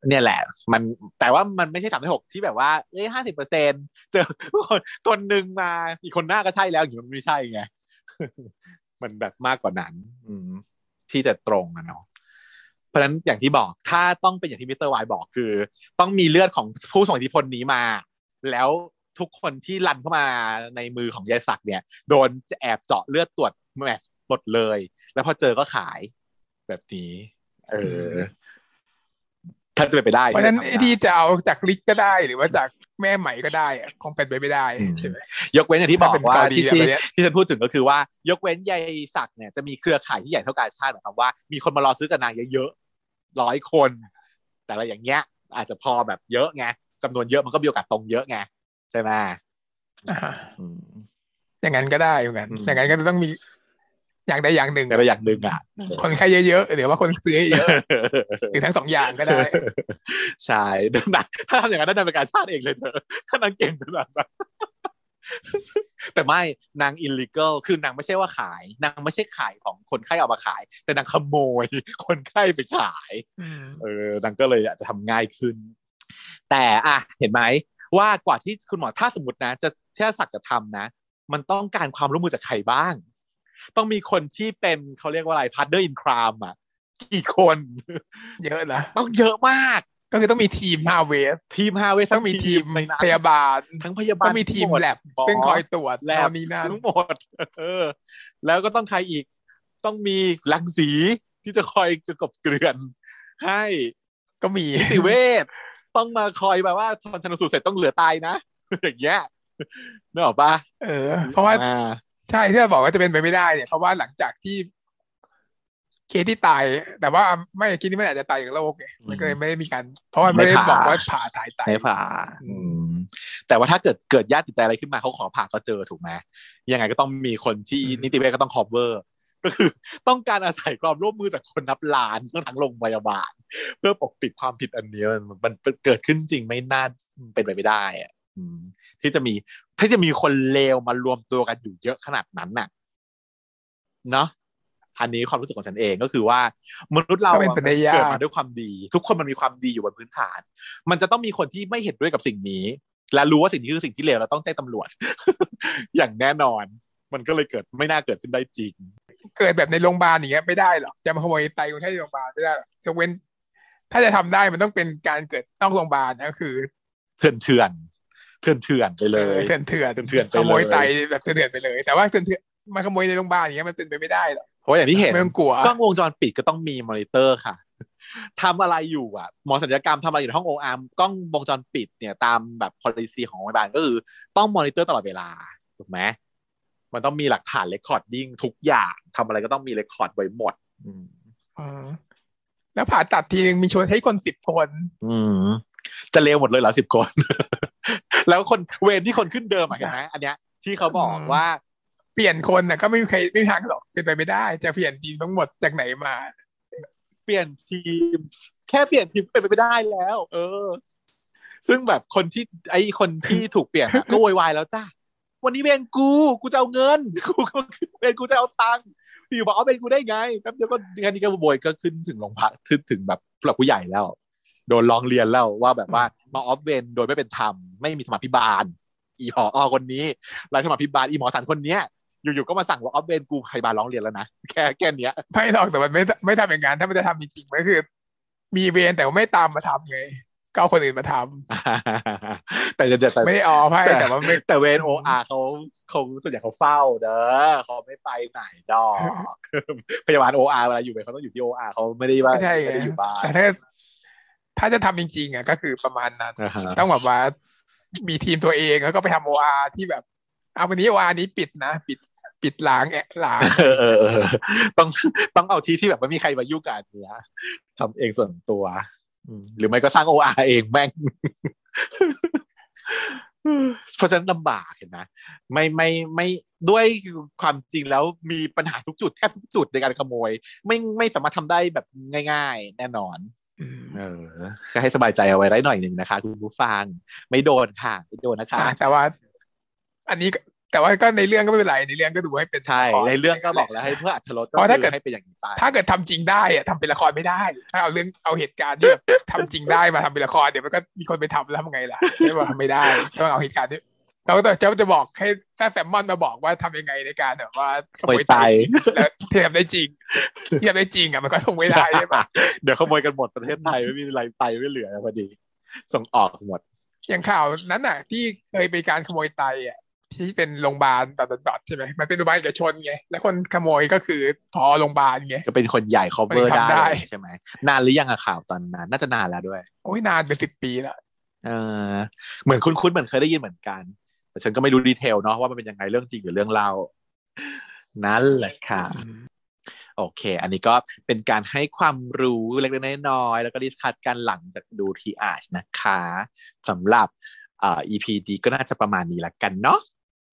เนี่ยแหละ มันแต่ว่ามันไม่ใช่สามในหกที่แบบว่าเอ้ยห้าสิบเปอร์เซ็นเจอคนคนหนึ่งมาอีกคนหน้าก็ใช่แล้วอย่างนี้มันไม่ใช่ไง มันแบบมากกว่านั้น อืมที่จะตรงอะเนาะเพราะฉะนั้นอย่างที่บอกถ้าต้องเป็นอย่างที่มิสเตอร์วายบอกคือ ต้องมีเลือดของผู้ส่งอิทธิพลนี้มา แล้วทุกคนที่รันเข้ามาในมือของยายศักดิ์เนี่ย โดนจะแอบเจาะเลือดตรวจแมชหมดเลย แล้วพอเจอก็ขายแบบนี้ เออถ้าจะเป็นไปได้เพราะฉะนั้นก็ไอ้ทำได้ที่จะเอาจากลิกก็ได้หรือว่าจาก แม่ไหมก็ได้อะคงเป็นไปไม่ได้อืมใช่ไหมยกเว้นอย่างที่บอกถ้าเป็นว่าเกาหลีที่แบบที่เนี้ยที่ฉันพูดถึงก็คือว่า ยกเว้นยายศักดิ์เนี่ยจะมีเครือข่ายที่ใหญ่เท่าการชาติหมายความว่า มีคนมารอซื้อกับนางเยอะๆร้อยคน แต่อะไรอย่างเงี้ย อาจจะพอแบบเยอะไงจำนวนเยอะมันก็มีโอกาสตรงเยอะไงใช่ไหมอ่าอืมอย่างนั้นก็ได้เหมือนกันอืมอย่างนั้นก็จะต้องมี อย่างใดอย่างหนึ่งแต่ละอย่างหนึ่งอะคนไข้เยอะๆหรือว่าคนซื้อเยอะหรือทั้งสองอย่างก็ได้ใช่ดังนั้นถ้าทำอย่างนั้นนางเป็นการชาติเองเลยเธอถ้านางเก่งขนาดนั้นแต่ไม่นาง illegal คือนางไม่ใช่ว่าขาย นางไม่ใช่ขายของคนไข้เอามาขาย แต่นางขโมย คนไข้ไปขายอืมเออนางก็เลยอาจจะทำง่ายขึ้น แต่อะเห็นไหมว่ากว่าที่คุณหมอถ้าสมมตินะ จะเชื่อสักดิ์จะทำนะ มันต้องการความร่วมมือจากใครบ้าง ต้องมีคนที่เป็นเขาเรียกว่าอะไร partner in crime อะกี่คน เยอะนะต้องเยอะมาก ก็คือต้องมีทีมฮาเวสทีมฮาเวต้องมีทีมในนั้นพยาบาล ทั้งพยาบาลต้องมีทีมทั้งหดแลบหมอซึ่งคอยตรวจแลตบอนนี้นั่นทั้งหมดเออ แล้วก็ต้องใครอีกต้องมีรังสีที่จะคอยกบเกลื่อน ให้ก็มีนิติเวชต้องมาคอยแบบว่าตอนชนสูตรเสร็จต้องเหลือตายนะอย่างเงี้ยนึกออกปะเออ เพราะว่าอ่า ใช่ที่เราบอกว่าจะเป็นไปไม่ได้เนี่ยเพราะว่าหลังจากที่เคสที่ตาย แต่ว่าไม่เคสนี้มันอาจจะตายจากโรคไงมันก็เลยไม่ได้มีการ เพราะว่าไม่ได้บอกว่าผ่าถ่ายไตไม่ผ่าอืมแต่ว่าถ้าเกิดเกิดญาติติดใจอะไรขึ้นมาเขาขอผ่าก็เจอถูกไหมยังไงก็ต้องมีคนที่นิติเวชก็ต้อง cover ก็คือต้องการอาศัยความร่วมมือจากคนนับล้านทั้งโรงพยาบาล เพื่อปกปิดความผิดอันเนี้ยมันมันมันเกิดขึ้นจริงไม่น่าเป็นไปไม่ได้อะอืมที่จะมี ที่จะมีคนเลวมารวมตัวกันอยู่เยอะขนาดนั้นน่ะเนาะอันนี้ความรู้สึกของฉันเองก็คือว่ามนุษย์เราก็เป็นไปได้ยากเกิดมาด้วยความดี ทุกคนมันมีความดีอยู่บนพื้นฐาน มันจะต้องมีคนที่ไม่เห็นด้วยกับสิ่งนี้ และรู้ว่าสิ่งนี้คือสิ่งที่เลวเราต้องแจ้งตำรวจ อย่างแน่นอน มันก็เลยเกิดไม่น่าเกิดขึ้นได้จริง เกิดแบบในโรงพยาบาลอย่างเงี้ยไม่ได้หรอกจะมาขโมยไตคนไข้ในโรงพยาบาลไม่ได้หรอกยกเว้น ถ้าจะทำได้มันต้องเป็นการเกิดนอกโรงพยาบาลนะคือเถื่อนเถื่อน เถื่อนเถื่อนไปเลยเถื่อนเถื่อนเถื่อนๆไปเลยขโมยไตแบบเถื่อนๆไปเลย แต่ว่าเถื่อนเถื่อนมาขโมยในโรงพยาบาลอย่างเงี้ยมันเป็นไปไม่ได้หรอกเพราะอย่างที่เห็นไม่ต้องกลัวกล้องวงจรปิดก็ต้องมีมอนิเตอร์ค่ะทำอะไรอยู่อะหมอศัลยกรรมทำอะไรอยู่ในห้อง OR กล้องวงจรปิดเนี่ยตามแบบ policy ของโรงพยาบาลก็คือต้องมอนิเตอร์ตลอดเวลาถูกไหมมันต้องมีหลักฐาน recording ทุกอย่างทำอะไรก็ต้องมี record ไว้หมด อืมอืม แล้วผ่าตัดทีนึงมีชวนให้คนสิบคน อืมจะเลวหมดเลยเหรอสิบคน แล้วคนเวรที่คนขึ้นเดิมอะเห็นไหมอันเนี้ย ที่เขาบอกว่า เปลี่ยนคนน่ะก็ไม่มีใครไม่มีทางหรอกเป็นไปไม่ได้ จะเปลี่ยนทีมทั้งหมดจากไหนมา เปลี่ยนทีม แค่เปลี่ยนทีมเป็นไปไม่ได้แล้ว เออ ซึ่งแบบคนที่ไอคนที่ถูกเปลี่ยนอะก็โวยวายแล้วจ้าวันนี้เวรกู กูจะเอาเงิน กูก็เวรกูจะเอาตังค์ อยู่บอกเอาเวรกูได้ไงแป๊บเดียวก็แค่นี้ก็โวยก็ขึ้นถึงโรงพักขึ้นถึงแบบผู้หลักผู้ใหญ่แล้ว โดนร้องเรียนแล้วว่าแบบว่ามาออฟเวนโดยไม่เป็นธรรมไม่มีสมาพิบาล อีหออคนนี้รายสมาพิบาลอีหมอสันคนเนี้ยอยู่ๆก็มาสั่งว่าออฟเวนกูใครบาร้องเรียนแล้วนะแค่แค่เนี้ยไม่หรอกแต่มันไม่ไม่ทำอย่างนั้นถ้ามันจะทำจริงๆมันคือ มีเวรแต่ว่าไม่ตามมาทำไง ก็เอาคนอื่นมาทำแต่แต่แต่ไม่ได้ออให้แต่ว่าไม่แต่เวนโออาเขาเขาส่วนใหญ่เขาเฝ้าเด้อเขาไม่ไปไหนดอกพยาบาลโออาเวลาอยู่เวรเขาต้องอยู่ที่โออาเขาไม่ได้ว่าไม่ใช่ไงไม่ได้อยู่บ้านแต่ถ้าถ้าจะทำจริงๆอะก็คือประมาณนั้นอ่าฮะต้องแบบว่า มีทีมตัวเองแล้วก็ไปทำโออาที่แบบเอาวันนี้โออานี้ปิดนะปิดปิดล้างแอะล้างเออเออเออต้องต้องเอาที่ที่แบบไม่มีใครมายุ่งกับอันเนี้ยทำเองส่วนตัวอืม หรือไม่ก็สร้างโออาเองแม่งเพราะฉะนั้นลำบากเห็นไหมไม่ไม่ไม่ด้วยความจริงแล้วมีปัญหาทุกจุดแทบทุกจุดในการขโมย ไม่ไม่สามารถทำได้แบบง่าย ๆ แน่นอนอืมเออก็ให้สบายใจเอาไว้ได้หน่อยหนึ่งนะคะ คุณผู้ฟังไม่โดนค่ะไม่โดนนะคะอะแต่ว่า อันนี้ก็ แต่ว่าก็ในเรื่องก็ไม่เป็นไรในเรื่องก็ดูให้เป็นใช่ละคในเรื่องก็บอกแล้วให้เพื่ออัธรสก็เพราะถ้าเกิดคือให้เป็นอย่างนี้ไปถ้าเกิดทำจริงได้อะทำเป็นละครไม่ได้ถ้าเอาเรื่องเอาเหตุการณ์ที่แบบทำจริงได้มาทำเป็นละครเดี๋ยวมันก็มีคนไปทำแล้วทำไงล่ะไม่ว่าทำไม่ได้ต้องเอาเหตุการณ์ที่เราก็จะจะบอกให้ถ้าแซมมอนมาบอกว่าทำยังไงในการแบบว่าขโมยไตแล้วที่ทำได้จริงที่ทำได้จริงอะมันก็ทำไม่ได้ใช่ปะเดี๋ยวขโมยกันหมดประเทศไทยไม่มีอะไรไตไม่เหลือพอดี ส่งออกหมดอย่างข่าวนั้นน่ะ ที่เคยเป็นการขโมยไตอะ ที่เป็นโรงพยาบาลดอทดอทใช่ไหมมันเป็นโรงพยาบาลเอกชนไงแล้วคนขโมยก็คือพอโรงพยาบาลไงก็เป็นคนใหญ่ cover มันทำได้ได้ ใช่ไหมนานหรือยังอะข่าวตอนนั้น น่าจะนานแล้วด้วย โอ้ยนานเป็นสิบปีแล้วเออเหมือนคุ้นๆเหมือนเคยได้ยินเหมือนกัน แต่ฉันก็ไม่รู้ detail เนาะว่ามันเป็นยังไงเรื่องจริงหรือเรื่องเล่านั่นแหละค่ะโอเค อันนี้ก็เป็นการให้ความรู้เล็กๆน้อยๆแล้วก็ discuss กันหลังจากดูทีอาร์นะคะสำหรับเอ่อ EP ดีก็น่าจะประมาณนี้ละกันเนาะ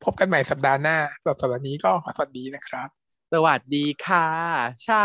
พบกันใหม่สัปดาห์หน้าสำหรับสัปดาห์นี้ก็สวัสดีนะครับ สวัสดีค่ะชา